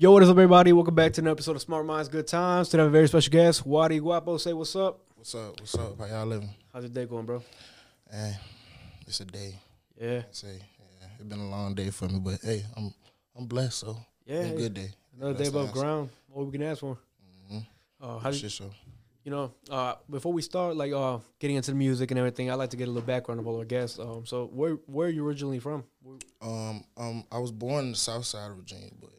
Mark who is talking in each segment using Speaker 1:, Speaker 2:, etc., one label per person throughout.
Speaker 1: Yo, what is up, everybody? Welcome back to another episode of Smart Minds, Good Times. Today, I have a very special guest, Waddie Guapo. Say what's up.
Speaker 2: What's up? What's up? How y'all living?
Speaker 1: How's your day going, bro?
Speaker 2: Eh, it's a day.
Speaker 1: Yeah,
Speaker 2: say, yeah, it's been a long day for me, but hey, I'm I'm blessed. So
Speaker 1: yeah.
Speaker 2: good day.
Speaker 1: Another day
Speaker 2: That's
Speaker 1: above ground. What we can ask for?
Speaker 2: Mm-hmm.
Speaker 1: Uh, how
Speaker 2: Shit show.
Speaker 1: you know? Uh, before we start, like, uh, getting into the music and everything, I like to get a little background of all our guests. Um, so where where are you originally from? Where-
Speaker 2: Um, um, I was born in the south side of Virginia, but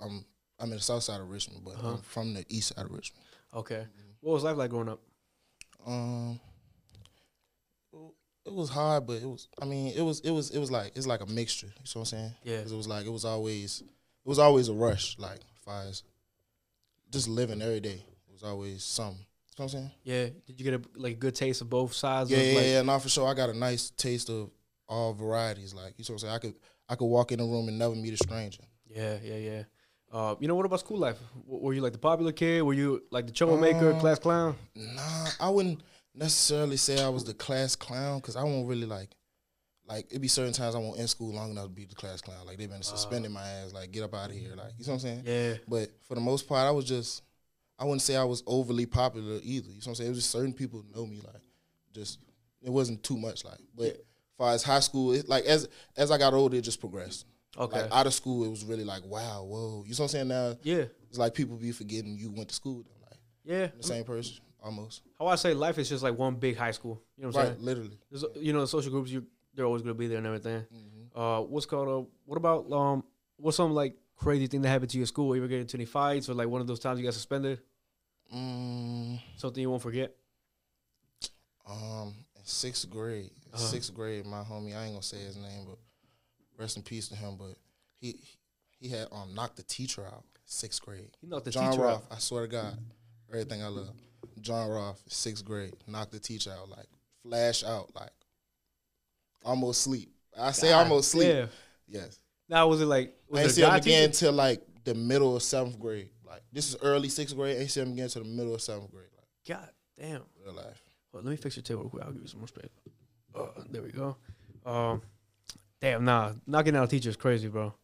Speaker 2: I'm I'm in the south side of Richmond, but
Speaker 1: Uh-huh.
Speaker 2: I'm from the east side of Richmond.
Speaker 1: Okay. What was life like growing up?
Speaker 2: Um, it was hard, but it was. I mean, it was it was it was like it's like a mixture. You know what I'm saying?
Speaker 1: Yeah.
Speaker 2: it was like it was always it was always a rush. Like far as just living every day, it was always something. You know what I'm saying?
Speaker 1: Yeah. Did you get a like a good taste of both sides?
Speaker 2: Yeah,
Speaker 1: of,
Speaker 2: yeah,
Speaker 1: like,
Speaker 2: yeah. No, for sure. I got a nice taste of all varieties. Like you know what I'm saying? I could I could walk in a room and never meet a stranger.
Speaker 1: Yeah, yeah, yeah. Uh, you know what about school life? W- Were you like the popular kid? Were you like the troublemaker,
Speaker 2: Um,
Speaker 1: class clown?
Speaker 2: Nah, I wouldn't necessarily say I was the class clown because I won't really like. Like it'd be certain times I won't in school long enough to be the class clown. Like they've been suspending my ass. Like get up out of here. Like you know what I'm saying?
Speaker 1: Yeah,
Speaker 2: But for the most part, I was just. I wouldn't say I was overly popular either. You know what I'm saying? It was just certain people know me. Like, just it wasn't too much. Like, but
Speaker 1: Yeah.
Speaker 2: as far as high school, it like as as I got older, it just progressed.
Speaker 1: Okay,
Speaker 2: Like out of school, it was really like, wow, whoa. You know what I'm saying? Now
Speaker 1: yeah,
Speaker 2: it's like people be forgetting you went to school. with Like
Speaker 1: yeah.
Speaker 2: the same person, almost.
Speaker 1: How I say life is just like one big high school. You know what I'm
Speaker 2: Right,
Speaker 1: saying?
Speaker 2: literally.
Speaker 1: There's, you know, the social groups, you they're always gonna be there and everything.
Speaker 2: Mhm.
Speaker 1: Uh, what's called? Uh, what about um, what's some like crazy thing that happened to your school? You ever get into any fights or like one of those times you got suspended?
Speaker 2: Mm,
Speaker 1: Something you won't forget?
Speaker 2: um, in sixth grade,
Speaker 1: Uh-huh.
Speaker 2: sixth grade, my homie, I ain't gonna say his name, but rest in peace to him. But he he had um knocked the teacher out. Sixth grade.
Speaker 1: You knocked the
Speaker 2: John
Speaker 1: teacher
Speaker 2: Roth,
Speaker 1: out.
Speaker 2: I swear to God, everything I love. John Roth, sixth grade, knocked the teacher out, like flash out, like almost sleep. I say
Speaker 1: God
Speaker 2: almost sleep.
Speaker 1: damn.
Speaker 2: Yes.
Speaker 1: Now was it like was
Speaker 2: I
Speaker 1: a
Speaker 2: see him again till like the middle of seventh grade. Like this is early sixth grade. I ain't see him again till the middle of seventh grade. Like
Speaker 1: God damn.
Speaker 2: real life.
Speaker 1: Well, let me fix your table real quick. I'll give you some more space. Uh, there we go. Um, damn, nah, knocking out a teacher is crazy, bro.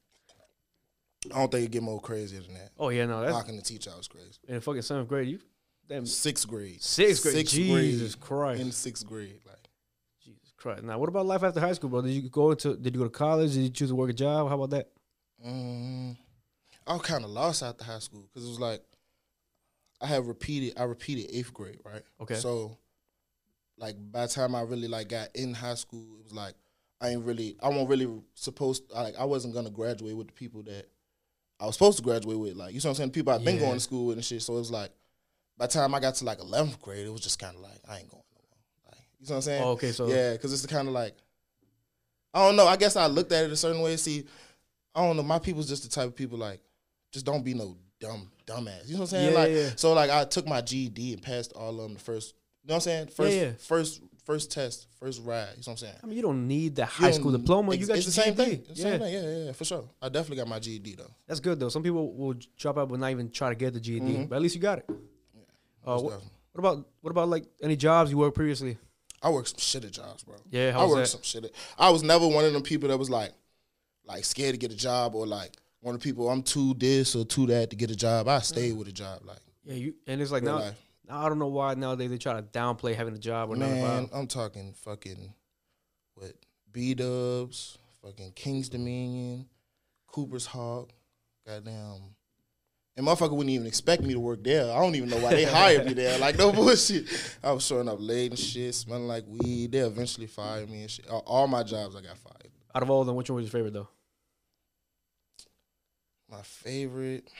Speaker 2: I don't think it get more crazier than that.
Speaker 1: Oh yeah, no, that's
Speaker 2: Knocking the teacher out is crazy.
Speaker 1: in fucking seventh grade. You, damn,
Speaker 2: Sixth grade.
Speaker 1: sixth grade.
Speaker 2: Sixth
Speaker 1: Jesus
Speaker 2: grade
Speaker 1: Christ.
Speaker 2: In sixth grade, like
Speaker 1: Jesus Christ. Now, what about life after high school, bro? Did you go to? Did you go to college? Did you choose to work a job? How about that?
Speaker 2: Mm, I was kind of lost after high school because it was like I had repeated. I repeated eighth grade, right?
Speaker 1: Okay.
Speaker 2: So, like by the time I really like got in high school, it was like I ain't really. I wasn't really supposed. Like I wasn't gonna graduate with the people that I was supposed to graduate with. Like you know what I'm saying? People I've been
Speaker 1: Yeah.
Speaker 2: going to school with and shit. So it was like by the time I got to like eleventh grade, it was just kind of like I ain't going no more. Like you know what I'm saying?
Speaker 1: Oh, okay, so
Speaker 2: Yeah, because it's kind of like I don't know. I guess I looked at it a certain way. See, I don't know. My people's just the type of people like just don't be no dumb dumbass. You know what I'm saying?
Speaker 1: Yeah,
Speaker 2: like
Speaker 1: yeah.
Speaker 2: so, like I took my GED and passed all of them the first. You know what I'm saying? First,
Speaker 1: yeah.
Speaker 2: first, first test, first ride. You know what I'm saying?
Speaker 1: I mean, you don't need the high school diploma. You got
Speaker 2: it's
Speaker 1: your
Speaker 2: the same
Speaker 1: GED.
Speaker 2: thing. It's
Speaker 1: Yeah,
Speaker 2: same thing. Yeah, yeah, yeah, for sure. I definitely got my GED though.
Speaker 1: that's good though. Some people will drop out but not even try to get the GED,
Speaker 2: Mhm.
Speaker 1: but at least you got it. Uh,
Speaker 2: Most
Speaker 1: what, about what about like any jobs you worked previously?
Speaker 2: I worked some shit at jobs, bro.
Speaker 1: Yeah, how
Speaker 2: I worked
Speaker 1: that?
Speaker 2: some shit. At, I was never one of them people that was like, like scared to get a job or like one of the people I'm too this or too that to get a job. I stayed with a job, like
Speaker 1: Yeah, you and it's like
Speaker 2: real
Speaker 1: now
Speaker 2: life.
Speaker 1: I don't know why nowadays they try to downplay having a job or.
Speaker 2: Man, I'm talking fucking what B Dubs, fucking King's Dominion, Cooper's Hawk, goddamn. And motherfucker wouldn't even expect me to work there. I don't even know why they hired me there. Like no bullshit. I was showing up late and shit, smelling like weed. They eventually fired me and shit. All- All my jobs I got fired.
Speaker 1: Out of all of them, which one was your favorite though?
Speaker 2: My favorite.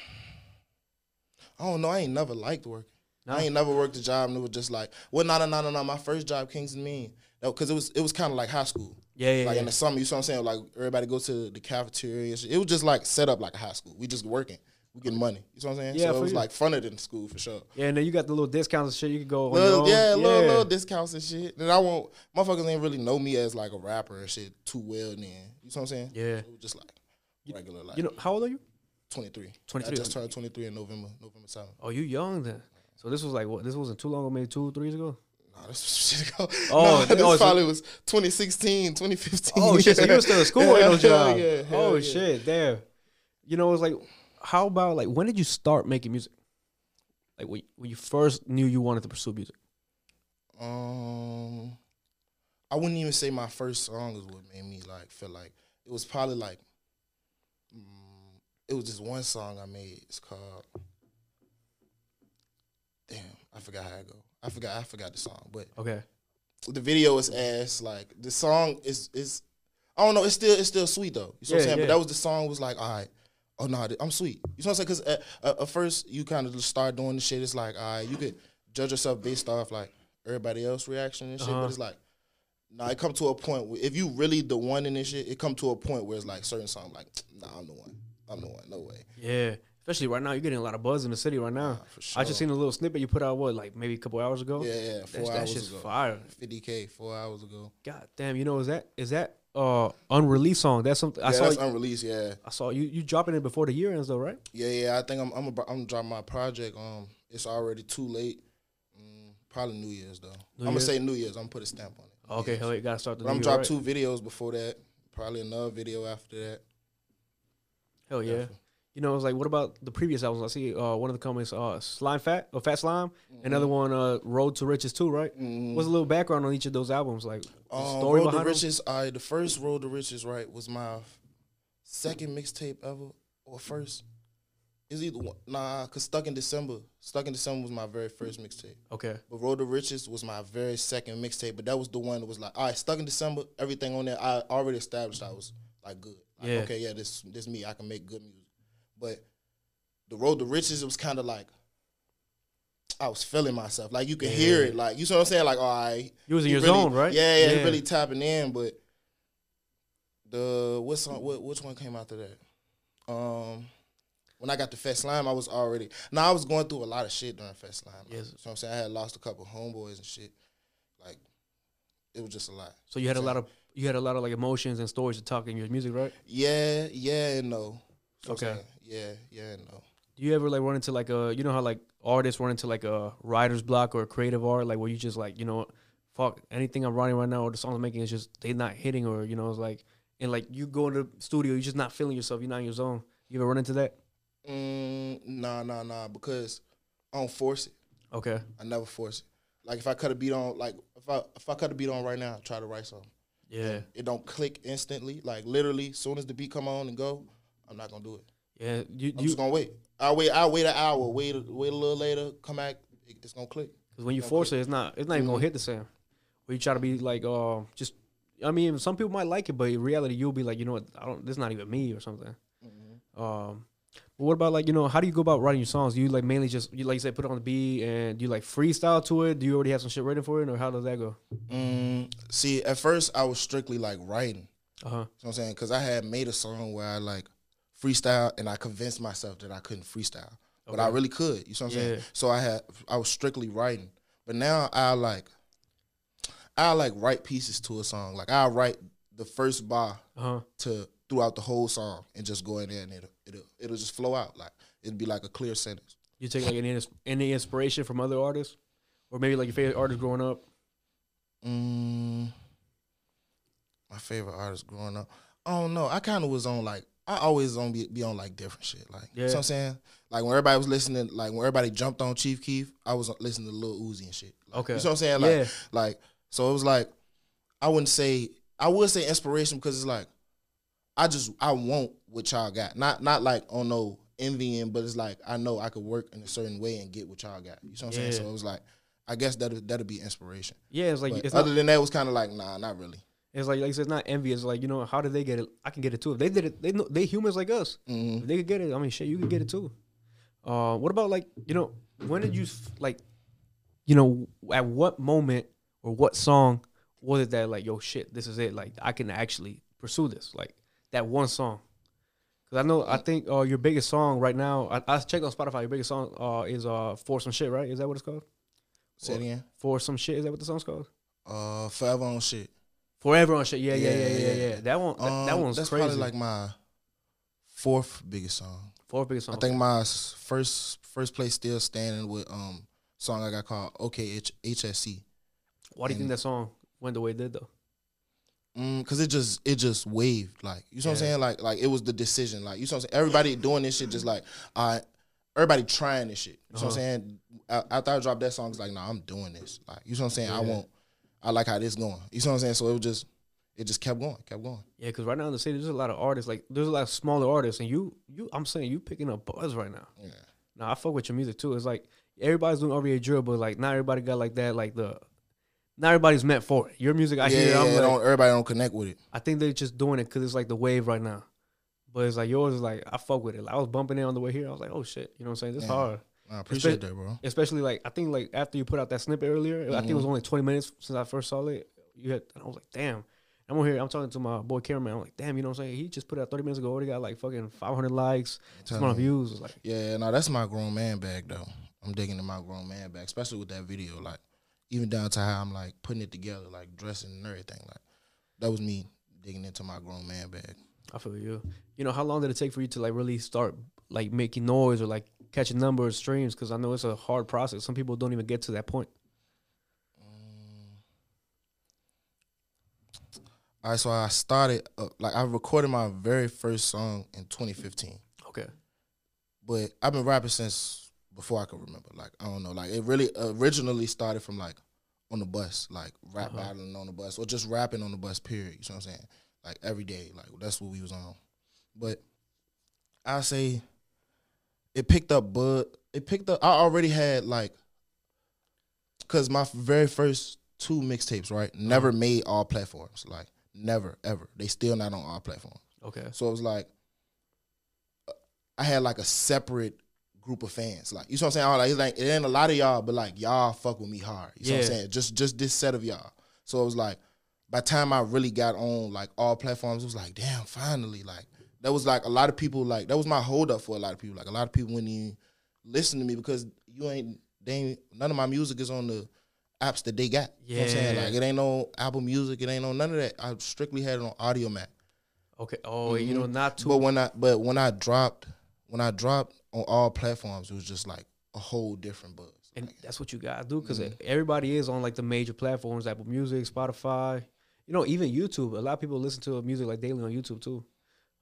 Speaker 2: I don't know. I ain't never liked working.
Speaker 1: No?
Speaker 2: I ain't never worked a job and it was just like, well, no, no, no, no, no. My first job, Kings Dominion, No, because it was it was kind of like high school.
Speaker 1: Yeah, yeah,
Speaker 2: like
Speaker 1: yeah.
Speaker 2: in the summer, you know what I'm saying? Like everybody go to the cafeteria. And shit. It was just like set up like a high school. We just working. We getting money. You know what I'm saying?
Speaker 1: Yeah,
Speaker 2: so it was
Speaker 1: you.
Speaker 2: like funner than school for sure.
Speaker 1: yeah, and then you got the little discounts and shit. You could go. On
Speaker 2: Little,
Speaker 1: own.
Speaker 2: yeah, little
Speaker 1: yeah.
Speaker 2: little discounts and shit. And I won't motherfuckers ain't really know me as like a rapper and shit too well then. You know what I'm saying?
Speaker 1: Yeah.
Speaker 2: It was just like regular like
Speaker 1: You know how old are you?
Speaker 2: 23.
Speaker 1: 23.
Speaker 2: I just turned 23 in November, November 7th.
Speaker 1: Oh, you young then. So this was like what? This wasn't too long ago, maybe two, three years ago.
Speaker 2: Nah, this was shit ago.
Speaker 1: Oh,
Speaker 2: Oh, this
Speaker 1: oh, so-
Speaker 2: probably was 2016, 2015.
Speaker 1: Oh shit! So you were still in school
Speaker 2: yeah,
Speaker 1: in no job.
Speaker 2: Yeah,
Speaker 1: oh
Speaker 2: yeah.
Speaker 1: shit! Damn. You know, it's like how about like when did you start making music? Like when when you first knew you wanted to pursue music.
Speaker 2: Um, I wouldn't even say my first song is what made me like feel like it was probably like, mm, it was just one song I made. It's called, damn, I forgot how it go. I forgot I forgot the song, but
Speaker 1: Okay.
Speaker 2: the video is ass. Like the song is is I don't know. It's still it's still sweet though. You know what I'm saying?
Speaker 1: yeah.
Speaker 2: But that was the song was like, all right. Oh no, I'm sweet. You know what I'm saying? Because at, at, first you kind of just start doing the shit. It's like, all right, you could judge yourself based off like everybody else reaction and shit.
Speaker 1: Uh-huh.
Speaker 2: But it's like, nah, it come to a point where if you really the one in this shit, it come to a point where it's like certain song like, nah, I'm the one. I'm the one. No way.
Speaker 1: Yeah. Especially right now, you're getting a lot of buzz in the city right now.
Speaker 2: For sure.
Speaker 1: I just seen a little snippet you put out what like maybe a couple hours ago.
Speaker 2: Yeah, yeah. Four
Speaker 1: That's, that
Speaker 2: hours
Speaker 1: shit's
Speaker 2: ago.
Speaker 1: fire.
Speaker 2: 50k. Four hours ago.
Speaker 1: God damn, you know is that is that uh unreleased song? That's something I saw.
Speaker 2: that's unreleased. Yeah.
Speaker 1: I saw you you dropping it before the year ends though, right?
Speaker 2: Yeah, yeah. I think I'm I'm about, I'm gonna drop my project. Um, it's already too late. Mm, probably New Year's though.
Speaker 1: New
Speaker 2: I'm gonna say New Year's. I'm gonna put a stamp on it. New
Speaker 1: Okay,
Speaker 2: Year's.
Speaker 1: hell, you gotta start the.
Speaker 2: But I'm drop
Speaker 1: right?
Speaker 2: two videos before that. Probably another video after that.
Speaker 1: Hell yeah.
Speaker 2: Definitely.
Speaker 1: You know, it's like, what about the previous albums? I see uh, one of the comments, uh, Slime Fat or Fat Slime.
Speaker 2: Mm-hmm.
Speaker 1: Another one, uh, Road to Riches too, right?
Speaker 2: Mm,
Speaker 1: What's a little background on each of those albums? Like, the
Speaker 2: um,
Speaker 1: story
Speaker 2: Road to
Speaker 1: behind them?
Speaker 2: Riches. I the first Road to Riches right was my second mixtape ever or first. Is either one. Nah, cause Stuck in December. Stuck in December was my very first mixtape.
Speaker 1: Okay.
Speaker 2: But Road to Riches was my very second mixtape. But that was the one that was like, all right, Stuck in December. Everything on there, I already established I was like good. Like,
Speaker 1: Yeah.
Speaker 2: Okay, yeah, this this me. I can make good music. But the Road to Riches, it was kind of like I was feeling myself. Like you could hear it. Like you see what I'm saying? Like, all right.
Speaker 1: You was in your
Speaker 2: really-
Speaker 1: zone, right?
Speaker 2: Yeah, yeah,
Speaker 1: Yeah.
Speaker 2: really tapping in. But the what song? What which one came after that? Um, when I got to Fat Slime, I was already. Now I was going through a lot of shit during Fat Slime. Like,
Speaker 1: Yes.
Speaker 2: So I'm saying I had lost a couple homeboys and shit. Like it was just a lot.
Speaker 1: So you had a lot of you had a lot of like emotions and stories to talk in your music, right?
Speaker 2: Yeah, yeah, and no. So
Speaker 1: Okay.
Speaker 2: Yeah, yeah, no.
Speaker 1: Do you ever like run into like a you know how like artists run into like a writer's block or a creative art like where you just like you know fuck anything I'm writing right now or the song I'm making is just they not hitting or you know it's like and like you go in the studio you're just not feeling yourself you're not in your zone. You ever run into that?
Speaker 2: Mm, nah, nah, nah. Because I don't force it.
Speaker 1: Okay.
Speaker 2: I never force it. Like if I cut a beat on, like if I if I cut a beat on right now, I try to write something.
Speaker 1: Yeah.
Speaker 2: It don't click instantly. Like literally, soon as the beat come on and go, I'm not gonna do it.
Speaker 1: Yeah. You
Speaker 2: I'm
Speaker 1: you
Speaker 2: just gonna wait. I wait. I wait an hour. Wait. a- Wait a little later. Come back. it- It's gonna click.
Speaker 1: Because when you force it, it's not it's not even
Speaker 2: Mhm.
Speaker 1: gonna hit the same. Where you try to be like, uh, just I mean, some people might like it, but in reality, you'll be like, you know what, I don't. This is not even me or something. Um, but what about like you know, how do you go about writing your songs? Do you like mainly just you like you said put it on the beat and do you like freestyle to it? Do you already have some shit written for it, or how does that go?
Speaker 2: Mm, see, at first I was strictly like writing.
Speaker 1: Uh huh.
Speaker 2: You know what I'm saying? Because I had made a song where I like freestyle and I convinced myself that I couldn't freestyle. But I really could. You know what I'm saying? So I had I was strictly writing. But now I like I like write pieces to a song. Like I write the first bar
Speaker 1: Uh huh.
Speaker 2: to throughout the whole song and just go in there and it'll it'll it'll just flow out. Like it'd be like a clear sentence.
Speaker 1: You take like any any inspiration from other artists, or maybe like your favorite artist growing up.
Speaker 2: Mm, my favorite artist growing up. I don't know. I kind of was on like I always on be, be on like different shit. Like you know what I'm saying. Like when everybody was listening, like when everybody jumped on Chief Keef, I was listening to Lil Uzi and shit. Like,
Speaker 1: Okay.
Speaker 2: you know what I'm saying? Like
Speaker 1: Yeah.
Speaker 2: like so it was like I wouldn't say I would say inspiration because it's like I just I want what y'all got. Not not like on no envying, but it's like I know I could work in a certain way and get what y'all got. You know what I'm saying? So it was like I guess that that'll be inspiration.
Speaker 1: Yeah, it's like it's
Speaker 2: other
Speaker 1: not,
Speaker 2: than that, it was kind of like nah, not really.
Speaker 1: It's like like I said, it's not envy. It's like you know, how did they get it? I can get it too. If they did it, they know they humans like us.
Speaker 2: Mhm.
Speaker 1: If they could get it, I mean, shit, you could get it too. Uh, what about like you know, when did you like, you know, at what moment or what song was it that like, yo, shit, this is it. Like, I can actually pursue this. Like that one song. Cause I know, I think uh, your biggest song right now. I, I checked on Spotify. Your biggest song uh, is uh, "For Some Shit," right? Is that what it's called?
Speaker 2: Say it again.
Speaker 1: "For Some Shit." Is that what the song's called?
Speaker 2: Uh, forever on shit.
Speaker 1: Forever on shit. Yeah, yeah, yeah,
Speaker 2: Yeah,
Speaker 1: yeah, yeah.
Speaker 2: yeah.
Speaker 1: That one. That, that
Speaker 2: Um,
Speaker 1: one's
Speaker 2: that's
Speaker 1: crazy.
Speaker 2: probably like my fourth biggest song.
Speaker 1: fourth biggest song.
Speaker 2: I think my first first place still standing with um song I got called OKH HSC.
Speaker 1: Why do you think that song went the way it did though?
Speaker 2: Mm, Cause it just it just waved like you know what I'm saying like like it was the decision like you know what I'm saying everybody doing this shit just like I everybody trying this shit you know what I'm
Speaker 1: Uh-huh.
Speaker 2: saying after I dropped that song it's like nah I'm doing this like you know what I'm saying I
Speaker 1: Yeah.
Speaker 2: want I like how this going you know what I'm saying so it was just it just kept going kept going
Speaker 1: Yeah, because right now in the city, there's a lot of artists. Like, there's a lot of smaller artists, and you, you, I'm saying you picking up buzz right now.
Speaker 2: yeah
Speaker 1: Now I fuck with your music too. It's like everybody's doing RVA drill, but like not everybody got like that. Like the, not everybody's meant for it. Your music, I
Speaker 2: yeah,
Speaker 1: hear,
Speaker 2: yeah,
Speaker 1: I'm
Speaker 2: yeah,
Speaker 1: like,
Speaker 2: don't, everybody don't connect with it
Speaker 1: I think they're just doing it because it's like the wave right now. But it's like yours is like I fuck with it. Like, I was bumping it on the way here. I was like, oh shit, you know what I'm saying? This
Speaker 2: Yeah.
Speaker 1: hard.
Speaker 2: I appreciate that bro
Speaker 1: Especially like I think like after you put out that snippet earlier, I think it was
Speaker 2: Mhm.
Speaker 1: only 20 minutes since I first saw it. You had, and I was like, damn. I'm over here. I'm talking to my boy cameraman. I'm like, damn, you know what I'm saying? He just put out 30 minutes ago. Already got like fucking 500 likes, amount of views. It's like,
Speaker 2: Yeah, no, that's my grown man bag though. I'm digging in my grown man bag, especially with that video. Like, even down to how I'm like putting it together, like dressing and everything. Like, that was me digging into my grown man bag.
Speaker 1: I feel you. You know, how long did it take for you to like really start like making noise or like catching of streams? Because I know it's a hard process. Some people don't even get to that point.
Speaker 2: All right, so I started uh, like I recorded my very first song in 2015,
Speaker 1: Okay.
Speaker 2: but I've been rapping since before I could remember. Like, I don't know, like it really originally started from like on the bus, like rap
Speaker 1: Uh-huh.
Speaker 2: battling on the bus, or just rapping on the bus. Period. You know what I'm saying? Like every day, like that's what we was on. But I say it picked up, but it picked up. I already had like, cause my very first two mixtapes, right, never uh-huh. made all platforms. Like never ever. They still not on all platforms.
Speaker 1: Okay.
Speaker 2: So it was like uh, I had like a separate group of fans. Like you know what I'm saying? I was like, like it ain't a lot of y'all, but like y'all fuck with me hard. You know what I'm saying? Just just this set of y'all. So it was like by the time I really got on like all platforms, it was like, damn, finally. Like that was like a lot of people like that was my hold up for a lot of people. Like a lot of people wouldn't even listen to me because you ain't they ain't none of my music is on the apps that they got. You know what I'm saying?
Speaker 1: Yeah.
Speaker 2: Like it ain't no Apple Music, it ain't no none of that. I strictly had it on Audiomack.
Speaker 1: Okay. Oh, you know, not too.
Speaker 2: But when I but when I dropped when I dropped on all platforms, it was just like a whole different buzz.
Speaker 1: and that's what you gotta do because
Speaker 2: Mm-hmm.
Speaker 1: everybody is on like the major platforms, Apple Music, Spotify. You know, even YouTube. A lot of people listen to music like daily on YouTube too.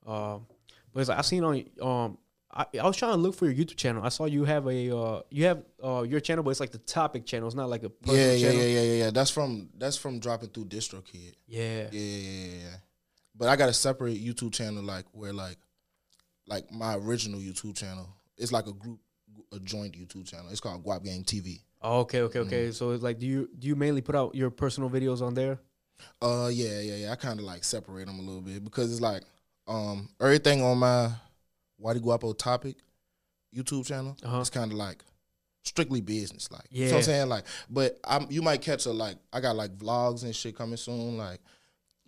Speaker 1: Um, but it's like I seen on um, I, I was trying to look for your YouTube channel. I saw you have a uh, you have uh your channel, but it's like the topic channel. It's not like a personal
Speaker 2: Yeah, yeah,
Speaker 1: channel.
Speaker 2: yeah, yeah, yeah, yeah. That's from that's from dropping through DistroKid.
Speaker 1: Yeah.
Speaker 2: Yeah, yeah, yeah, yeah. But I got a separate YouTube channel like where like like my original YouTube channel. It's like a group a joint YouTube channel. It's called Guap Gang TV.
Speaker 1: Oh, okay, okay, okay.
Speaker 2: Mm-hmm.
Speaker 1: So it's like, do you do you mainly put out your personal videos on there?
Speaker 2: Uh yeah, yeah, yeah. I kind of like separate them a little bit because it's like um everything on my Waddie Guapo topic YouTube channel.
Speaker 1: Uh-huh.
Speaker 2: It's kind of like strictly business, like you know what
Speaker 1: Yeah.
Speaker 2: I'm saying. Like, but I'm you might catch a like I got like vlogs and shit coming soon. Like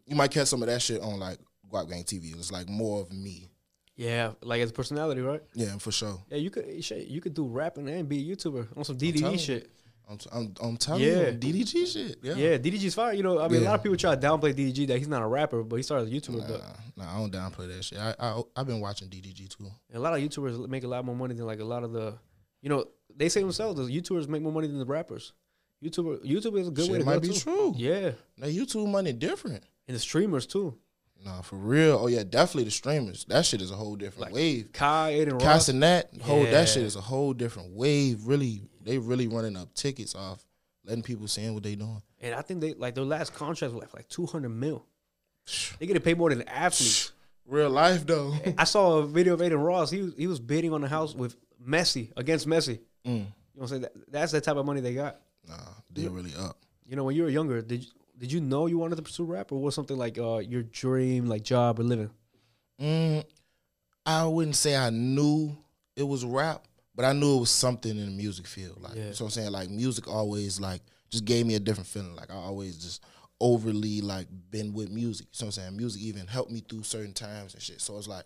Speaker 2: you might catch some of that shit on like Guap Gang TV. It's like more of me.
Speaker 1: Yeah, like as a personality, right?
Speaker 2: Yeah, for sure.
Speaker 1: Yeah, you could shit, you could do rapping and be a YouTuber on some
Speaker 2: you.
Speaker 1: shit.
Speaker 2: I'm t- I'm, I'm telling
Speaker 1: Yeah.
Speaker 2: you, DDG shit. Yeah.
Speaker 1: Yeah, DDG's fire. You know, I mean, a lot of people try to downplay DDG that he's not a rapper, but he started as a YouTuber.
Speaker 2: Nah,
Speaker 1: But
Speaker 2: nah, I don't downplay that shit. I, I I've been watching DDG too.
Speaker 1: a lot of YouTubers make a lot more money than like a lot of the, you know, they say themselves the YouTubers make more money than the rappers. YouTuber, YouTube is a good
Speaker 2: Shit
Speaker 1: way to
Speaker 2: might
Speaker 1: go
Speaker 2: be
Speaker 1: too.
Speaker 2: true.
Speaker 1: Yeah,
Speaker 2: Now YouTube money different.
Speaker 1: and the streamers too.
Speaker 2: Nah, for real. Oh yeah, definitely the streamers. That shit is a whole different
Speaker 1: Like,
Speaker 2: wave.
Speaker 1: Kai, Adin Ross.
Speaker 2: That whole
Speaker 1: Yeah.
Speaker 2: that shit is a whole different wave. Really, they really running up tickets off letting people seeing what they doing.
Speaker 1: And I think they like their last contract was like, two hundred mil. They get paid more than athletes.
Speaker 2: Real life though.
Speaker 1: I saw a video of Adin Ross. He was he was bidding on the house with Messi against Messi.
Speaker 2: Mm.
Speaker 1: You know what I'm saying? That, that's the type of money they got.
Speaker 2: Nah, they really up.
Speaker 1: You know, when you were younger, did you, did you know you wanted to pursue rap, or was something like uh, your dream, like job or living?
Speaker 2: Mm, I wouldn't say I knew it was rap, but I knew it was something in the music field. Like,
Speaker 1: Yeah.
Speaker 2: so I'm saying, like, music always like just gave me a different feeling. Like, I always just overly like been with music. So I'm saying, music even helped me through certain times and shit. So it's like,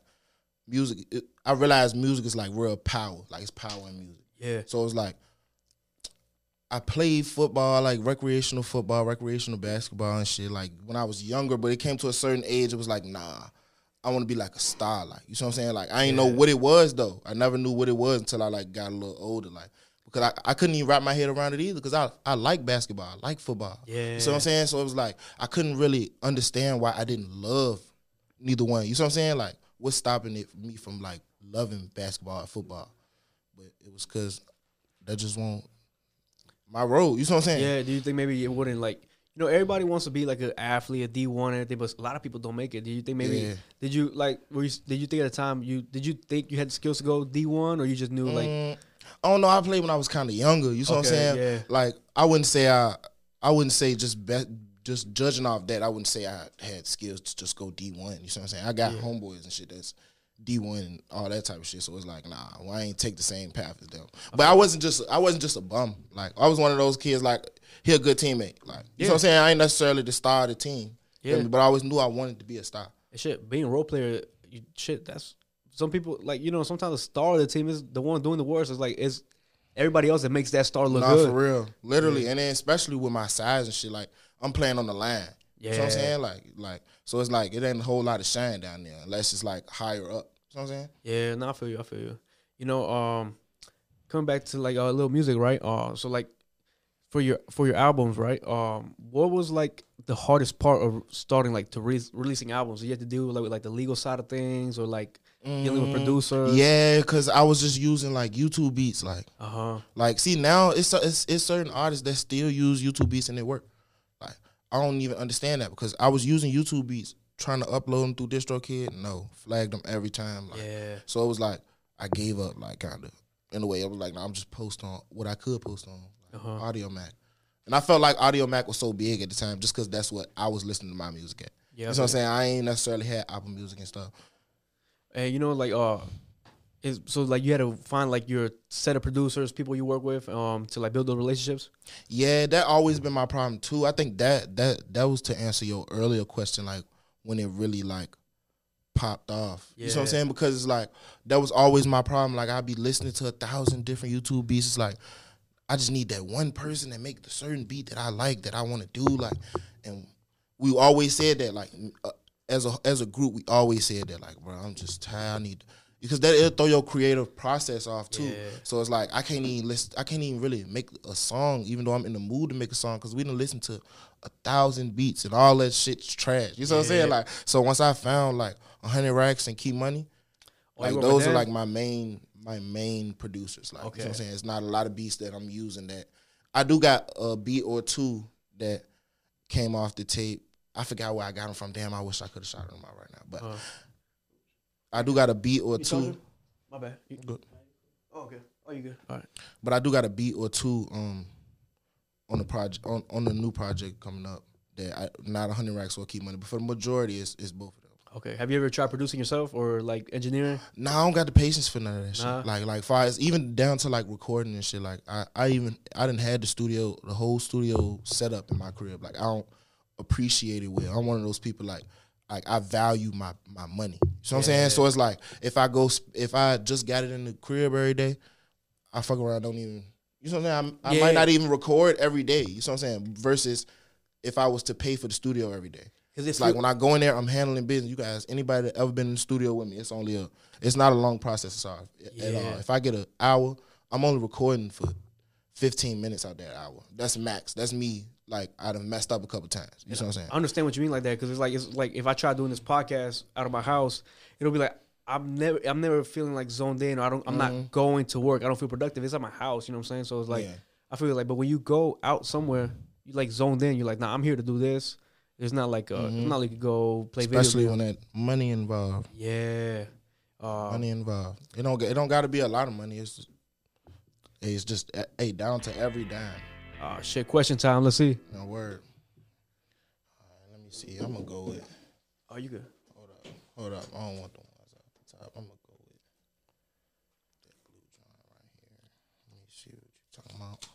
Speaker 2: music. It, I realized music is like real power. Like, it's power in music.
Speaker 1: Yeah,
Speaker 2: So it's like I played football, like recreational football, recreational basketball and shit. Like when I was younger, but it came to a certain age, it was like, nah, I want to be like a star. Like you know what I'm saying? Like I ain't know what it was though. I never knew what it was until I like got a little older. Like because I, I couldn't even wrap my head around it either because I, I like basketball, I like football.
Speaker 1: Yeah.
Speaker 2: You know what I'm saying? So it was like I couldn't really understand why I didn't love neither one. You know what I'm saying? Like what's stopping it me from like loving basketball and football? But it was because that just won't my road. You see what I'm saying?
Speaker 1: Yeah. Do you think maybe it wouldn't like you know everybody wants to be like an athlete, a D one, everything, but a lot of people don't make it. Do you think maybe
Speaker 2: Yeah.
Speaker 1: did you like were you, did you think at the time you did you think you had the skills to go D one or you just knew like
Speaker 2: Mm, I don't know. I played when I was kind of younger. You see what I'm saying?
Speaker 1: yeah.
Speaker 2: Like I wouldn't say I, I wouldn't say just be, just judging off that. I wouldn't say I had skills to just go D one. You see what I'm saying? I got homeboys and shit that's D one and all that type of shit. So it's like, nah, well, I ain't take the same path as them. But I wasn't just I wasn't just a bum. Like I was one of those kids. Like he a good teammate. Like you know what I'm saying? I ain't necessarily the star of the team.
Speaker 1: Yeah.
Speaker 2: But I always knew I wanted to be a star.
Speaker 1: shit being a role player you, shit that's some people like you know sometimes the star of the team is the one doing the worst It's like it's everybody else that makes that star look
Speaker 2: Nah,
Speaker 1: good
Speaker 2: for real, literally, and then especially with my size and shit, like I'm playing on the line. You know what I'm saying? Like, like, so it's like it ain't a whole lot of shine down there unless it's like higher up. You know what I'm saying?
Speaker 1: Yeah, no, I feel you. I feel you. You know, um, coming back to like a uh, little music, right? Uh, so like for your for your albums, right? Um, what was like the hardest part of starting like to re- releasing albums? Did you had to do like with like the legal side of things or like dealing with producers?
Speaker 2: Mm, Yeah, because I was just using like YouTube beats, like,
Speaker 1: Uh huh.
Speaker 2: like, see now it's, it's it's certain artists that still use YouTube beats and they work. Like, I don't even understand that because I was using YouTube beats trying to upload them through DistroKid. No, flagged them every time. Like,
Speaker 1: Yeah.
Speaker 2: So it was like I gave up, like kind of in a way. I was like, nah, I'm just post on what I could post on like,
Speaker 1: Uh-huh.
Speaker 2: Audiomack, and I felt like Audiomack was so big at the time just because that's what I was listening to my music at.
Speaker 1: Yeah.
Speaker 2: you know what I'm saying? I ain't necessarily had Apple Music and stuff.
Speaker 1: And you know, like uh, is so like you had to find like your set of producers, people you work with, um, to like build those relationships.
Speaker 2: Yeah, that always been my problem too. I think that that that was to answer your earlier question, like when it really like popped off. You know what I'm saying? Because it's like that was always my problem. Like I'd be listening to a thousand different YouTube beats. It's like I just need that one person that make the certain beat that I like that I want to do. Like, and we always said that like uh, as a as a group, we always said that like, bro, I'm just tired. I need because that it'll throw your creative process off too.
Speaker 1: Yeah.
Speaker 2: So it's like I can't even listen. I can't even really make a song, even though I'm in the mood to make a song, because we didn't listen to a thousand beats and all that shit's trash. You know what I'm saying? Like, so once I found like hundred racks and Key Money,
Speaker 1: Oh,
Speaker 2: like those are like my main my main producers. Like, you know what I'm saying? It's not a lot of beats that I'm using. That I do got a beat or two that came off the tape. I forgot where I got them from. Damn, I wish I could have shot them out right now. But
Speaker 1: Uh,
Speaker 2: I do got a beat or
Speaker 1: you
Speaker 2: two.
Speaker 1: My bad. You-
Speaker 2: Good.
Speaker 1: Oh, okay. Oh, you good? All right.
Speaker 2: But I do got a beat or two um on the project on, on the new project coming up that I not hundred racks or Key Money, but for the majority it's it's both of them.
Speaker 1: Okay. Have you ever tried producing yourself or like engineering?
Speaker 2: Nah, I don't got the patience for none of that shit. Like like far as even down to like recording and shit. Like I, I even I didn't had the studio the whole studio set up in my crib. Like I don't appreciate it well. I'm one of those people like like I value my my money. You know what I'm saying? So it's like if I go if I just got it in the crib every day, I fuck around don't even you know what I'm saying? I'm, I
Speaker 1: Yeah.
Speaker 2: might not even record every day. You know what I'm saying? Versus if I was to pay for the studio every day.
Speaker 1: Because
Speaker 2: It's like when I go in there, I'm handling business. You guys, anybody that ever been in the studio with me, it's only a, it's not a long process at all. At all.
Speaker 1: Yeah.
Speaker 2: If I get an hour, I'm only recording for 15 minutes out that hour. That's max. That's me. Like I'd have messed up a couple times. You know what I'm saying?
Speaker 1: I understand what you mean like that because it's like it's like if I try doing this podcast out of my house, it'll be like I'm never I'm never feeling like zoned in or I don't I'm not going to work. I don't feel productive. It's at my house, you know what I'm saying? So it's like
Speaker 2: Yeah.
Speaker 1: I feel like but when you go out somewhere, you like zoned in, you're like, nah, I'm here to do this. It's not like uh it's not like you go play
Speaker 2: Especially
Speaker 1: video.
Speaker 2: when that money involved.
Speaker 1: Yeah. Uh,
Speaker 2: Money involved. It don't. It don't got to be a lot of money. It's just, it's just hey down to every dime.
Speaker 1: Uh, shit, question time. Let's see.
Speaker 2: No word. All right, let me see. I'm gonna go with.
Speaker 1: Oh, you good?
Speaker 2: Hold up. Hold up. I don't want the ones off the top. I'm gonna go with that blue joint right here. Let me see what you're talking about.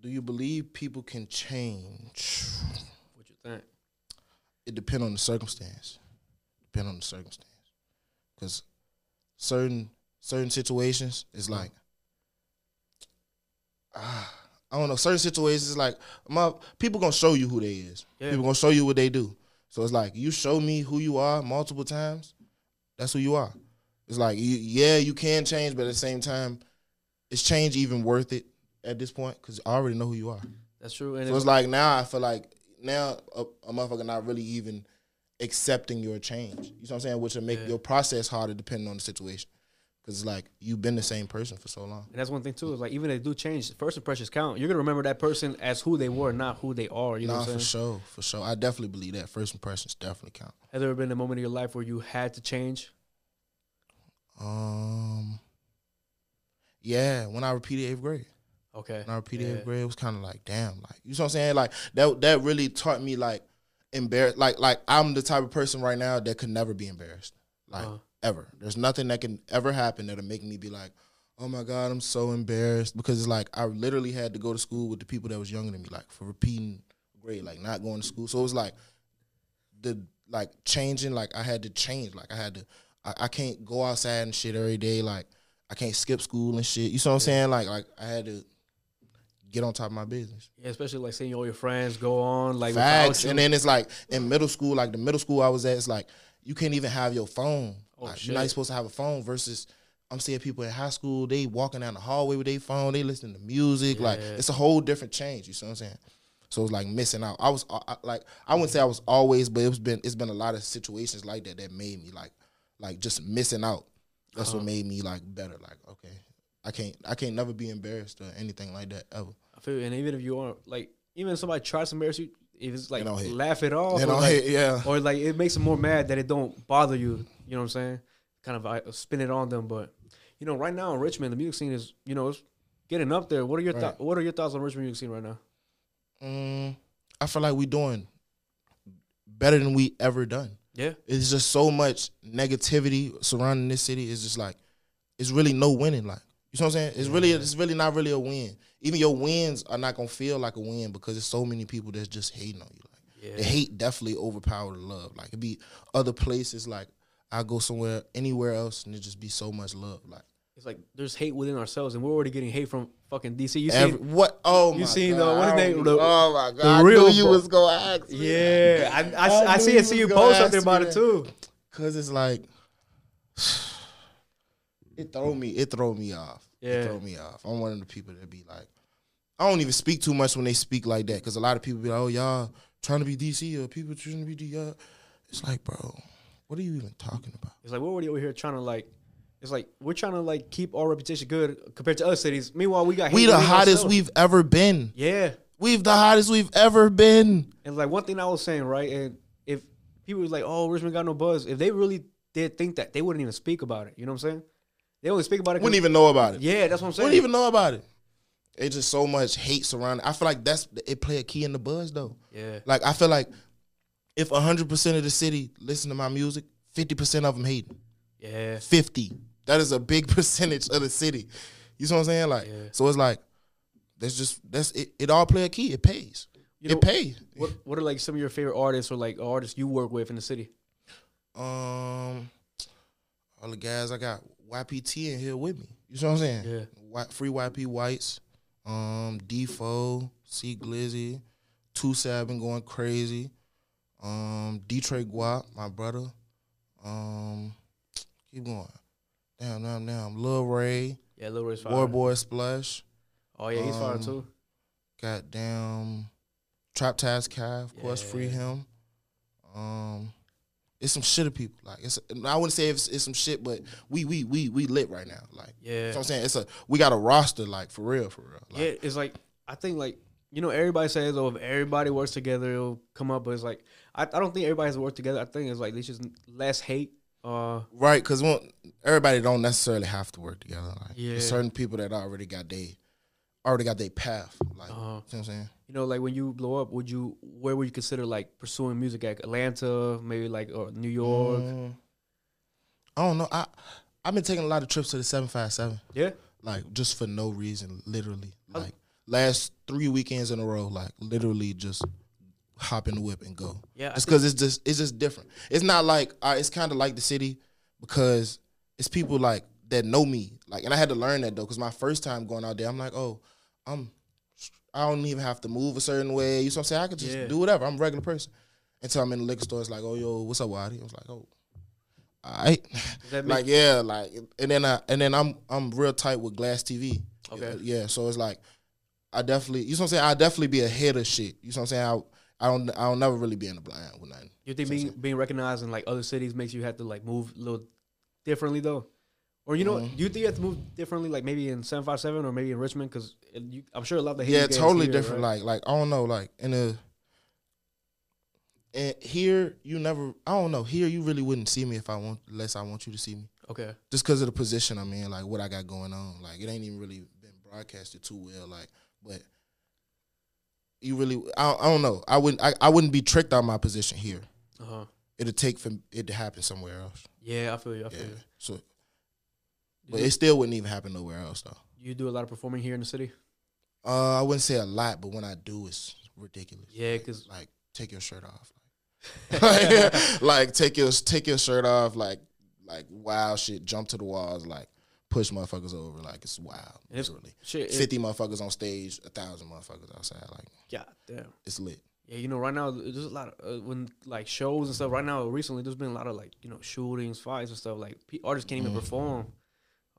Speaker 2: Do you believe people can change?
Speaker 1: What you think?
Speaker 2: It depends on the circumstance. Depend on the circumstance. Cause certain certain situations is like ah, I don't know. Certain situations like my people gonna show you who they is.
Speaker 1: Yeah.
Speaker 2: People gonna show you what they do. So it's like you show me who you are multiple times. That's who you are. It's like you, yeah, you can change, but at the same time, is change even worth it at this point? Because I already know who you are.
Speaker 1: That's true. And
Speaker 2: So it's like now I feel like now a, a motherfucker not really even accepting your change. You know what I'm saying? Which will make
Speaker 1: Yeah.
Speaker 2: your process harder depending on the situation. Because it's like you've been the same person for so long.
Speaker 1: And that's one thing too. Is like even if they do change, first impressions count. You're gonna remember that person as who they were, not who they are. You know
Speaker 2: nah, for sure, for sure. I definitely believe that first impressions definitely count.
Speaker 1: Has there ever been a moment in your life where you had to change?
Speaker 2: Um, yeah, when I repeated eighth grade.
Speaker 1: Okay.
Speaker 2: When I repeated
Speaker 1: Yeah.
Speaker 2: eighth grade, it was kind of like, damn, like you know what I'm saying? Like that that really taught me like embarrassed. Like like I'm the type of person right now that could never be embarrassed, like
Speaker 1: Uh-huh.
Speaker 2: Ever. There's nothing that can ever happen that'll make me be like, oh my god, I'm so embarrassed because it's like I literally had to go to school with the people that was younger than me, like for repeating grade, like not going to school. So it was like the like changing, like I had to change, like I had to. I, I can't go outside and shit every day, like. I can't skip school and shit. You see what I'm saying? Like, like I had to get on top of my business.
Speaker 1: Yeah, especially like seeing all your friends go on like
Speaker 2: Facts. And then it's like in middle school, like the middle school I was at, it's like you can't even have your phone.
Speaker 1: Oh,
Speaker 2: like, you're not supposed to have a phone versus I'm seeing people in high school, they walking down the hallway with their phone, they listening to music. Like it's a whole different change. You see what I'm saying? So it's like missing out. I was I, like I wouldn't say I was always, but it's been it's been a lot of situations like that that made me like like just missing out. That's
Speaker 1: Uh-huh.
Speaker 2: what made me like better. Like okay, I can't I can't never be embarrassed or anything like that ever.
Speaker 1: I feel, and even if you are like, even if somebody tries to embarrass you, it's like
Speaker 2: don't
Speaker 1: laugh it off,
Speaker 2: You
Speaker 1: or,
Speaker 2: know,
Speaker 1: like,
Speaker 2: yeah.
Speaker 1: or like it makes them more mad that it don't bother you. You know what I'm saying? Kind of uh, spin it on them, but you know, right now in Richmond, the music scene is you know it's getting up there. What are your
Speaker 2: Right.
Speaker 1: thoughts? What are your thoughts on Richmond music scene right now?
Speaker 2: Mm, I feel like we're doing better than we ever done.
Speaker 1: Yeah,
Speaker 2: It's just so much negativity surrounding this city. It's just like it's really no winning. Like you know what I'm saying? It's really it's really not really a win. Even your wins are not gonna feel like a win because there's so many people that's just hating on you. Like the hate definitely overpower the love. Like it'd be other places. Like I go somewhere anywhere else and it just be so much love. Like
Speaker 1: it's like there's hate within ourselves, and we're already getting hate from fucking DC. You see?
Speaker 2: every, what? Oh
Speaker 1: you
Speaker 2: my
Speaker 1: seen uh, the-
Speaker 2: god!
Speaker 1: what is
Speaker 2: I
Speaker 1: they-
Speaker 2: don't-
Speaker 1: the-
Speaker 2: oh my god!
Speaker 1: the
Speaker 2: I
Speaker 1: real
Speaker 2: knew you was gonna ask. me.
Speaker 1: yeah, I I,
Speaker 2: I
Speaker 1: I, see I see you post something about it too.
Speaker 2: Cause it's like it throw me it throw me off.
Speaker 1: Yeah.
Speaker 2: It throw me off. I'm one of the people that be like, I don't even speak too much when they speak like that. Cause a lot of people be like, oh y'all trying to be DC or people trying to be DC. It's like, bro, what are you even talking about?
Speaker 1: It's like we're already over here trying to like. It's like we're trying to like keep our reputation good compared to other cities. Meanwhile, we got
Speaker 2: We the hottest
Speaker 1: ourselves.
Speaker 2: we've ever been.
Speaker 1: Yeah,
Speaker 2: We've the hottest we've ever been.
Speaker 1: and like one thing I was saying right, and if people was like, "Oh, Richmond got no buzz," if they really did think that, they wouldn't even speak about it. You know what I'm saying? They only speak about it.
Speaker 2: Wouldn't even know about it.
Speaker 1: Yeah, that's what I'm saying.
Speaker 2: Wouldn't even know about it. It's just so much hate surrounding. I feel like that's it play a key in the buzz though.
Speaker 1: yeah,
Speaker 2: Like I feel like if hundred percent of the city listen to my music, fifty percent of them hate.
Speaker 1: yeah,
Speaker 2: Fifty. That is a big percentage of the city. You see what I'm saying? Like,
Speaker 1: Yeah.
Speaker 2: so it's like that's just that's it. It all play a key. It pays.
Speaker 1: You know-
Speaker 2: it pays.
Speaker 1: What What are like some of your favorite artists or like artists you work with in the city?
Speaker 2: Um, all the guys I got YPT in here with me. You see what I'm saying?
Speaker 1: Yeah.
Speaker 2: Y, free YP Whites, um, D4, C Glizzy, Two Seven going crazy. Um, Detroit Guap, my brother. Um, keep going. Damn, damn, damn. Lil Ray,
Speaker 1: Yeah, Lil Ray's fire.
Speaker 2: War Boy Splash.
Speaker 1: Oh yeah, he's fire
Speaker 2: Um,
Speaker 1: too.
Speaker 2: Goddamn, Trap Task Kai, of course, free him. Um, it's some shit of people. Like it's, I wouldn't say it's, it's some shit, but we we we we lit right now. Like, you know
Speaker 1: Yeah,
Speaker 2: I'm saying it's a we got a roster like for real, for real. Like,
Speaker 1: yeah. It's like I think like you know everybody says oh if everybody works together it'll come up, but it's like I, I don't think everybody has to together. I think it's like there's just less hate. Uh,
Speaker 2: right? Because everybody don't necessarily have to work together. Like,
Speaker 1: Yeah.
Speaker 2: there's certain people that already got they already got their path. Like, you know
Speaker 1: Uh-huh.
Speaker 2: what I'm saying?
Speaker 1: you know, like when you blow up, would you where would you consider like pursuing music at Atlanta, maybe like or New York?
Speaker 2: Mm, I don't know. I I've been taking a lot of trips to the seven five seven.
Speaker 1: Yeah,
Speaker 2: like just for no reason, literally. Like last three weekends in a row, like literally just hop in the whip and go.
Speaker 1: yeah. I
Speaker 2: Just because it's just it's just different. It's not like uh, it's kind of like the city because it's people like that know me. Like, and I had to learn that though, because my first time going out there, I'm like, oh, I'm I don't even have to move a certain way. You know what I'm saying? I could just
Speaker 1: Yeah.
Speaker 2: do whatever. I'm a regular person. Until I'm in the liquor store, it's like, oh yo, what's up, Waddie? I was like, oh, all right.
Speaker 1: Does that make-
Speaker 2: like yeah, like and then I and then I'm I'm real tight with Glass TV.
Speaker 1: Okay.
Speaker 2: Yeah, so it's like I definitely, you know what I'm saying. I definitely be ahead of shit. You know what I'm saying. I, I don't, I don't never really be in the blind with nothing.
Speaker 1: You think being being recognized in like other cities makes you have to like move a little differently though, or you know,
Speaker 2: Mhm.
Speaker 1: do you think you have to move differently, like maybe in seven five seven or maybe in Richmond? Because I'm sure a lot of the
Speaker 2: yeah, totally
Speaker 1: here,
Speaker 2: different.
Speaker 1: right?
Speaker 2: Like, like I don't know, like in a, and here you never, I don't know. Here you really wouldn't see me if I want, unless I want you to see me,
Speaker 1: okay,
Speaker 2: just because of the position I'm in, like what I got going on. Like it ain't even really been broadcasted too well. Like, but you really, I, I don't know. I wouldn't, I, I wouldn't be tricked out of my position here.
Speaker 1: uh huh,
Speaker 2: It'll take for it to happen somewhere else.
Speaker 1: yeah, I feel you, I
Speaker 2: Yeah.
Speaker 1: feel you.
Speaker 2: So, but it still wouldn't even happen nowhere else though.
Speaker 1: you do a lot of performing here in the city?
Speaker 2: Uh, I wouldn't say a lot, but when I do, it's ridiculous.
Speaker 1: Yeah, because
Speaker 2: like take your shirt off, like, like take your take your shirt off, like like wild shit, jump to the walls, like push motherfuckers over, like it's wild.
Speaker 1: It's-
Speaker 2: Literally,
Speaker 1: shit, it-
Speaker 2: fifty motherfuckers on stage, a thousand motherfuckers outside, like
Speaker 1: God damn.
Speaker 2: it's lit.
Speaker 1: Yeah, you know, right now there's a lot of uh, when like shows and stuff. Right now, recently, there's been a lot of like you know shootings, fights, and stuff. Like artists can't even
Speaker 2: Mhm.
Speaker 1: perform.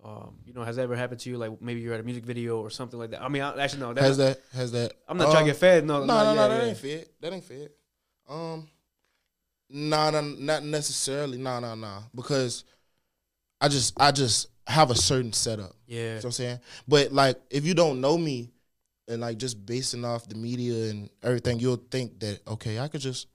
Speaker 1: Um, you know, has that ever happened to you? Like maybe you're at a music video or something like that. I mean, I, actually, no. That,
Speaker 2: Has that has that?
Speaker 1: I'm not trying to
Speaker 2: um,
Speaker 1: get fed. No,
Speaker 2: No,
Speaker 1: no,
Speaker 2: no,
Speaker 1: yeah,
Speaker 2: that
Speaker 1: yeah.
Speaker 2: ain't fit. That ain't fit. Um, nah, nah, not necessarily. Nah, nah, nah. Because I just, I just have a certain setup.
Speaker 1: Yeah,
Speaker 2: You know what I'm saying? But like, if you don't know me, and like just basing off the media and everything, you'll think that okay, I could just,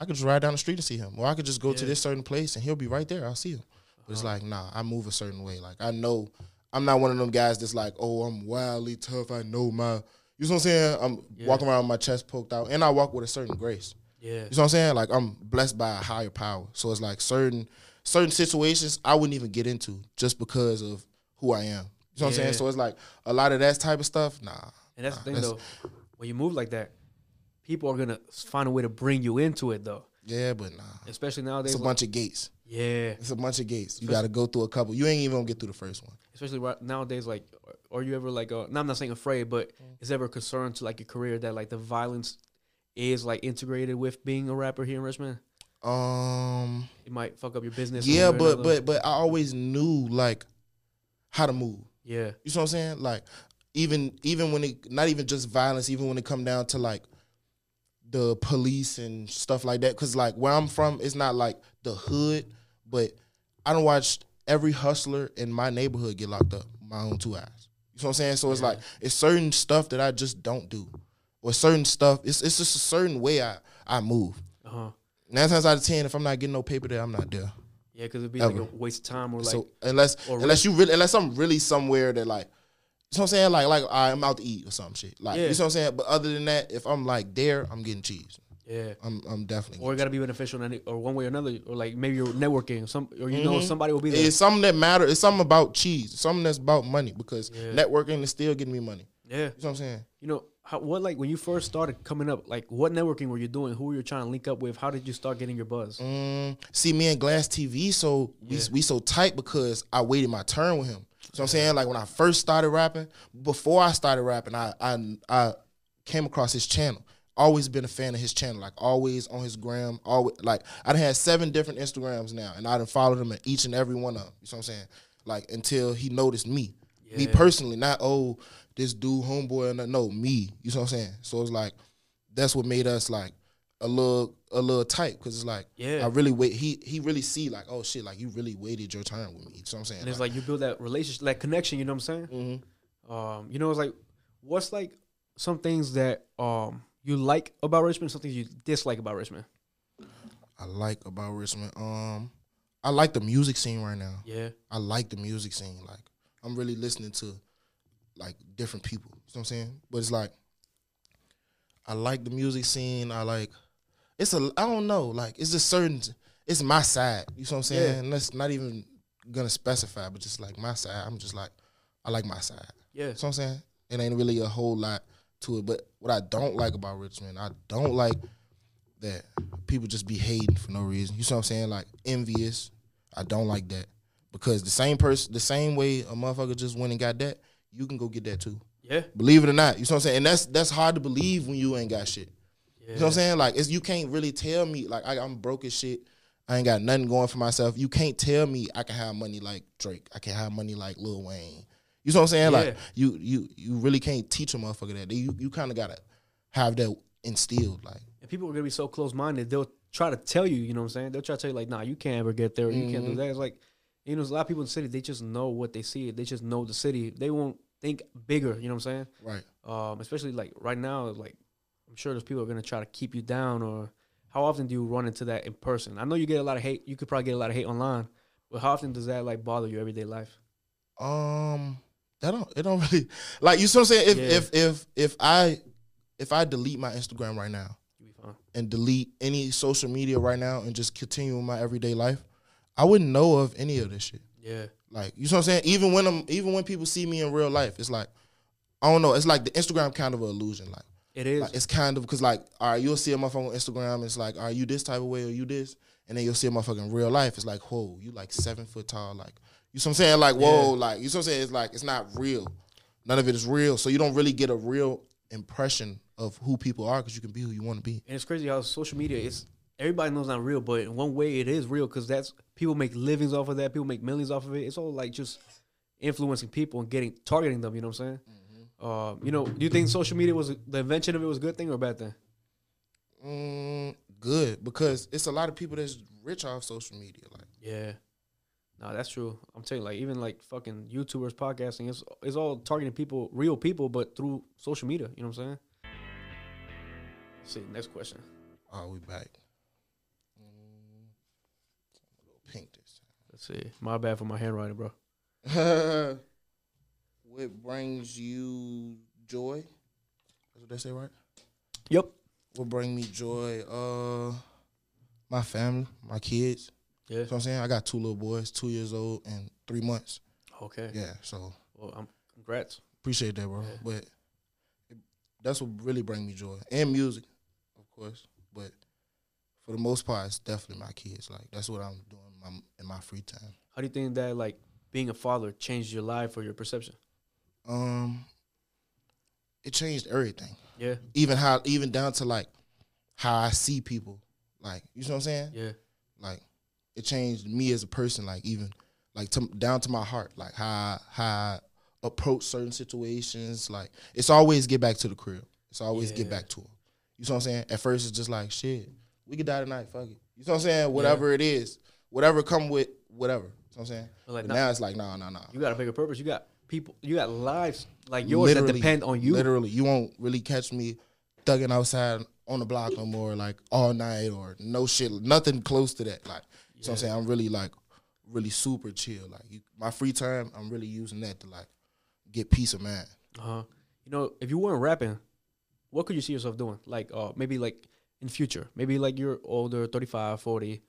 Speaker 2: I could just ride down the street and see him, or I could just go to this certain place and he'll be right there. I'll see him. But it's
Speaker 1: Uh-huh.
Speaker 2: like, nah, I move a certain way. Like I know, I'm not one of them guys that's like, oh, I'm wildly tough. I know my, you know what I'm saying? I'm
Speaker 1: Yeah.
Speaker 2: walking around with my chest poked out, and I walk with a certain grace.
Speaker 1: yeah,
Speaker 2: You know what I'm saying? Like I'm blessed by a higher power. So it's like certain certain situations I wouldn't even get into just because of who I am. You know what I'm saying? So it's like a lot of that type of stuff. Nah.
Speaker 1: and that's the thing
Speaker 2: that's-
Speaker 1: though. When you move like that, people are gonna find a way to bring you into it though.
Speaker 2: Yeah, but nah.
Speaker 1: Especially nowadays.
Speaker 2: It's a
Speaker 1: like-
Speaker 2: bunch of gates.
Speaker 1: Yeah,
Speaker 2: It's a bunch of gates. You got to go through a couple. You ain't even gonna get through the first one.
Speaker 1: especially right nowadays. Like, are you ever like? Uh, no, I'm not saying afraid, but
Speaker 2: Mm.
Speaker 1: is ever a concern to like your career that like the violence is like integrated with being a rapper here in Richmond?
Speaker 2: Um.
Speaker 1: It might fuck up your business.
Speaker 2: Yeah,
Speaker 1: one way or
Speaker 2: but but but I always knew like how to move.
Speaker 1: yeah,
Speaker 2: You know what I'm saying? Like even even when it not even just violence, even when it come down to like the police and stuff like that. Cause like where I'm from, it's not like the hood, but I don't watch every hustler in my neighborhood get locked up. My own two eyes. You know what I'm saying? So it's
Speaker 1: Yeah.
Speaker 2: like it's certain stuff that I just don't do, or certain stuff. It's it's just a certain way I I move.
Speaker 1: uh huh,
Speaker 2: Nine times out of ten, if I'm not getting no paper there, I'm not there.
Speaker 1: yeah, because it'd be like a waste of time or like
Speaker 2: so unless
Speaker 1: or
Speaker 2: unless you really unless I'm really somewhere that like you know what I'm saying? Like like I'm out to eat or some shit. Like
Speaker 1: Yeah.
Speaker 2: you know what I'm saying? But other than that, if I'm like there, I'm getting cheese.
Speaker 1: Yeah.
Speaker 2: I'm I'm definitely
Speaker 1: Or it got to be beneficial in any, or one way or another, or like maybe you're networking, some or you know
Speaker 2: Mhm.
Speaker 1: somebody will be there.
Speaker 2: it's something that matter. It's something about cheese. It's something that's about money because
Speaker 1: Yeah.
Speaker 2: networking is still getting me money.
Speaker 1: yeah,
Speaker 2: You know what I'm saying?
Speaker 1: you know how, what like when you first started coming up, like what networking were you doing? Who were you trying to link up with? How did you start getting your buzz?
Speaker 2: Mm, see, me and Glass TV, so we
Speaker 1: Yeah.
Speaker 2: we so tight because I waited my turn with him. So I'm saying, like when I first started rapping, before I started rapping, I I I came across his channel. Always been a fan of his channel, like always on his gram. Always like I done had seven different Instagrams now, and I done followed him at each and every one of them. You know what I'm saying? Like until he noticed me, me personally, not oh this dude homeboy, and no me. You know what I'm saying? So it's like that's what made us like a little a little tight because it's like
Speaker 1: Yeah.
Speaker 2: I really wait. He he really see like oh shit like you really waited your time with me. You know what I'm saying?
Speaker 1: And it's like you build that relationship, that connection. You know what I'm saying?
Speaker 2: Mhm.
Speaker 1: Um, you know, it's like what's like some things that um you like about Richmond, some things you dislike about Richmond.
Speaker 2: I like about Richmond. Um, I like the music scene right now.
Speaker 1: Yeah,
Speaker 2: I like the music scene. Like I'm really listening to like different people. You know what I'm saying? But it's like I like the music scene. I like it's a I don't know, like it's just certain it's my side. You know what I'm saying?
Speaker 1: Yeah.
Speaker 2: And that's not even gonna specify, but just like my side. I'm just like I like my side.
Speaker 1: yeah,
Speaker 2: You know what I'm saying? It ain't really a whole lot to it. But what I don't like about Richmond, I don't like that people just be hating for no reason. You see what I'm saying? Like envious. I don't like that. Because the same person the same way a motherfucker just went and got that, you can go get that too.
Speaker 1: yeah,
Speaker 2: Believe it or not. You know what I'm saying? And that's that's hard to believe when you ain't got shit.
Speaker 1: yeah.
Speaker 2: You know what I'm saying? Like it's you can't really tell me like I, I'm broke as shit. I ain't got nothing going for myself. You can't tell me I can have money like Drake. I can have money like Lil Wayne. You know what I'm saying?
Speaker 1: Yeah.
Speaker 2: Like you you you really can't teach a motherfucker that. You you kind of gotta have that instilled. Like
Speaker 1: And people are gonna be so close minded. They'll try to tell you. You know what I'm saying? They'll try to tell you like, nah, you can't ever get there. You can't do
Speaker 2: Mhm.
Speaker 1: that. It's like, you know, there's a lot of people in the city. They just know what they see. They just know the city. They won't think bigger. You know what I'm saying?
Speaker 2: right.
Speaker 1: Um, especially like right now, like I'm sure those people are gonna try to keep you down. Or how often do you run into that in person? I know you get a lot of hate. You could probably get a lot of hate online, but how often does that like bother your everyday life?
Speaker 2: Um, that don't it don't really like you. See what I'm saying? If
Speaker 1: Yeah.
Speaker 2: if if if I if I delete my Instagram right now
Speaker 1: You be fine.
Speaker 2: and delete any social media right now and just continue my everyday life, I wouldn't know of any of this shit.
Speaker 1: Yeah.
Speaker 2: Like you know what I'm saying? Even when I'm even when people see me in real life, it's like I don't know. It's like the Instagram kind of an illusion. Like,
Speaker 1: It is.
Speaker 2: like it's kind of because like all right, you'll see a motherfucker on Instagram. It's like are you this type of way or you this, and then you'll see a motherfucker in real life. It's like whoa, you like seven foot tall. Like you know what I'm saying? Like whoa, like you know what I'm saying? It's like it's not real. None of it is real. So you don't really get a real impression of who people are because you can be who you want to be.
Speaker 1: And it's crazy how social media is. Everybody knows not real, but in one way it is real because that's people make livings off of that. People make millions off of it. It's all like just influencing people and getting targeting them. You know what I'm saying? Uh, you know, do you think social media was the invention of it was a good thing or a bad thing?
Speaker 2: Mm, good because it's a lot of people that's rich off social media. Like
Speaker 1: Yeah. No, that's true. I'm telling you, like even like fucking YouTubers podcasting, it's it's all targeting people, real people, but through social media. You know what I'm saying? Let's see, next question.
Speaker 2: oh, we back. Mm, a little pink this
Speaker 1: Let's see. My bad for my handwriting, bro.
Speaker 2: what brings you joy? That's what they say, right?
Speaker 1: Yep.
Speaker 2: What bring me joy? Uh, my family, my kids.
Speaker 1: Yeah.
Speaker 2: What I'm saying? I got two little boys, two years old and three months.
Speaker 1: Okay.
Speaker 2: Yeah, so
Speaker 1: Well, I'm congrats.
Speaker 2: appreciate that, bro.
Speaker 1: Yeah.
Speaker 2: But it, that's what really bring me joy and music, of course. But for the most part, it's definitely my kids. Like that's what I'm doing in my, in my free time.
Speaker 1: How do you think that like being a father changed your life or your perception?
Speaker 2: Um, it changed everything.
Speaker 1: Yeah.
Speaker 2: Even how, even down to like how I see people. Like you know what I'm saying?
Speaker 1: Yeah.
Speaker 2: Like it changed me as a person. Like even like to, down to my heart. Like how I- how I approach certain situations. Like it's always get back to the crib. It's always get back to him. You know what I'm saying? At first it's just like shit. We could die tonight. Fuck it. You know what I'm saying? Whatever it is, whatever come with whatever. You know what I'm saying?
Speaker 1: But like
Speaker 2: But
Speaker 1: now,
Speaker 2: it's like no no no.
Speaker 1: you got a bigger purpose. You got people. You got lives like yours that depend on you.
Speaker 2: Literally, you won't really catch me thugging outside on the block no more, like all night or no shit, nothing close to that. Like, so I'm saying I'm really like, really super chill. Like, you, my free time, I'm really using that to like get peace of mind.
Speaker 1: Uh huh. You know, if you weren't rapping, what could you see yourself doing? Like, uh, maybe like in future, maybe like you're older, 35, 40.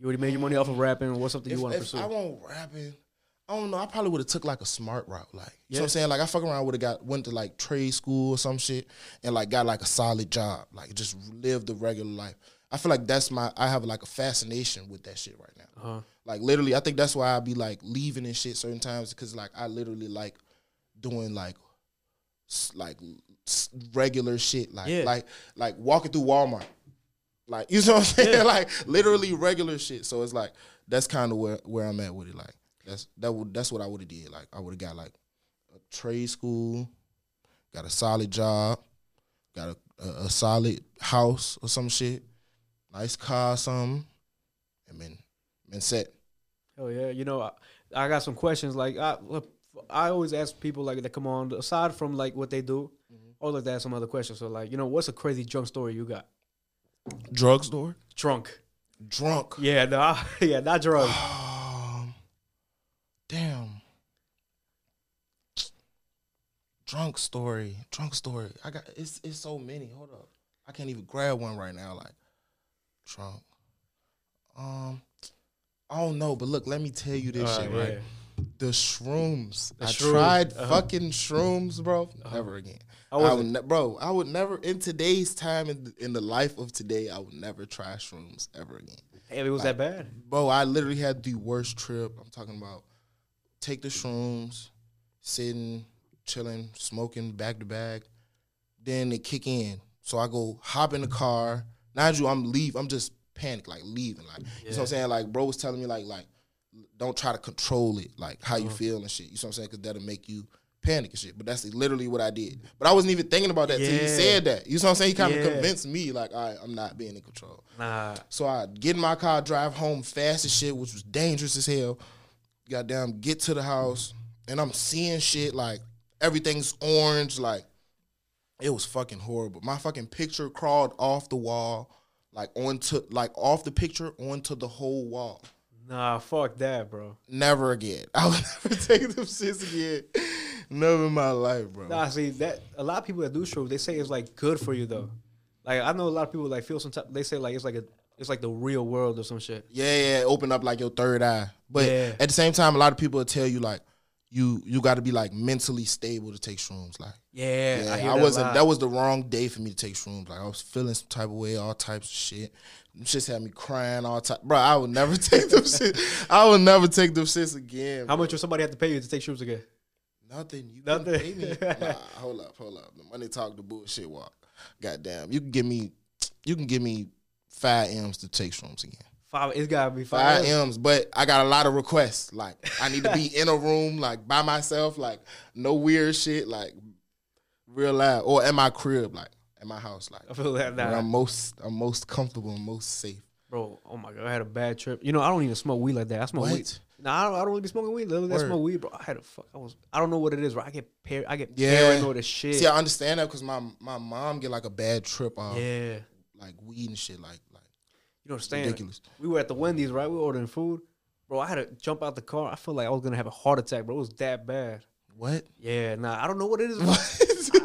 Speaker 1: You already made your money off of rapping. What's something
Speaker 2: If,
Speaker 1: you want to pursue?
Speaker 2: I won't rapping, I don't know. I probably would have took like a smart route. Like, you know what I'm saying? Like, I fuck around would have got went to like trade school or some shit and like got like a solid job. Like, just live the regular life. I feel like that's my. I have like a fascination with that shit right now.
Speaker 1: uh-huh.
Speaker 2: Like literally, I think that's why I be like leaving and shit certain times because like I literally like doing like like regular shit like
Speaker 1: Yeah.
Speaker 2: like like walking through Walmart. Like you know what I'm saying?
Speaker 1: Yeah.
Speaker 2: like literally regular shit. So it's like that's kind of where where I'm at with it. Like that's that would that's what I would have did. Like I would have got like a trade school, got a solid job, got a, a, a solid house or some shit, nice car, something, and then been set.
Speaker 1: Hell yeah. You know, I, I got some questions. Like, I, I always ask people like that come on, aside from like what they do,
Speaker 2: Mm-hmm.
Speaker 1: I always like to ask some other questions. So, like, you know, what's a crazy drunk story you got?
Speaker 2: Drugstore,
Speaker 1: Drunk.
Speaker 2: drunk.
Speaker 1: Yeah, no, yeah, not drunk.
Speaker 2: Um, damn. Drunk story. Drunk story. I got it's it's so many. Hold up. I can't even grab one right now. Like drunk. Um I don't know, but look, let me tell you this
Speaker 1: Uh,
Speaker 2: shit,
Speaker 1: yeah.
Speaker 2: right? The shrooms.
Speaker 1: The
Speaker 2: I
Speaker 1: shrooms,
Speaker 2: tried
Speaker 1: uh-huh.
Speaker 2: fucking shrooms, bro. Never again.
Speaker 1: How
Speaker 2: I would ne- bro, I would never in today's time in, in the life of today, I would never try shrooms ever again
Speaker 1: Hey, it was that bad.
Speaker 2: bro, I literally had the worst trip. I'm talking about take the shrooms, sitting, chilling, smoking back to back. Then they kick in. So I go hop in the car. You I'm leave. I'm just panic, like leaving. Like you know what I'm saying? Like bro was telling me like like don't try to control it, like how you uh-huh. feel and shit. You know what I'm saying? Because that'll make you panic and shit. But that's literally what I did. But I wasn't even thinking about that till he said that. You know what I'm saying? He kind of
Speaker 1: Yeah.
Speaker 2: convinced me, like, all right, I'm not being in control.
Speaker 1: Nah.
Speaker 2: So I get in my car, drive home fast as shit, which was dangerous as hell. Goddamn, get to the house, and I'm seeing shit like everything's orange, like it was fucking horrible. My fucking picture crawled off the wall, like onto like off the picture onto the whole wall.
Speaker 1: Nah, fuck that, bro.
Speaker 2: Never again. I will never take them shits again. Never in my life, bro.
Speaker 1: Nah, see that a lot of people that do shrooms, they say it's like good for you though. Like I know a lot of people like feel some type. They say like it's like a it's like the real world or some shit.
Speaker 2: Yeah, yeah, open up like your third eye. But
Speaker 1: Yeah.
Speaker 2: at the same time, a lot of people will tell you like you you got to be like mentally stable to take shrooms. Like
Speaker 1: Yeah,
Speaker 2: Yeah,
Speaker 1: I,
Speaker 2: I,
Speaker 1: that
Speaker 2: wasn't. That was the wrong day for me to take shrooms. Like I was feeling some type of way, all types of shit. Shits had me crying all time, bro. I would never take them shit. I would never take them shits again.
Speaker 1: How
Speaker 2: bro.
Speaker 1: much would somebody have to pay you to take shrooms again?
Speaker 2: Nothing. You
Speaker 1: Nothing.
Speaker 2: Nothing. Pay me. Nah, hold up, hold up. The money talk, the bullshit walk. Goddamn. You can give me. You can give me five m's to take shrooms again.
Speaker 1: Five. It's gotta be
Speaker 2: Five
Speaker 1: five.
Speaker 2: m's, but I got a lot of requests. Like I need to be in a room, like by myself, like no weird shit, like real loud, or at my crib, like at my house, like
Speaker 1: I feel that
Speaker 2: where I'm most I'm most comfortable and most safe.
Speaker 1: bro. Oh my god, I had a bad trip. You know, I don't even smoke weed like that. I smoke
Speaker 2: What?
Speaker 1: weed. Nah, I don't, I don't really be smoking weed. Literally, I smoke weed, bro. I had a fuck. I was. I don't know what it is, bro. I get par- I get
Speaker 2: Yeah.
Speaker 1: paranoid as shit.
Speaker 2: See, I understand that because my my mom get like a bad trip off
Speaker 1: yeah.
Speaker 2: like weed and shit, like
Speaker 1: You know, understand?
Speaker 2: ridiculous.
Speaker 1: We were at the Wendy's, right? We were ordering food, bro. I had to jump out the car. I felt like I was gonna have a heart attack, bro. It was that bad.
Speaker 2: What?
Speaker 1: Yeah, nah, I don't know what it is. bro.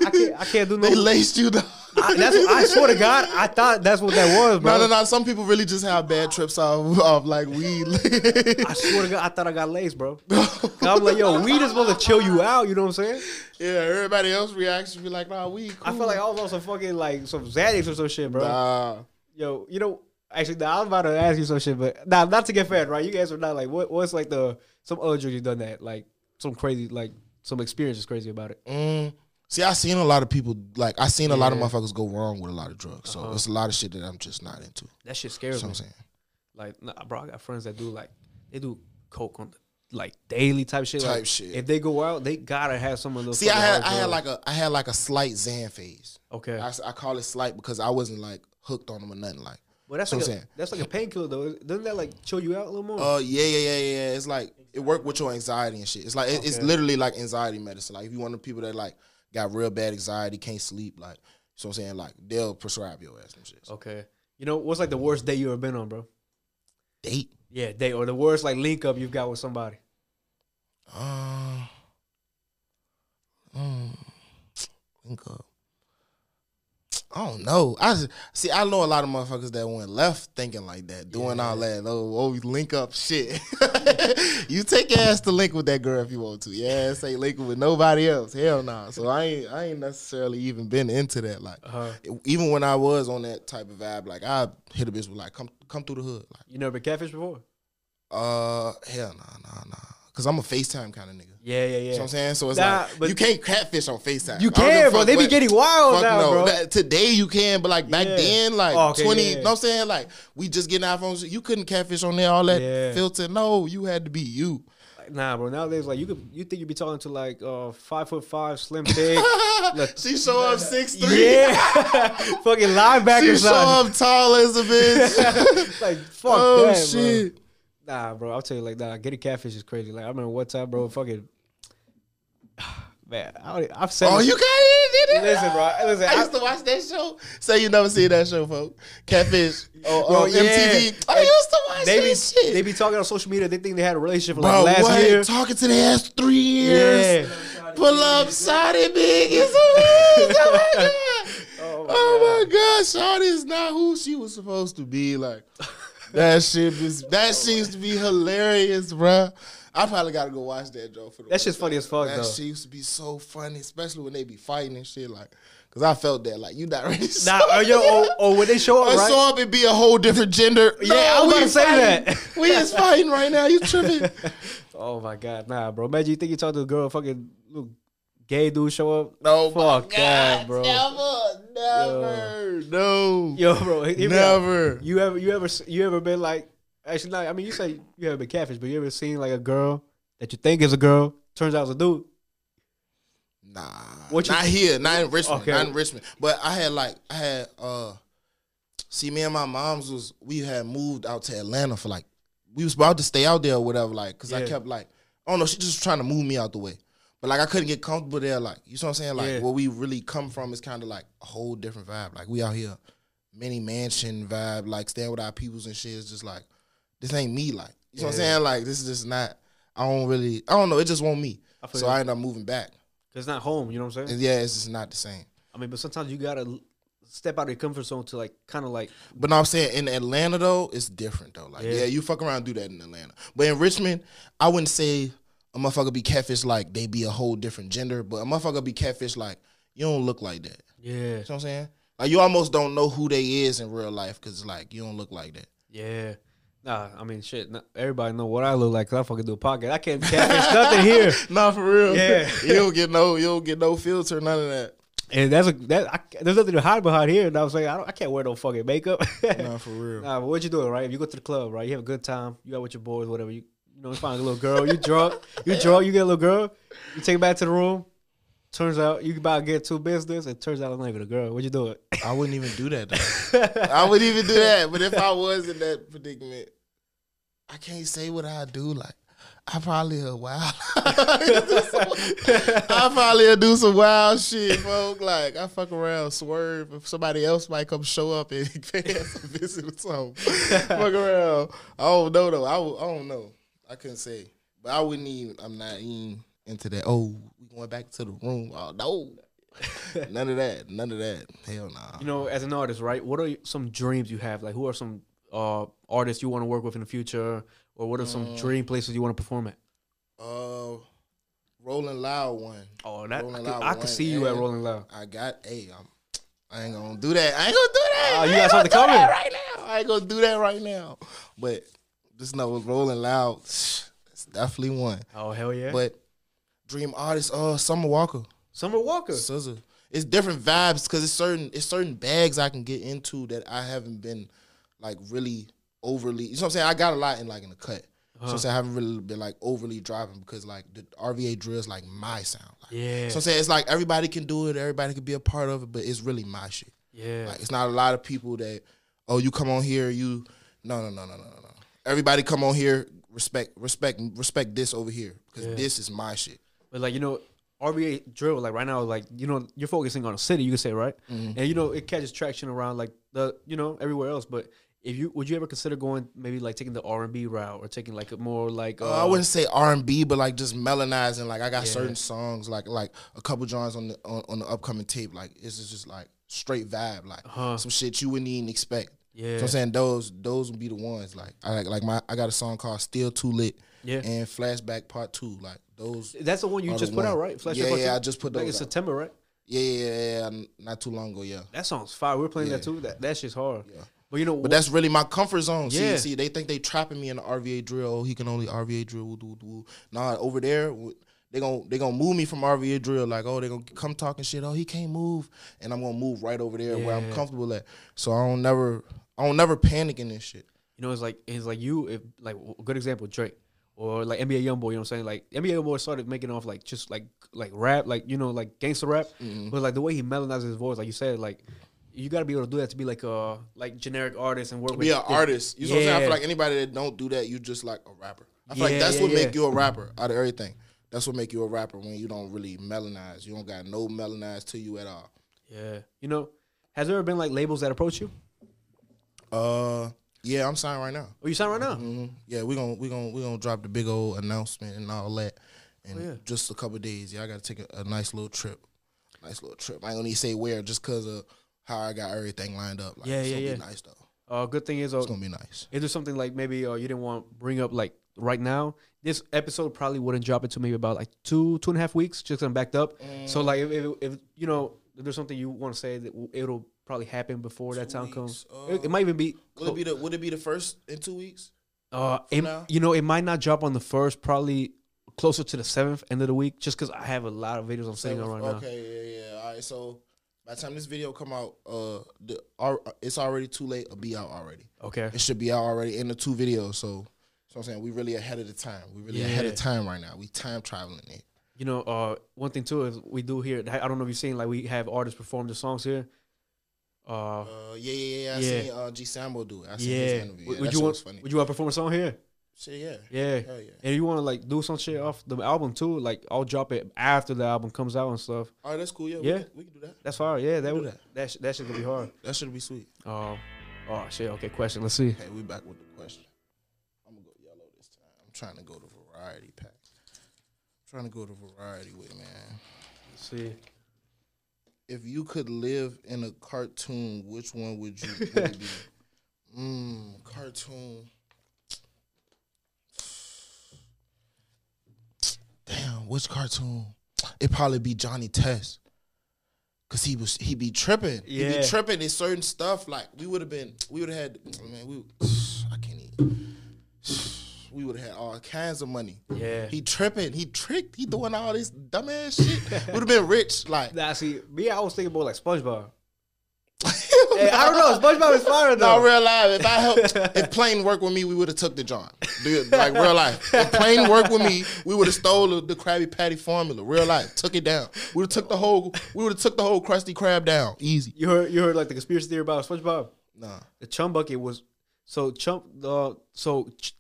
Speaker 1: I can't. I can't do no.
Speaker 2: They laced you down.
Speaker 1: I, that's what, I swear to God, I thought that's what that was, bro.
Speaker 2: No, no, no. Some people really just have bad trips off, off like weed.
Speaker 1: I swear to God, I thought I got laced, bro. I'm like, yo, weed is supposed to chill you out. You know what I'm saying?
Speaker 2: yeah, everybody else reaction be like, nah, weed.
Speaker 1: I feel like I was on some fucking like some Xanax or some shit, bro.
Speaker 2: Nah.
Speaker 1: Yo, you know, actually, nah, I was about to ask you some shit, but nah, not to get fat, right? You guys answer not like what what's like the some other drugs you done that like some crazy like some experience is crazy about it.
Speaker 2: Mm. See, I seen a lot of people like I seen a lot of motherfuckers go wrong with a lot of drugs. So
Speaker 1: Uh-huh.
Speaker 2: it's a lot of shit that I'm just not into.
Speaker 1: That shit scares me.
Speaker 2: That's
Speaker 1: scares
Speaker 2: what
Speaker 1: me.
Speaker 2: I'm saying.
Speaker 1: Like, nah, bro, I got friends that do like they do coke on the like daily type shit.
Speaker 2: Type
Speaker 1: like,
Speaker 2: shit.
Speaker 1: If they go out, they gotta have some of those.
Speaker 2: See, I had I had like a I had like a slight Xan phase.
Speaker 1: okay,
Speaker 2: I call it slight because I wasn't like hooked on them or nothing like.
Speaker 1: Well that's
Speaker 2: that's what
Speaker 1: like a,
Speaker 2: saying.
Speaker 1: that's like a painkiller though. Doesn't that like chill you out a little more?
Speaker 2: Uh, yeah, yeah, yeah, yeah. It's like it worked with your anxiety and shit. It's like it, it's literally like anxiety medicine. Like if you want the people that like got real bad anxiety, can't sleep, like so I'm saying like they'll prescribe your ass some shit.
Speaker 1: okay, you know what's like the worst day you ever been on, bro?
Speaker 2: Date.
Speaker 1: Yeah, day or the worst like link up you've got with somebody.
Speaker 2: Uh, mm, link up. I don't know. I just, see. I know a lot of motherfuckers that went left thinking like that, doing all that. Oh, oh, link up shit. you take your ass to link with that girl if you want to. Yeah, say link with nobody else. Hell no. So I ain't. I ain't necessarily even been into that. Like
Speaker 1: Uh,
Speaker 2: even when I was on that type of vibe, like I hit a bitch with like come come through the hood. Like
Speaker 1: you never been catfish before?
Speaker 2: uh hell nah nah nah. Cause I'm a FaceTime kind of nigga.
Speaker 1: Yeah, yeah, yeah.
Speaker 2: You know
Speaker 1: yeah.
Speaker 2: what I'm saying? So it's
Speaker 1: Nah,
Speaker 2: like you can't catfish on FaceTime.
Speaker 1: You
Speaker 2: I don't
Speaker 1: can, bro.
Speaker 2: fuck
Speaker 1: They be getting wild
Speaker 2: fuck
Speaker 1: now,
Speaker 2: no.
Speaker 1: bro.
Speaker 2: That- today you can, but like back
Speaker 1: Yeah.
Speaker 2: then, like
Speaker 1: Oh, okay,
Speaker 2: 20,
Speaker 1: yeah.
Speaker 2: you know what I'm saying? Like we just getting iPhones. You couldn't catfish on there, all that
Speaker 1: Yeah.
Speaker 2: filter. No, you had to be you.
Speaker 1: Nah, bro. Nowadays, like you could, you think you'd be talking to like uh five foot five, slim pig. Look.
Speaker 2: she show up six three.
Speaker 1: yeah, fucking linebacker
Speaker 2: She show
Speaker 1: son.
Speaker 2: up tall as a bitch.
Speaker 1: like fuck
Speaker 2: oh
Speaker 1: that,
Speaker 2: shit.
Speaker 1: bro. Nah, bro. I'll tell you like nah. Getting catfish is crazy. Like I remember one time, bro. Fucking man, I don't, I've said.
Speaker 2: Oh,
Speaker 1: this-
Speaker 2: you got it? Did it?
Speaker 1: Listen, bro. Listen,
Speaker 2: I
Speaker 1: I-
Speaker 2: used to watch that show. Say you never seen that show, folks. Catfish. Oh,
Speaker 1: Bro,
Speaker 2: on
Speaker 1: yeah.
Speaker 2: MTV. I used to watch
Speaker 1: they
Speaker 2: that
Speaker 1: be
Speaker 2: shit.
Speaker 1: they be talking on social media. They think they had a relationship for
Speaker 2: Bro,
Speaker 1: like last
Speaker 2: what?
Speaker 1: year.
Speaker 2: Talking to the ass three years.
Speaker 1: Yeah.
Speaker 2: Pull up, big is a Oh my god.
Speaker 1: Oh, my
Speaker 2: Oh my god, Shotty is not who she was supposed to be. Like that shit is that oh, seems to be hilarious, bruh. I probably gotta go watch that Joe for the
Speaker 1: That shit's
Speaker 2: first
Speaker 1: funny as fuck,
Speaker 2: That
Speaker 1: though.
Speaker 2: shit used to be so funny, especially when they be fighting and shit. Like, cause I felt that. Like, you not ready. To
Speaker 1: Nah, oh, yo, oh, oh, when they show up,
Speaker 2: I
Speaker 1: right?
Speaker 2: saw it be a whole different gender.
Speaker 1: Yeah, I was to say
Speaker 2: fighting.
Speaker 1: that.
Speaker 2: we is fighting right now. You tripping?
Speaker 1: Oh my god, nah, bro. Imagine you think you talk to a girl, fucking little gay dude show up.
Speaker 2: Oh, no,
Speaker 1: Fuck that, bro.
Speaker 2: Never, never, no,
Speaker 1: Yo, bro, hear me out.
Speaker 2: never.
Speaker 1: You ever, you ever, you ever been like, Actually, no. I mean, you say you haven't been catfish, but you ever seen like a girl that you think is a girl turns out it's a dude?
Speaker 2: Nah,
Speaker 1: What you-
Speaker 2: not here, not in Richmond,
Speaker 1: Okay.
Speaker 2: not in Richmond. But I had like I had uh, see, me and my mom's was we had moved out to Atlanta for like we was about to stay out there or whatever, like because I kept like I don't know, she just trying to move me out the way. But like I couldn't get comfortable there, like you know what I'm saying. Like
Speaker 1: Yeah.
Speaker 2: where we really come from is kind of like a whole different vibe. Like we out here, mini mansion vibe, like staying with our peoples and shit. It's just like this ain't me. Like you know what I'm saying. Like this is just not. I don't really. I don't know. It just won't me.
Speaker 1: I
Speaker 2: So
Speaker 1: you.
Speaker 2: I end up moving back.
Speaker 1: It's not home. You know what I'm saying?
Speaker 2: And yeah, it's just not the same.
Speaker 1: I mean, but sometimes you gotta step out of your comfort zone to like kind of like
Speaker 2: But no, I'm saying in Atlanta though, it's different though. Like,
Speaker 1: Yeah.
Speaker 2: yeah, you fuck around do that in Atlanta. But in Richmond, I wouldn't say a motherfucker be catfish like they be a whole different gender, but a motherfucker be catfish like you don't look like that.
Speaker 1: yeah,
Speaker 2: You know what I'm saying? Like you almost don't know who they is in real life because like you don't look like that.
Speaker 1: yeah. Nah, I mean, shit. Everybody know what I look like. 'cause I fucking do a podcast. I can't catfish nothing here.
Speaker 2: Nah, for real.
Speaker 1: Yeah.
Speaker 2: you don't get no, you don't get no filter, none of that.
Speaker 1: And that's a that I, there's nothing to hide behind here. And I was like, I, don't, I can't wear no fucking makeup.
Speaker 2: Nah, for real.
Speaker 1: Nah, but what you doing, right? If you go to the club, right, you have a good time, you out with your boys, whatever. You you know, you find a little girl, you drunk, you drunk, you get a little girl, you take it back to the room. Turns out you about to get to business, It turns out it's not even a girl. What you doing?
Speaker 2: I wouldn't even do that. Though. I wouldn't even do that. But if I was in that predicament, I can't say what I do. Like I probably a wild. I probably do some wild shit, folk. Like I fuck around, swerve. If somebody else might come show up and pay us a visit or something, fuck around. I don't know though. I, I don't know. I couldn't say, but I wouldn't even. I'm not even into that. Oh, going back to the room. Oh no. None of that. None of that. Hell nah.
Speaker 1: You know, as an artist, right? What are some dreams you have? Like, who are some uh, artists you want to work with in the future, or what are some dream places you want to perform at?
Speaker 2: Uh, Rolling Loud one.
Speaker 1: Oh, that I
Speaker 2: Rolling
Speaker 1: could,
Speaker 2: Loud
Speaker 1: I could see you at Rolling Loud.
Speaker 2: I got. Hey, I'm. I ain't gonna do that. I ain't gonna do that.
Speaker 1: Oh, you got something coming.
Speaker 2: right now. I ain't gonna do that right now. But just know Rolling Loud. It's definitely one.
Speaker 1: Oh hell yeah!
Speaker 2: But dream artist, uh, Summer Walker,
Speaker 1: Summer Walker.
Speaker 2: SZA. It's different vibes because it's certain it's certain bags I can get into that I haven't been like really overly. You know what I'm saying? I got a lot in like in the cut. So I'm saying I haven't really been like overly driving because like the RVA drill is like my sound. Like,
Speaker 1: Yeah,
Speaker 2: So I'm saying it's like everybody can do it, everybody can be a part of it, but it's really my shit.
Speaker 1: yeah.
Speaker 2: Like it's not a lot of people that, oh, you come on here, you no no no no no no no. Everybody come on here, respect respect respect this over here because
Speaker 1: Yeah.
Speaker 2: this is my shit.
Speaker 1: But like you know, RVA drill like right now, like you know, you're focusing on a city, you can say right,
Speaker 2: Mm-hmm.
Speaker 1: and you know it catches traction around like the you know everywhere else. But if you would you ever consider going maybe like taking the R and B route or taking like a more like uh,
Speaker 2: Uh, I wouldn't say R and B, but like just melonizing. Like I got
Speaker 1: Yeah.
Speaker 2: certain songs, like like a couple joints on the on, on the upcoming tape. Like it's just- just like straight vibe, like
Speaker 1: Uh-huh.
Speaker 2: some shit you wouldn't even expect.
Speaker 1: yeah
Speaker 2: So I'm saying those those would be the ones. Like I like like my I got a song called Still Too Lit
Speaker 1: yeah.
Speaker 2: and Flashback Part Two. Like those.
Speaker 1: That's the one you just put
Speaker 2: one.
Speaker 1: out, right? Flashback
Speaker 2: Yeah,
Speaker 1: Part
Speaker 2: yeah,
Speaker 1: Two?
Speaker 2: I just put that.
Speaker 1: like in
Speaker 2: those.
Speaker 1: September, right?
Speaker 2: Yeah, yeah, yeah, yeah, not too long ago. Yeah.
Speaker 1: That song's fire. We are playing that too. That that shit's hard.
Speaker 2: Yeah.
Speaker 1: But you know,
Speaker 2: But that's really my comfort zone.
Speaker 1: Yeah.
Speaker 2: See, see, they think they trapping me in the RVA drill. Oh, he can only RVA drill. Woo, woo, woo. Nah, over there, they gon' they gonna move me from RVA drill. Like, oh, they gonna come talking shit. Oh, he can't move, and I'm gonna move right over there where I'm comfortable at. So I don't never, I don't never panic in this shit.
Speaker 1: you know, it's like it's like you if like a good example Drake or like NBA YoungBoy. You know what I'm saying? Like NBA YoungBoy started making off like just like like rap, like you know, like gangster rap.
Speaker 2: Mm-hmm.
Speaker 1: But like the way he melodizes his voice, like you said, like you got to be able to do that to be like a like generic artist and work with
Speaker 2: Be an artist. You know what I'm saying? I feel like anybody that don't do that, you just like a rapper. I feel
Speaker 1: Yeah,
Speaker 2: like that's
Speaker 1: yeah,
Speaker 2: what
Speaker 1: yeah.
Speaker 2: make you a rapper out of everything. That's what make you a rapper when you don't really melanize. You don't got no melanize to you at all.
Speaker 1: Yeah, you know, has there ever been like labels that approach you?
Speaker 2: Uh, yeah, I'm signed right now.
Speaker 1: Or you sign right now?
Speaker 2: hmm Yeah, we gonna we gonna we gonna drop the big old announcement and all that, in
Speaker 1: Oh, yeah.
Speaker 2: just a couple days. Yeah, I gotta take a, a nice little trip, nice little trip. I ain't gonna even say where, just cause of how I got everything lined up. Like,
Speaker 1: Yeah,
Speaker 2: it's
Speaker 1: yeah,
Speaker 2: gonna
Speaker 1: yeah.
Speaker 2: Be nice though.
Speaker 1: Uh, good thing is, uh,
Speaker 2: It's gonna be nice.
Speaker 1: is there something like maybe uh, you didn't want to bring up like right now? This episode probably wouldn't drop until maybe about like two two and a half weeks, just 'cause I'm backed up. So like if, if, if you know if there's something you want to say that it'll probably happen before that time comes.
Speaker 2: weeks,
Speaker 1: it,
Speaker 2: uh,
Speaker 1: it might even be.
Speaker 2: Would it be the Would it be the first in two weeks?
Speaker 1: Uh, it, you know, it might not drop on the first, probably closer to the seventh end of the week, just because I have a lot of videos I'm sitting on right now.
Speaker 2: okay, yeah, yeah. All right, so By the time this video come out, uh, the our, it's already too late. It'll be out already.
Speaker 1: Okay.
Speaker 2: It should be out already in the two videos. So, so I'm saying we really ahead of the time. We really ahead of time right now. We time traveling it.
Speaker 1: You know, uh, one thing too is we do here. I don't know if you've seen like we have artists perform the songs here. Uh,
Speaker 2: Uh, yeah, yeah, yeah. I
Speaker 1: Yeah.
Speaker 2: seen uh, G Sambo do it. I seen
Speaker 1: yeah.
Speaker 2: his interview.
Speaker 1: Would,
Speaker 2: Yeah,
Speaker 1: would you want?
Speaker 2: funny.
Speaker 1: Would you want to perform a song here?
Speaker 2: Shit, yeah.
Speaker 1: Yeah.
Speaker 2: Hell yeah.
Speaker 1: And you want to like do some shit off the album too? Like I'll drop it after the album comes out and stuff.
Speaker 2: All right, that's cool. Yeah,
Speaker 1: Yeah.
Speaker 2: We, can, we can do that.
Speaker 1: That's fine. Yeah, that would
Speaker 2: that.
Speaker 1: that sh- that shit gonna be hard.
Speaker 2: That should be sweet.
Speaker 1: Oh, oh shit. Okay, question. Let's see.
Speaker 2: Hey, we back with the question. I'm gonna go yellow this time. I'm trying to go to variety pack. I'm trying to go to variety with man.
Speaker 1: Let's see.
Speaker 2: If you could live in a cartoon, which one would you would be? Mmm, cartoon. Damn, which cartoon? It probably be Johnny Test. Cause he was he be tripping. He
Speaker 1: Yeah.
Speaker 2: be tripping in certain stuff. Like we would have been we would have had man, we I can't even we would have had all kinds of money.
Speaker 1: Yeah.
Speaker 2: He tripping, he tricked, he doing all this dumbass shit. would have been rich. Like
Speaker 1: Nah, see, me, I was thinking more like SpongeBob. Hey, I don't know. SpongeBob is fire though.
Speaker 2: No, real life. If I helped, if plane worked with me, we would have took the John. Dude, Like real life. If plane worked with me, we would have stole the, the Krabby Patty formula. Real life. Took it down. We would have took the whole. We would have took the whole Krusty Krab down. Easy.
Speaker 1: You heard you heard like the conspiracy theory about SpongeBob.
Speaker 2: Nah.
Speaker 1: The chum bucket was so chump. Uh, so Ch-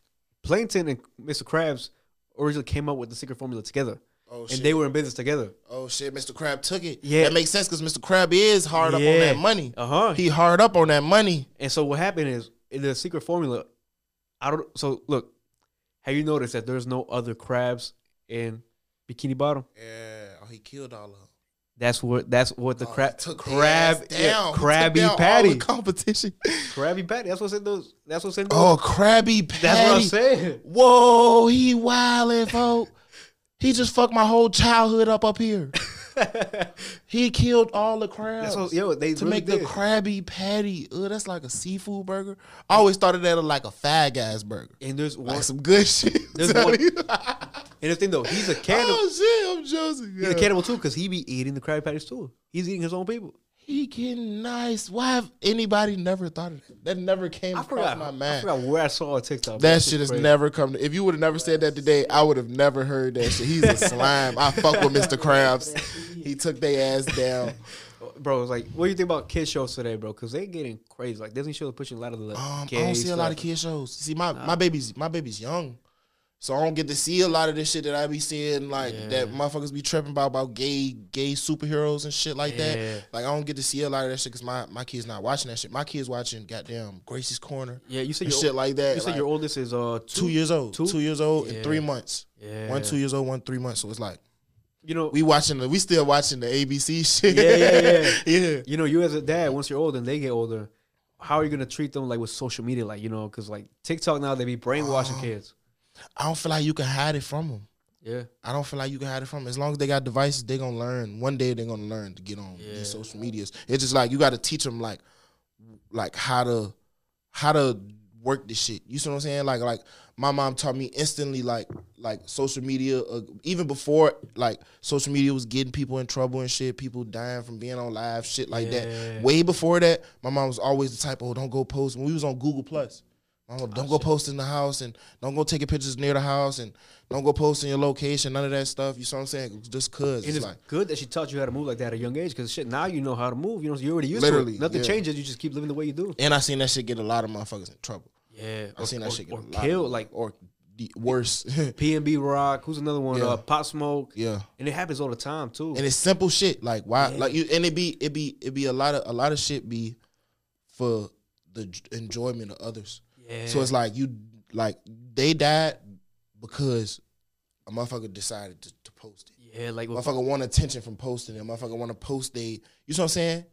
Speaker 1: Plankton and Mr. Krabs originally came up with the secret formula together,
Speaker 2: Oh
Speaker 1: and
Speaker 2: shit.
Speaker 1: they were in business together.
Speaker 2: oh shit. Mr. Krab took it.
Speaker 1: Yeah.
Speaker 2: That makes sense because Mr. Krab is hard up on that money.
Speaker 1: Uh huh.
Speaker 2: He hard up on that money.
Speaker 1: And so what happened is in the secret formula. I don't. So look, have you noticed that there's no other crabs in Bikini Bottom?
Speaker 2: Yeah. Oh, he killed all of them.
Speaker 1: That's what. That's what the
Speaker 2: Oh,
Speaker 1: crab. crab. yeah,
Speaker 2: down. Took
Speaker 1: Krabby
Speaker 2: down all
Speaker 1: Patty.
Speaker 2: competition.
Speaker 1: Krabby Patty. That's what's in those. That's what's in those.
Speaker 2: Oh, Krabby Patty.
Speaker 1: that's what I'm saying.
Speaker 2: Whoa, he wildin', folk. He just fucked my whole childhood up up here. he killed all the crabs
Speaker 1: what, yo, they
Speaker 2: to
Speaker 1: really
Speaker 2: make
Speaker 1: did.
Speaker 2: the Krabby Patty. Ugh, that's like a seafood burger. I always thought of that like a fag ass burger.
Speaker 1: And there's one.
Speaker 2: Like some good shit.
Speaker 1: There's one- And the thing though, he's a cannibal.
Speaker 2: oh shit, I'm joking.
Speaker 1: He's a cannibal too, because he be eating the Krabby Patties too. He's eating his own people.
Speaker 2: He getting nice. Why have anybody never thought of that? That never came
Speaker 1: I
Speaker 2: across
Speaker 1: forgot.
Speaker 2: my
Speaker 1: I forgot where I saw a TikTok.
Speaker 2: That shit has never come. To, if you would have never said that today, I would have never heard that shit. He's a slime. I fuck with Mr. Krabs. He took their ass down.
Speaker 1: Bro, it's like, what do you think about kid shows today, bro? Because they getting crazy. Like Disney shows pushing a lot of the.
Speaker 2: Um, I don't see a lot of kid shows. See, my my baby's my baby's young, so I don't get to see a lot of this shit that I be seeing. Like
Speaker 1: Yeah.
Speaker 2: that motherfuckers be tripping about about gay gay superheroes and shit like
Speaker 1: Yeah.
Speaker 2: that. Like I don't get to see a lot of that shit because my my kid's not watching that shit. My kid's watching goddamn Gracie's Corner
Speaker 1: Yeah, you said your
Speaker 2: shit like that.
Speaker 1: you said
Speaker 2: like,
Speaker 1: your oldest is uh
Speaker 2: two years old,
Speaker 1: Two?
Speaker 2: two, years old, and three months.
Speaker 1: Yeah,
Speaker 2: One two years old, one three months. So it's like.
Speaker 1: You know,
Speaker 2: We watching the we still watching the ABC shit.
Speaker 1: Yeah, yeah, yeah.
Speaker 2: yeah.
Speaker 1: you know, you as a dad, once you're old and they get older, how are you gonna treat them like with social media? Like you know, because like TikTok now they be brainwashing
Speaker 2: Oh.
Speaker 1: kids.
Speaker 2: I don't feel like you can hide it from them.
Speaker 1: Yeah,
Speaker 2: I don't feel like you can hide it from them. As long as they got devices, they're gonna learn. One day they're gonna learn to get on
Speaker 1: Yeah.
Speaker 2: these social medias. It's just like you got to teach them like, like how to, how to work this shit. You see what I'm saying? Like, like my mom taught me instantly, like, like social media. Uh, even before like social media was getting people in trouble and shit, people dying from being on live shit like
Speaker 1: Yeah.
Speaker 2: that. Way before that, my mom was always the type, oh, don't go post. When we was on Google Plus. Mama, don't go post in the house and don't go taking pictures near the house and don't go posting your location, none of that stuff. You see what I'm saying? Just cause it's
Speaker 1: it's
Speaker 2: like
Speaker 1: good that she taught you how to move like that at a young age. Because shit, now you know how to move. You know, you already used
Speaker 2: Literally,
Speaker 1: to it. Nothing
Speaker 2: yeah.
Speaker 1: changes. You just keep living the way you do.
Speaker 2: and I seen that shit get a lot of motherfuckers in trouble.
Speaker 1: Yeah,
Speaker 2: I seen that shit get
Speaker 1: or
Speaker 2: a
Speaker 1: kill
Speaker 2: of,
Speaker 1: like
Speaker 2: or the worse.
Speaker 1: PNB Rock. Who's another one?
Speaker 2: Yeah.
Speaker 1: Uh, Pop Smoke.
Speaker 2: yeah.
Speaker 1: And it happens all the time too.
Speaker 2: And it's simple shit. Like why
Speaker 1: Yeah.
Speaker 2: like you and it be it be it be a lot of a lot of shit be for the enjoyment of others.
Speaker 1: Yeah.
Speaker 2: So it's like you like they died because a motherfucker decided to, to post it.
Speaker 1: yeah, like
Speaker 2: Motherfucker want attention from posting it. Motherfucker want to post they. You know what I'm saying?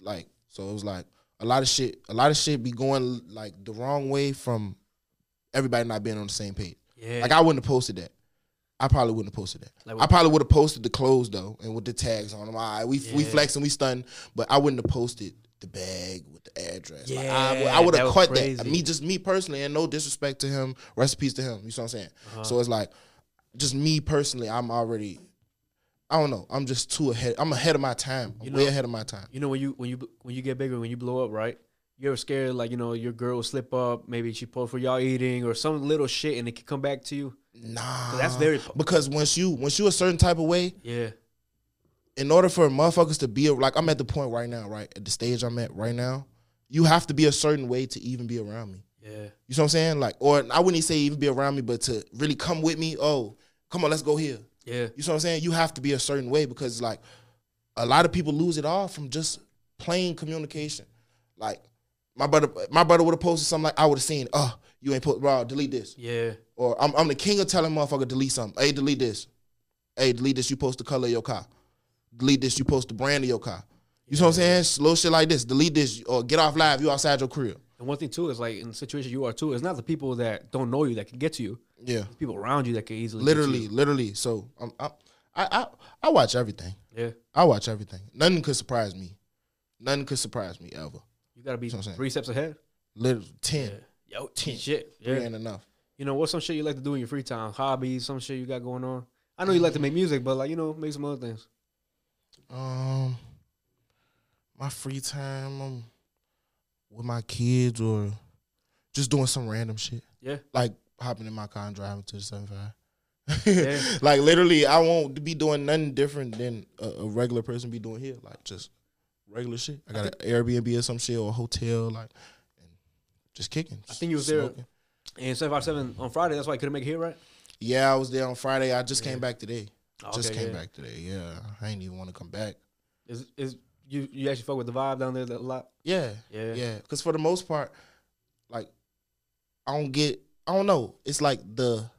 Speaker 2: Like so, it was like a lot of shit. A lot of shit be going like the wrong way from everybody not being on the same page.
Speaker 1: yeah,
Speaker 2: Like I wouldn't have posted that. I probably wouldn't have posted that.
Speaker 1: Like
Speaker 2: I probably would have posted the clothes though, and with the tags on them. All right, we we
Speaker 1: Yeah.
Speaker 2: flexing, we stun, but I wouldn't have posted the bag with the address. Like, I, would-
Speaker 1: Yeah,
Speaker 2: I would have caught
Speaker 1: crazy.
Speaker 2: that. Me, just me personally, and no disrespect to him. Recipes to him. You see what I'm saying?
Speaker 1: Uh-huh.
Speaker 2: So it's like, just me personally, I'm already. I don't know. I'm just too ahead. I'm ahead of my time. I'm
Speaker 1: You
Speaker 2: way
Speaker 1: know-
Speaker 2: ahead of my time.
Speaker 1: You know when you when you when you get bigger, when you blow up, right? You ever scared like you know your girl will slip up, maybe she post for y'all eating or some little shit, and it can come back to you.
Speaker 2: Nah,
Speaker 1: that's very-
Speaker 2: because once you once you a certain type of way,
Speaker 1: Yeah,
Speaker 2: in order for motherfuckers to be like I'm at the point right now, right at the stage I'm at right now, you have to be a certain way to even be around me.
Speaker 1: yeah,
Speaker 2: You know what I'm saying? Like, or I wouldn't even say even be around me, but to really come with me. Oh, come on, let's go here.
Speaker 1: yeah,
Speaker 2: You know what I'm saying? You have to be a certain way because like a lot of people lose it all from just plain communication. Like my brother, my brother would have posted something like I would have seen. Oh, you ain't put bro, delete this.
Speaker 1: yeah,
Speaker 2: Or I'm, I'm the king of telling motherfucker delete something. Hey, delete this. Hey, delete this. You post the color of your car. Delete this. You post the brand of your car. You know what I'm saying? S- Little shit like this. Delete this or get off live. You outside your crib.
Speaker 1: And one thing too is like in the situation you are too, it's not the people that don't know you that can get to you.
Speaker 2: Yeah,
Speaker 1: It's people around you that can easily get to
Speaker 2: literally,
Speaker 1: you.
Speaker 2: literally. So I'm, I, I, I, I watch everything.
Speaker 1: Yeah,
Speaker 2: I watch everything. Nothing could surprise me. Nothing could surprise me ever.
Speaker 1: you gotta be
Speaker 2: I'm saying.
Speaker 1: three steps ahead.
Speaker 2: Literally ten.
Speaker 1: Yeah, yo,
Speaker 2: Ten.
Speaker 1: shit.
Speaker 2: Three
Speaker 1: Yeah,
Speaker 2: ain't enough.
Speaker 1: you know what's some shit you like to do in your free time? Hobbies, some shit you got going on. I know you like to make music, but like you know, make some other things.
Speaker 2: Um, my free time, um, with my kids or just doing some random shit.
Speaker 1: Yeah.
Speaker 2: like hopping in my car and driving to the seven five.
Speaker 1: Yeah.
Speaker 2: like literally, I won't be doing nothing different than a, a regular person be doing here. Like just regular shit. I got an Airbnb or some shit or a hotel, like, and just kicking.
Speaker 1: I think you was there-
Speaker 2: smoking.
Speaker 1: And seven five seven on Friday. That's why I couldn't make it here, right?
Speaker 2: Yeah, I was there on Friday. I just
Speaker 1: Yeah.
Speaker 2: came back today.
Speaker 1: Oh,
Speaker 2: just
Speaker 1: okay,
Speaker 2: came
Speaker 1: yeah.
Speaker 2: back today. Yeah, I ain't even want to come back.
Speaker 1: Is is you you actually fuck with the vibe down there a lot?
Speaker 2: Yeah,
Speaker 1: Yeah.
Speaker 2: yeah. Because for the most part, like, I don't get. I don't know. It's like the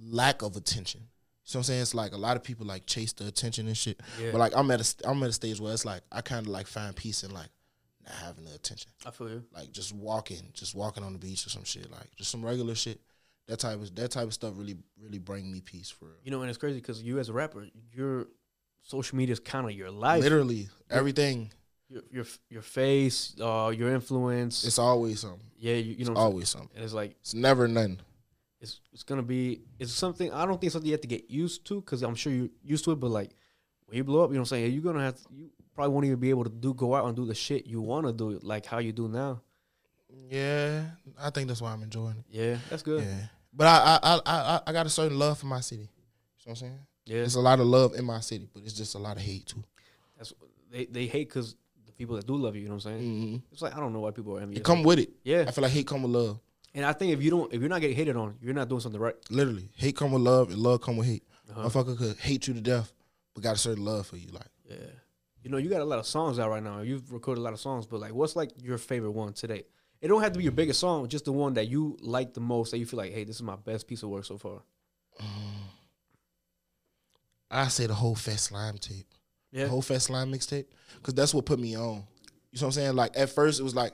Speaker 2: lack of attention. So I'm saying it's like a lot of people like chase the attention and shit.
Speaker 1: Yeah.
Speaker 2: But like I'm at a st- I'm at a stage where it's like I kind of like find peace in like not having the attention.
Speaker 1: I feel you.
Speaker 2: Like just walking, just walking on the beach or some shit. Like just some regular shit. That type of that type of stuff really really bring me peace for real.
Speaker 1: You know, and it's crazy because you as a rapper, your social media is kind of your life.
Speaker 2: Literally everything.
Speaker 1: Your your your face, uh, your influence.
Speaker 2: It's always something.
Speaker 1: yeah, you, you
Speaker 2: It's
Speaker 1: know,
Speaker 2: always something.
Speaker 1: and it's like
Speaker 2: It's never none.
Speaker 1: it's it's gonna be it's something I don't think it's something you have to get used to because I'm sure you're used to it. But like when you blow up, you know what I'm saying? You're gonna have to, you probably won't even be able to do go out and do the shit you want to do like how you do now.
Speaker 2: Yeah, I think that's why I'm enjoying it.
Speaker 1: Yeah, that's good.
Speaker 2: Yeah, but I I I I, I got a certain love for my city. You know what I'm saying?
Speaker 1: Yeah,
Speaker 2: There's a lot of love in my city, but it's just a lot of hate too.
Speaker 1: that's they they hate because the people that do love you, you know what I'm saying?
Speaker 2: Mm-hmm.
Speaker 1: It's like I don't know why people are envious.
Speaker 2: It come with it.
Speaker 1: yeah,
Speaker 2: I feel like hate come with love.
Speaker 1: and I think if you don't if you're not getting hated on, you're not doing something right.
Speaker 2: Literally, hate come with love, and love come with hate.
Speaker 1: Uh-huh.
Speaker 2: Motherfucker could hate you to death, but got a certain love for you. Like
Speaker 1: Yeah. You know, you got a lot of songs out right now. You've recorded a lot of songs, but like, what's like your favorite one today? It don't have to be your biggest song, just the one that you like the most, that you feel like, hey, this is my best piece of work so far.
Speaker 2: I say the whole Fat Slime tape,
Speaker 1: Yeah.
Speaker 2: the whole Fat Slime mixtape, because that's what put me on. You know what I'm saying? Like at first, it was like,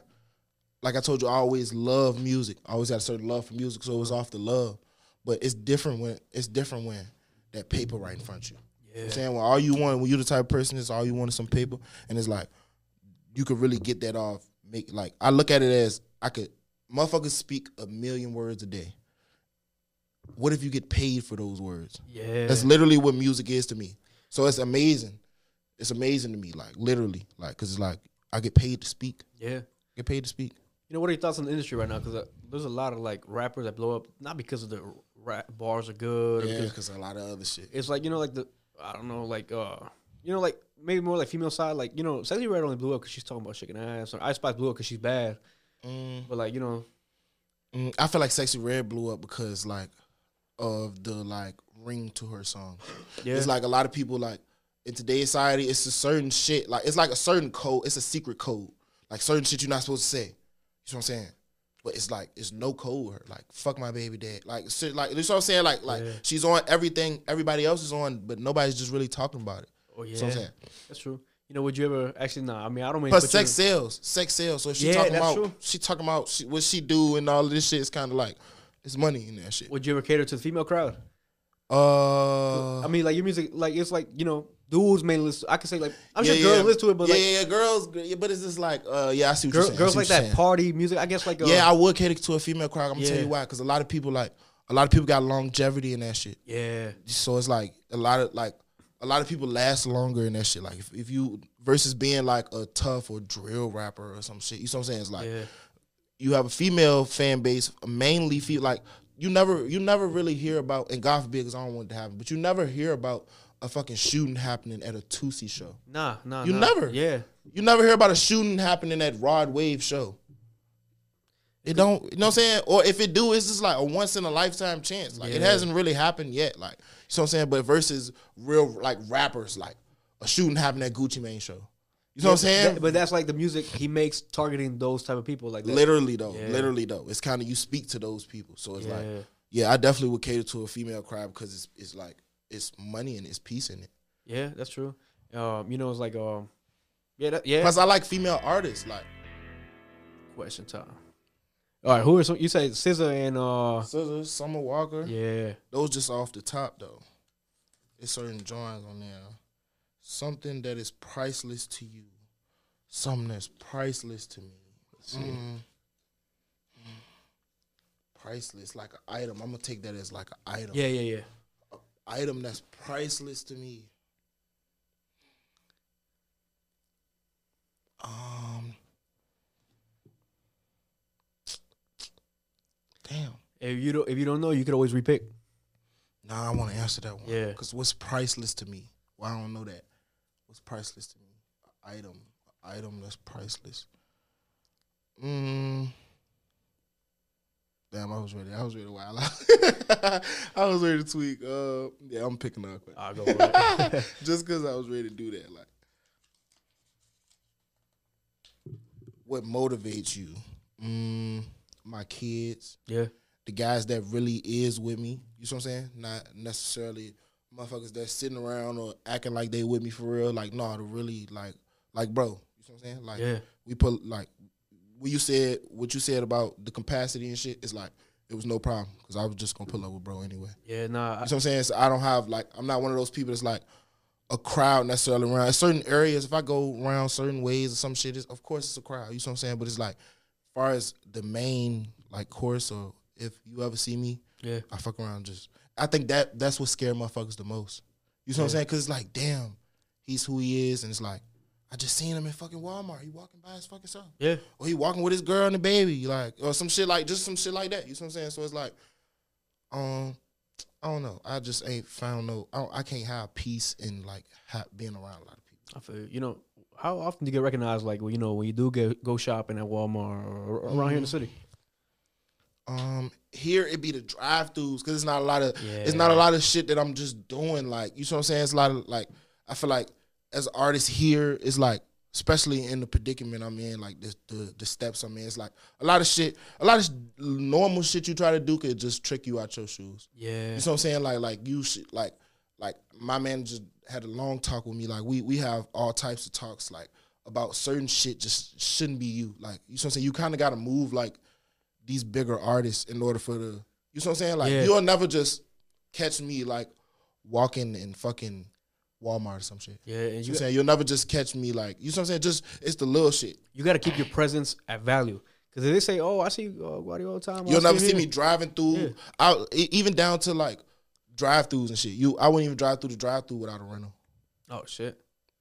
Speaker 2: like I told you, I always love music. I always had a certain love for music, so it was off the love. But it's different when it's different when that paper right in front of you. You know what I'm saying when all you want, when you're the type of person is all you want is some paper, and it's like you could really get that off. Make like I look at it as I could motherfuckers speak a million words a day. What if you get paid for those words?
Speaker 1: Yeah.
Speaker 2: That's literally what music is to me. So it's amazing. It's amazing to me, like literally, like because it's like I get paid to speak.
Speaker 1: yeah.
Speaker 2: Get paid to speak.
Speaker 1: You know, what are your thoughts on the industry right now? Because uh, there's a lot of like rappers that blow up, not because of the rap bars are good, or
Speaker 2: Yeah,
Speaker 1: because
Speaker 2: because a lot of other shit.
Speaker 1: it's like, you know, like the, I don't know, like, uh, you know, like maybe more like female side, like, you know, Sexyy Red only blew up because she's talking about shaking ass, or Ice Spice blew up because she's bad.
Speaker 2: Mm,
Speaker 1: But like, you know,
Speaker 2: mm, I feel like Sexyy Red blew up because like of the like ring to her song.
Speaker 1: yeah.
Speaker 2: It's like a lot of people like in today's society, it's a certain shit. Like it's like a certain code. It's a secret code. Like certain shit you're not supposed to say. You know what I'm saying? But it's like it's no code her. Like fuck my baby dad. Like shit. Like you know what I'm saying? Like like
Speaker 1: Yeah.
Speaker 2: she's on everything. Everybody else is on, but nobody's just really talking about it.
Speaker 1: oh, yeah.
Speaker 2: You know what I'm saying?
Speaker 1: That's true. You know, would you ever actually? Nah, I mean, I don't mean.
Speaker 2: Plus,
Speaker 1: put you
Speaker 2: sex sales. Sex sales. So if she
Speaker 1: Yeah,
Speaker 2: talking about
Speaker 1: true.
Speaker 2: she talking about she, what she do and all of this shit. It's kind of like it's money in that shit.
Speaker 1: Would you ever cater to the female crowd?
Speaker 2: Uh,
Speaker 1: I mean, like your music, like it's like you know, dudes mainly listen. I can say like I'm
Speaker 2: yeah,
Speaker 1: sure girls
Speaker 2: yeah.
Speaker 1: listen to it, but
Speaker 2: yeah,
Speaker 1: like
Speaker 2: yeah, yeah, girls. Yeah, but it's just like, uh, yeah, I see what
Speaker 1: girl,
Speaker 2: you're saying.
Speaker 1: Girls like that
Speaker 2: saying.
Speaker 1: party music. I guess like uh,
Speaker 2: Yeah, I would cater to a female crowd. I'm gonna tell you why, because a lot of people like a lot of people got longevity in that shit.
Speaker 1: yeah,
Speaker 2: So it's like a lot of like a lot of people last longer in that shit. Like if, if you versus being like a tough or drill rapper or some shit. You know what I'm saying? It's like
Speaker 1: Yeah.
Speaker 2: You have a female fan base, mainly feel like you never you never really hear about and God forbid because I don't want it to happen, but you never hear about a fucking shooting happening at a Tusi show.
Speaker 1: Nah, nah.
Speaker 2: You
Speaker 1: nah.
Speaker 2: never.
Speaker 1: Yeah.
Speaker 2: You never hear about a shooting happening at Rod Wave show. It don't, you know what I'm saying? Or if it do, it's just like a once in a lifetime chance. Like it hasn't really happened yet. Like, you know what I'm saying? But versus real like rappers, like a shooting happened at Gucci Mane show. You know what I'm saying?
Speaker 1: That- but that's like the music he makes targeting those type of people. Like that.
Speaker 2: literally though,
Speaker 1: Yeah.
Speaker 2: literally though, it's kind of you speak to those people. So it's like,
Speaker 1: Yeah.
Speaker 2: yeah, I definitely would cater to a female crowd because it's it's like it's money and it's peace in it.
Speaker 1: Yeah, that's true. Um, you know, it's like um, yeah, that, yeah.
Speaker 2: Plus, I like female artists. Like,
Speaker 1: Question time. All right, who are some? You say Scissor and uh,
Speaker 2: SZA, Summer Walker.
Speaker 1: yeah,
Speaker 2: Those just off the top though. It's certain drawings on there. Something that is priceless to you. Something that's priceless to me. Mm. Priceless, like an item. I'm gonna take that as like an item.
Speaker 1: yeah, yeah, yeah.
Speaker 2: Item that's priceless to me. Um. Damn.
Speaker 1: If you don't, if you don't know, you could always repick.
Speaker 2: Nah, I want to answer that one.
Speaker 1: Yeah.
Speaker 2: Because what's priceless to me? Well, I don't know that. What's priceless to me? Item. Item that's priceless. Mm. Damn, I was ready. I was ready a while. I was ready to tweak. Uh, yeah, I'm picking up.
Speaker 1: I'll go.
Speaker 2: Just because I was ready to do that. Like, what motivates you? Mm, my kids
Speaker 1: yeah,
Speaker 2: the guys that really is with me. You know what I'm saying? Not necessarily motherfuckers that's sitting around or acting like they with me for real. Like, no, to really like, like, bro. You know what I'm saying? Like,
Speaker 1: yeah,
Speaker 2: we put like, what you said, what you said about the capacity and shit. It's like it was no problem because I was just gonna pull up with bro anyway.
Speaker 1: yeah. Nah,
Speaker 2: You know what I'm saying? So I don't have like I'm not one of those people that's like a crowd necessarily around in certain areas. If I go around certain ways or some shit, it's, of course it's a crowd. You know what I'm saying? But it's like, as far as the main like course or if you ever see me,
Speaker 1: yeah,
Speaker 2: I fuck around. Just I think that that's what scared motherfuckers the most. You know what I'm saying? Because it's like, damn, he's who he is, and it's like. I just seen him in fucking Walmart. He walking by his fucking self
Speaker 1: yeah.
Speaker 2: or he walking with his girl and the baby, like, or some shit like just some shit like that. You know what I'm saying? So it's like, um, I don't know. I just ain't found no. I, don't, I can't have peace in like ha- being around a lot of people.
Speaker 1: I feel you. know how often do you get recognized? Like, well, you know, when you do get go shopping at Walmart or around here in the city.
Speaker 2: Um, here it be the drive-throughs because it's not a lot of.
Speaker 1: Yeah.
Speaker 2: It's not a lot of shit that I'm just doing. Like, you know what I'm saying? It's a lot of like. I feel like as an artist here, it's like. Especially in the predicament I'm in, like the, the the steps I'm in, it's like a lot of shit, a lot of sh- normal shit you try to do could just trick you out your shoes.
Speaker 1: Yeah,
Speaker 2: You know what I'm saying? Like like you should like like my manager had a long talk with me. Like we we have all types of talks like about certain shit just shouldn't be you. Like you know what I'm saying? You kind of got to move like these bigger artists in order for the you know what I'm saying? Like
Speaker 1: Yeah.
Speaker 2: you'll never just catch me like walking in fucking Walmart or some shit.
Speaker 1: yeah. And
Speaker 2: You know
Speaker 1: you
Speaker 2: I'm saying? You'll never just catch me like you know what I'm saying? Just it's the little shit.
Speaker 1: you got to keep your presence at value. Because if they say, "Oh, I see uh, Waddie all the time,"
Speaker 2: You'll never see
Speaker 1: here."
Speaker 2: me driving through.
Speaker 1: Yeah.
Speaker 2: I even down to like drive-throughs and shit. You I wouldn't even drive through the drive-through without a rental.
Speaker 1: Oh shit.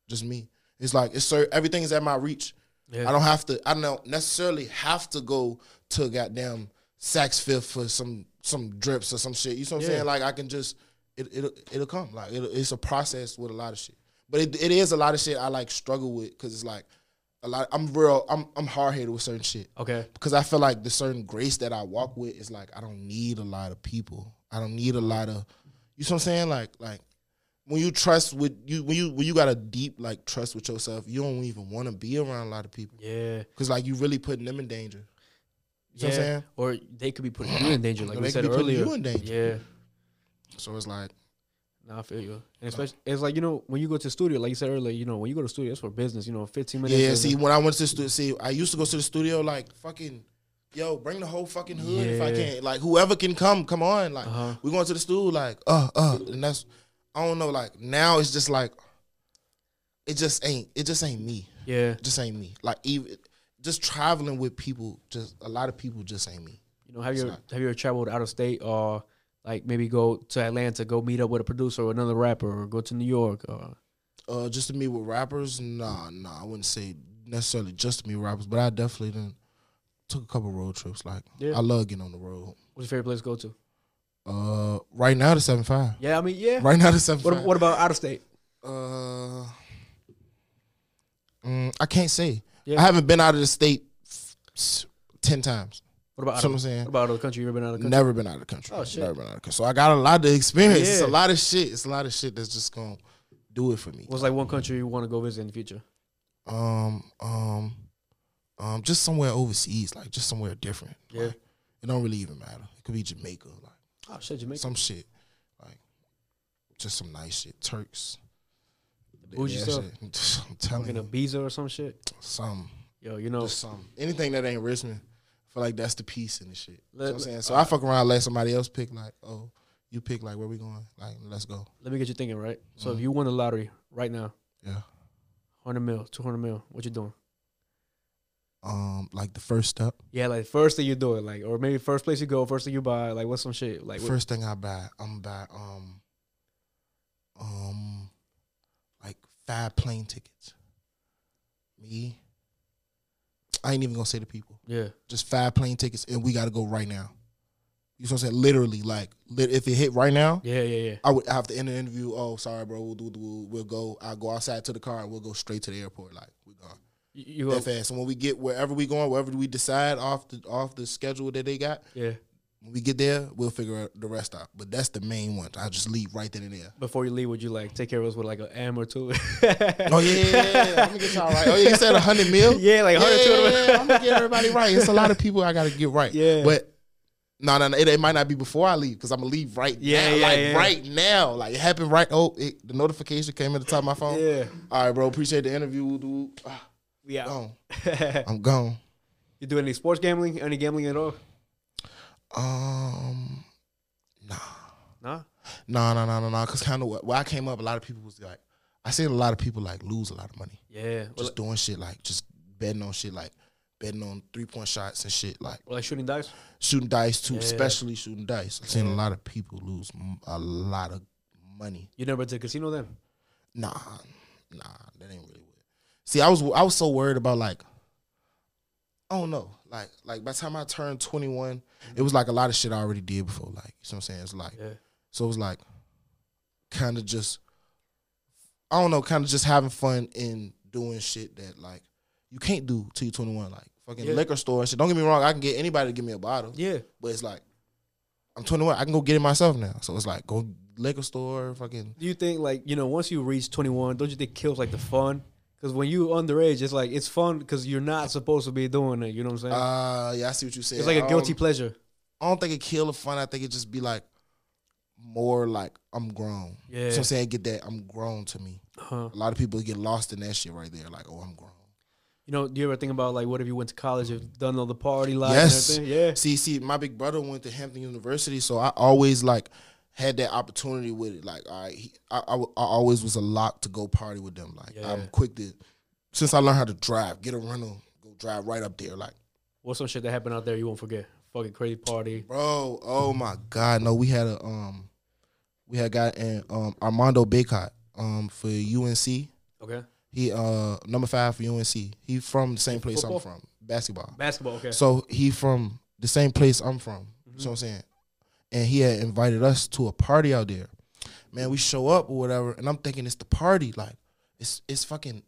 Speaker 2: just me. It's like it's cer everything is at my reach.
Speaker 1: Yeah.
Speaker 2: I don't have to. I don't necessarily have to go to goddamn Saks Fifth for some some drips or some shit. You know what I'm
Speaker 1: Yeah.
Speaker 2: saying? Like I can just it it'll, it'll come. Like it'll, it's a process with a lot of shit. But it, it is a lot of shit I like struggle with because it's like a lot. I'm real. I'm I'm hard headed with certain shit
Speaker 1: Okay.
Speaker 2: because I feel like the certain grace that I walk with is like I don't need a lot of people. I don't need a lot of you know what I'm saying? Like like when you trust with you when you when you got a deep like trust with yourself, you don't even want to be around a lot of people
Speaker 1: Yeah.
Speaker 2: because like you really putting them in danger. You know
Speaker 1: yeah.
Speaker 2: what I'm saying?
Speaker 1: Or they could be putting you in danger, like
Speaker 2: Or
Speaker 1: we
Speaker 2: they
Speaker 1: said
Speaker 2: could be putting
Speaker 1: earlier.
Speaker 2: you in danger.
Speaker 1: Yeah.
Speaker 2: So it's like
Speaker 1: Nah, I feel you. And especially, it's like you know when you go to the studio, like you said earlier, you know when you go to the studio, it's for business. You know, fifteen minutes.
Speaker 2: yeah. See, when I went to the studio, see, I used to go to the studio like fucking. Yo, bring the whole fucking hood if I
Speaker 1: Yeah.
Speaker 2: can. Like whoever can come, come on. Like
Speaker 1: Uh-huh.
Speaker 2: we going to the stool, like uh uh, and that's I don't know. Like now it's just like it just ain't it just ain't me.
Speaker 1: yeah.
Speaker 2: It just ain't me. Like even just traveling with people, just a lot of people just ain't me.
Speaker 1: You know, have you
Speaker 2: It's
Speaker 1: ever, have you ever traveled out of state or Like maybe go to Atlanta, go meet up with a producer or another rapper, or go to New York. Or
Speaker 2: Uh, just to meet with rappers, nah, nah. I wouldn't say necessarily just to meet rappers, but I definitely done took a couple road trips. Like
Speaker 1: Yeah.
Speaker 2: I love getting on the road.
Speaker 1: what's your favorite place to go to?
Speaker 2: Uh, right now the seven five.
Speaker 1: Yeah, I mean, yeah.
Speaker 2: Right now the seven
Speaker 1: What,
Speaker 2: five.
Speaker 1: what about out of state?
Speaker 2: Uh, mm, I can't say.
Speaker 1: Yeah.
Speaker 2: I haven't been out of the state f- s- ten times.
Speaker 1: What about out
Speaker 2: That's what
Speaker 1: of,
Speaker 2: I'm saying.
Speaker 1: what about out of the country? You ever been out of the country?
Speaker 2: Never been out of the country.
Speaker 1: Oh, shit.
Speaker 2: Never been out of the country. So I got a lot of experience. It's a lot of shit. It's a lot of shit that's just gonna do it for me.
Speaker 1: What's like one country you want to go visit in the future?
Speaker 2: Um, um, um, just somewhere overseas, like just somewhere different.
Speaker 1: Yeah.
Speaker 2: Like, it don't really even matter. It could be Jamaica, like
Speaker 1: Oh shit, Jamaica.
Speaker 2: some shit, like just some nice shit. Turks.
Speaker 1: Bougie stuff?
Speaker 2: shit. I'm telling
Speaker 1: Fucking
Speaker 2: you,
Speaker 1: Ibiza or some shit.
Speaker 2: some.
Speaker 1: Yo, you know,
Speaker 2: Just some anything that ain't Richmond. I feel like that's the piece in the shit. You know what I'm saying? So I fuck around, let somebody else pick. Like, oh, you pick. Like, where we going? Like, let's go.
Speaker 1: let me get you thinking, right? So
Speaker 2: Mhm.
Speaker 1: if you won the lottery right now,
Speaker 2: Yeah.
Speaker 1: hundred mil, two hundred mil, what you doing?
Speaker 2: Um, like the first step.
Speaker 1: Yeah, like first thing you do it, like, or maybe first place you go, first thing you buy, like what's some shit, like
Speaker 2: first thing I buy, I'm buy um, um, like five plane tickets. Me. I ain't even gonna say the people.
Speaker 1: yeah,
Speaker 2: Just five plane tickets, and we gotta go right now. You know what I'm saying? Literally, like, lit, if it hit right now,
Speaker 1: yeah, yeah, yeah.
Speaker 2: I would have to end the interview. Oh, sorry, bro. We'll do. We'll, we'll go. I'll go outside to the car and we'll go straight to the airport. Like we're gone
Speaker 1: You, go,
Speaker 2: that fast. And when we get wherever we going, wherever we decide off the off the schedule that they got,
Speaker 1: yeah.
Speaker 2: when we get there, we'll figure out the rest out. But that's the main one. I just leave right then and there.
Speaker 1: Before you leave, would you like take care of us with like an M or two?
Speaker 2: Oh yeah, yeah, yeah. I'm gonna get y'all right. Oh yeah, you said a hundred mil.
Speaker 1: yeah, like hundred, two hundred.
Speaker 2: yeah, I'm gonna get everybody right. It's a lot of people I gotta get right.
Speaker 1: Yeah.
Speaker 2: but. No, no, no. It, it might not be before I leave because I'm gonna leave right
Speaker 1: Yeah,
Speaker 2: now.
Speaker 1: yeah,
Speaker 2: like
Speaker 1: yeah.
Speaker 2: right now. Like it happened right. Oh, it, the notification came at the top of my phone.
Speaker 1: Yeah,
Speaker 2: All right, bro. Appreciate the interview, dude. Ah.
Speaker 1: Ah, we out.
Speaker 2: gone. I'm gone.
Speaker 1: you do any sports gambling? Any gambling at all?
Speaker 2: Um, nah,
Speaker 1: Nah.
Speaker 2: nah, nah, nah, nah, nah. Cause kind of where I came up, a lot of people was like, I seen a lot of people like lose a lot of money
Speaker 1: Yeah. Well,
Speaker 2: just doing shit like just betting on shit like betting on three point shots and shit like
Speaker 1: or like shooting dice.
Speaker 2: shooting dice too,
Speaker 1: Yeah.
Speaker 2: especially shooting dice. I've seen
Speaker 1: Yeah.
Speaker 2: a lot of people lose a lot of money.
Speaker 1: You never to a casino then?
Speaker 2: Nah, nah, that ain't really what. See, I was I was so worried about like, I don't know, like like by the time I turned twenty one, it was like a lot of shit I already did before. Like, you know what I'm saying? It's like
Speaker 1: Yeah.
Speaker 2: so it was like, kind of just, I don't know, kind of just having fun and doing shit that like you can't do till you're twenty one. Like fucking
Speaker 1: Yeah.
Speaker 2: liquor store and shit. Don't get me wrong, I can get anybody to give me a bottle,
Speaker 1: Yeah.
Speaker 2: but it's like. I'm 21. I can go get it myself now. So it's like go liquor store, fucking
Speaker 1: Do you think like you know once you reach twenty one, don't you think kills like the fun? Because when you underage, it's like it's fun because you're not supposed to be doing it. You know what I'm saying?
Speaker 2: Uh, yeah, I see what you said.
Speaker 1: it's like a guilty
Speaker 2: Um,
Speaker 1: pleasure.
Speaker 2: I don't think it kill the fun. I think it just be like more like I'm grown.
Speaker 1: Yeah.
Speaker 2: So I'm saying get that I'm grown to me.
Speaker 1: Huh.
Speaker 2: A lot of people get lost in that shit right there. Like, oh, I'm grown.
Speaker 1: You know, do you ever think about like what if you went to college and done all the party life
Speaker 2: Yes.
Speaker 1: and everything? Yeah.
Speaker 2: See, see, my big brother went to Hampton University, so I always like had that opportunity with it. Like, I, he, I, I, I always was a lock to go party with them. Like,
Speaker 1: Yeah.
Speaker 2: I'm quick to since I learned how to drive, get a rental, go drive right up there. Like.
Speaker 1: What's some shit that happened out there you won't forget? Fucking crazy party.
Speaker 2: Bro, oh my God, no, we had a um, we had a guy um Armando Bacot um for UNC.
Speaker 1: Okay.
Speaker 2: He uh number five for UNC. He from the same place
Speaker 1: Football?
Speaker 2: I'm from, basketball.
Speaker 1: Basketball. Okay.
Speaker 2: So he from the same place I'm from. You know what I'm saying? And he had invited us to a party out there. Man, we show up or whatever, and I'm thinking it's the party. Like it's it's fucking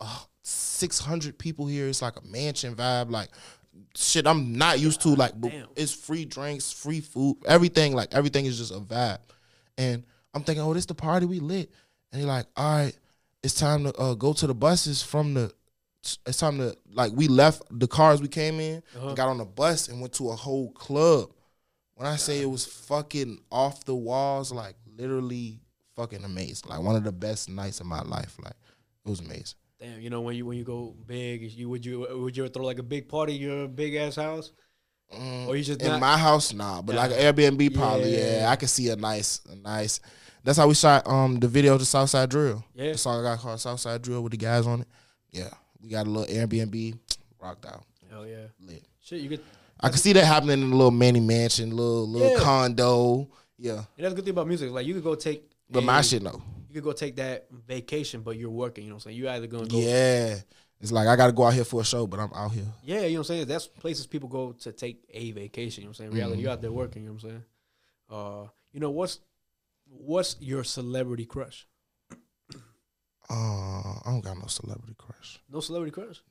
Speaker 2: uh, 600 people here. It's like a mansion vibe. Like shit, I'm not used to. Like
Speaker 1: Damn.
Speaker 2: it's free drinks, free food, everything. Like everything is just a vibe. And I'm thinking, oh, this the party we lit. And he like, all right, it's time to uh, go to the buses from the. It's time to like we left the cars we came in,
Speaker 1: Uh-huh.
Speaker 2: got on the bus and went to a whole club. When I say it was fucking off the walls, like literally fucking amazing. Like one of the best nights of my life. Like it was amazing.
Speaker 1: Damn. You know when you when you go big, you would you would you throw like a big party in your big ass house?
Speaker 2: Mm,
Speaker 1: Or you just
Speaker 2: in
Speaker 1: not-
Speaker 2: my house, nah. But
Speaker 1: Nah.
Speaker 2: like an Airbnb, probably,
Speaker 1: Yeah.
Speaker 2: yeah. I could see a nice, a nice. That's how we shot um the video to Southside Drill.
Speaker 1: Yeah.
Speaker 2: The song I got called Southside Drill with the guys on it. Yeah, we got a little Airbnb, rocked out,
Speaker 1: Hell yeah.
Speaker 2: lit.
Speaker 1: Shit, you could.
Speaker 2: I could see that happening in a little mini mansion, little little
Speaker 1: Yeah.
Speaker 2: condo. Yeah,
Speaker 1: And that's the good thing about music. Like you could go take,
Speaker 2: but
Speaker 1: a-
Speaker 2: my shit no.
Speaker 1: You could go take that vacation, but you're working. You know what I'm saying? You're either gonna go.
Speaker 2: Yeah, it's like I got to go out here for a show, but I'm out here.
Speaker 1: Yeah, you know what I'm saying? That's places people go to take a vacation. You know what I'm saying? Reality,
Speaker 2: Mhm.
Speaker 1: you're out there working. You know what I'm saying? Uh, you know what's what's your celebrity crush?
Speaker 2: Uh, I don't got no celebrity crush.
Speaker 1: No celebrity crush.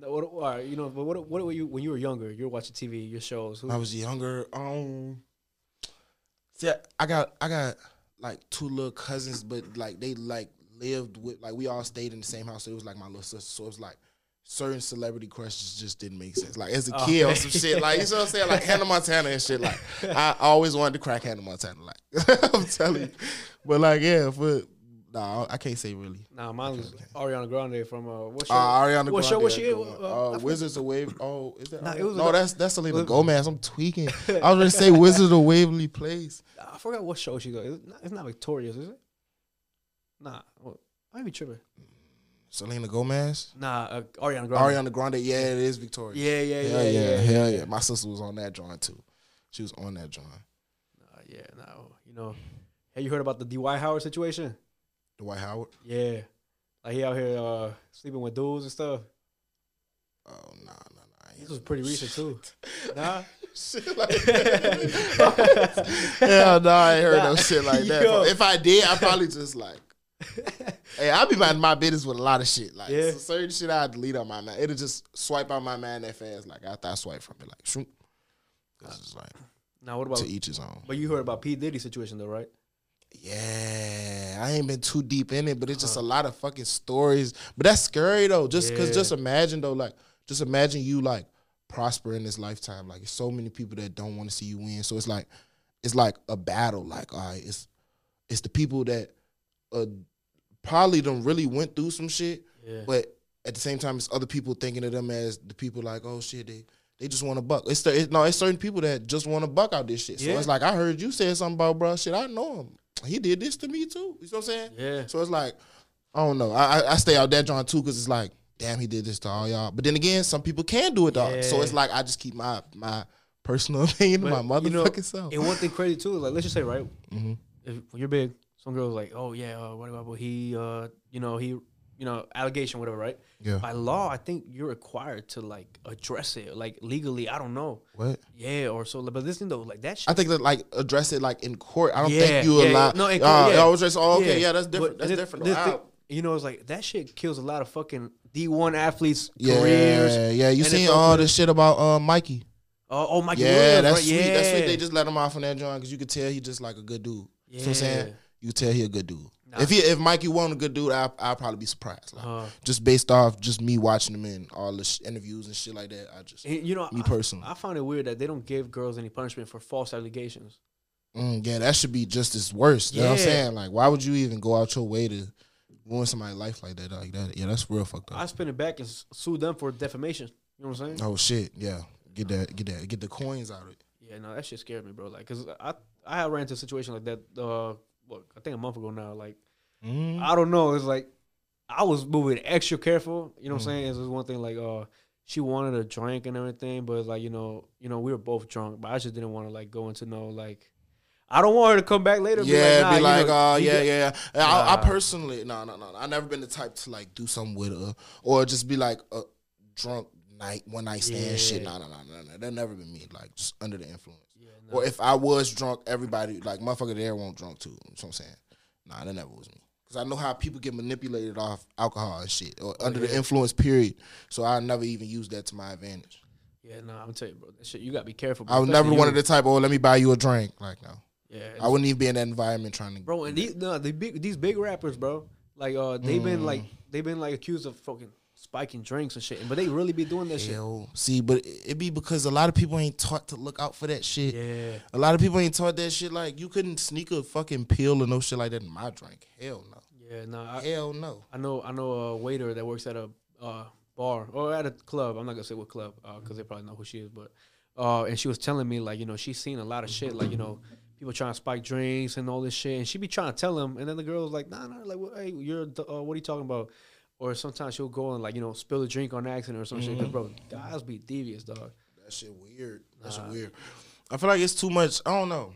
Speaker 1: What, all right, you know, but what what were you when you were younger? You were watching TV, your shows. Who,
Speaker 2: I was younger, um, see, I got I got like two little cousins, but like they like lived with like we all stayed in the same house. So it was like my little sister. So it was like certain celebrity crushes just didn't make sense. Like as a
Speaker 1: Oh,
Speaker 2: kid or some shit, like you know what I'm saying, like Hannah Montana and shit. Like I always wanted to crack Hannah Montana. Like I'm telling you, but like yeah, but nah, I can't say really.
Speaker 1: nah, mine was Ariana Grande from uh, what show?
Speaker 2: Uh, Ariana
Speaker 1: what show
Speaker 2: Grande,
Speaker 1: was she in?
Speaker 2: uh,
Speaker 1: Uh.
Speaker 2: Wizards of Wave. Oh, is that?
Speaker 1: Nah, it was
Speaker 2: no,
Speaker 1: a-
Speaker 2: that's that's Selena Gomez. I'm tweaking. I was gonna say Wizards of Waverly Place.
Speaker 1: I forgot what show she got. It's not, it's not Victorious, is it? Nah, well, I might be tripping.
Speaker 2: Selena Gomez.
Speaker 1: Nah, uh, Ariana Grande.
Speaker 2: Ariana Grande. Yeah, it is Victoria.
Speaker 1: Yeah, yeah, yeah,
Speaker 2: hell
Speaker 1: yeah,
Speaker 2: yeah,
Speaker 1: yeah,
Speaker 2: hell yeah. My sister was on that drawing too. She was on that drawing.
Speaker 1: Nah, yeah, no, you know, have you heard about the Dwight Howard situation?
Speaker 2: Dwight Howard.
Speaker 1: Yeah, like he out here uh, sleeping with dudes and stuff.
Speaker 2: Oh nah, nah, nah.
Speaker 1: This was pretty recent too. Nah,
Speaker 2: shit like that. Hell no, I ain't heard no shit like that.
Speaker 1: Yo.
Speaker 2: If I did, I probably just like, hey, I be minding my business with a lot of shit. Like
Speaker 1: Yeah.
Speaker 2: certain shit I delete on my mind. It'll just swipe on my mind that fast. Like after I swipe from it, like shoot. This is like
Speaker 1: now what about?
Speaker 2: to each his own.
Speaker 1: But you heard about P Diddy situation though, right?
Speaker 2: Yeah, I ain't been too deep in it, but it's just a lot of fucking stories. But that's scary though. Just cause
Speaker 1: Yeah.
Speaker 2: just imagine though, like just imagine you like prosper in this lifetime. Like so many people that don't want to see you win. So it's like it's like a battle. Like all right, it's it's the people that uh probably don't really went through some shit,
Speaker 1: Yeah.
Speaker 2: but at the same time, it's other people thinking of them as the people like, oh shit, they they just want a buck. It's, the, it, no, it's certain people that just want to buck out this shit. So
Speaker 1: Yeah.
Speaker 2: it's like I heard you say something about bro. Shit, I know him. He did this to me too. You know what I'm saying?
Speaker 1: yeah.
Speaker 2: So it's like I don't know. I I, stay out that John too because it's like, damn, he did this to all y'all. But then again, some people can do it though. So it's like I just keep my my personal opinion to my
Speaker 1: But, you know,
Speaker 2: motherfucking self.
Speaker 1: And one thing crazy too is like let's just say right,
Speaker 2: Mhm.
Speaker 1: if when you're big, some girls like, oh yeah, uh, what about he, uh, you know, he, you know, allegation, whatever, right?
Speaker 2: Yeah.
Speaker 1: By law, I think you're required to like address it, like legally. I don't know,
Speaker 2: What?
Speaker 1: yeah, or so. But listen though, like that shit.
Speaker 2: I think that like address it like in court. I don't
Speaker 1: Yeah,
Speaker 2: think you
Speaker 1: yeah,
Speaker 2: allow.
Speaker 1: yeah. No, in
Speaker 2: uh,
Speaker 1: yeah.
Speaker 2: I was just oh, okay, yeah, that's different.
Speaker 1: But
Speaker 2: That's
Speaker 1: this-
Speaker 2: different.
Speaker 1: this
Speaker 2: though.
Speaker 1: thing- you know, it's like that shit kills a lot of fucking D1 athletes'
Speaker 2: yeah,
Speaker 1: careers.
Speaker 2: yeah. Yeah.
Speaker 1: You
Speaker 2: seen all this shit about uh, Mikey?
Speaker 1: Uh, oh, Mikey
Speaker 2: yeah,
Speaker 1: Williams,
Speaker 2: that's
Speaker 1: right?
Speaker 2: sweet.
Speaker 1: Yeah,
Speaker 2: That's sweet. They just let him off on that joint because you could tell he just like a good dude. You know what I'm saying?
Speaker 1: Yeah.
Speaker 2: You could tell he a good dude.
Speaker 1: Nah.
Speaker 2: If he if Mikey wasn't a good dude, I I'd probably be surprised. Like,
Speaker 1: Uh,
Speaker 2: just based off just me watching him in all the sh- interviews and shit like that. I just
Speaker 1: you know,
Speaker 2: me
Speaker 1: I,
Speaker 2: personally.
Speaker 1: I found it weird that they don't give girls any punishment for false allegations.
Speaker 2: Mm, yeah, that should be just as worse. You know what I'm saying? Like, why would you even go out your way to ruin somebody's life like that? Like that? Yeah, that's real fucked up.
Speaker 1: I spin it back and sue them for defamation. You know what I'm saying?
Speaker 2: oh shit, yeah. Get that, get that, get the coins out of it.
Speaker 1: Yeah, no, that shit scared me, bro. Like, cause I I ran into a situation like that. Uh, what I think a month ago now. Like,
Speaker 2: Mm.
Speaker 1: I don't know. It's like I was moving extra careful. You know what
Speaker 2: Mm.
Speaker 1: I'm saying? It's just one thing like uh she wanted a drink and everything, but like you know, you know, we were both drunk, but I just didn't want to like go into no like. I don't want her to come back later.
Speaker 2: Yeah,
Speaker 1: be
Speaker 2: be
Speaker 1: like,
Speaker 2: like,
Speaker 1: nah,
Speaker 2: oh
Speaker 1: you know,
Speaker 2: yeah,
Speaker 1: you
Speaker 2: yeah.
Speaker 1: got-
Speaker 2: yeah. I, I personally, no, no, no. I never been the type to like do something with her or just be like a drunk night, one night stand shit. No, no, no, no, no. That never been me. Like just under the influence.
Speaker 1: Yeah, nah.
Speaker 2: Or if I was drunk, everybody like motherfucker there won't drunk too. That's what I'm saying. Nah, that never was me. Cause I know how people get manipulated off alcohol and shit, or under the
Speaker 1: Oh,
Speaker 2: influence. Period. So I never even use that to my advantage.
Speaker 1: Yeah, nah, I'm gonna tell you, bro. That shit, you gotta be careful.
Speaker 2: I was never one of the type. Oh, let me buy you a drink. Like no,
Speaker 1: Yeah,
Speaker 2: I wouldn't even be in that environment trying to.
Speaker 1: bro. And these no, the big these big rappers, bro. Like uh, they've been like
Speaker 2: Mm.
Speaker 1: they've been like accused of fucking spiking drinks and shit, but they really be doing that
Speaker 2: Hell, see, but it it be because a lot of people ain't taught to look out for that shit.
Speaker 1: shit. Yeah,
Speaker 2: A lot of people ain't taught that shit. Like you couldn't sneak a fucking pill or no shit like that in my drink. Hell no.
Speaker 1: yeah. Nah,
Speaker 2: Hell no.
Speaker 1: I know I know a waiter that works at a uh, bar or at a club. I'm not gonna say what club because they probably know who she is, but uh, and she was telling me like you know she's seen a lot of shit like you know people trying to spike drinks and all this shit, and she be trying to tell him, and then the girl was like, nah, nah, like hey, you're uh, what are you talking about? Or sometimes she'll go and like you know spill a drink on accident or some shit. 'Cause, bro, guys be devious, dog.
Speaker 2: That shit weird. That's shit
Speaker 1: Nah.
Speaker 2: weird. I feel like it's too much. I don't know.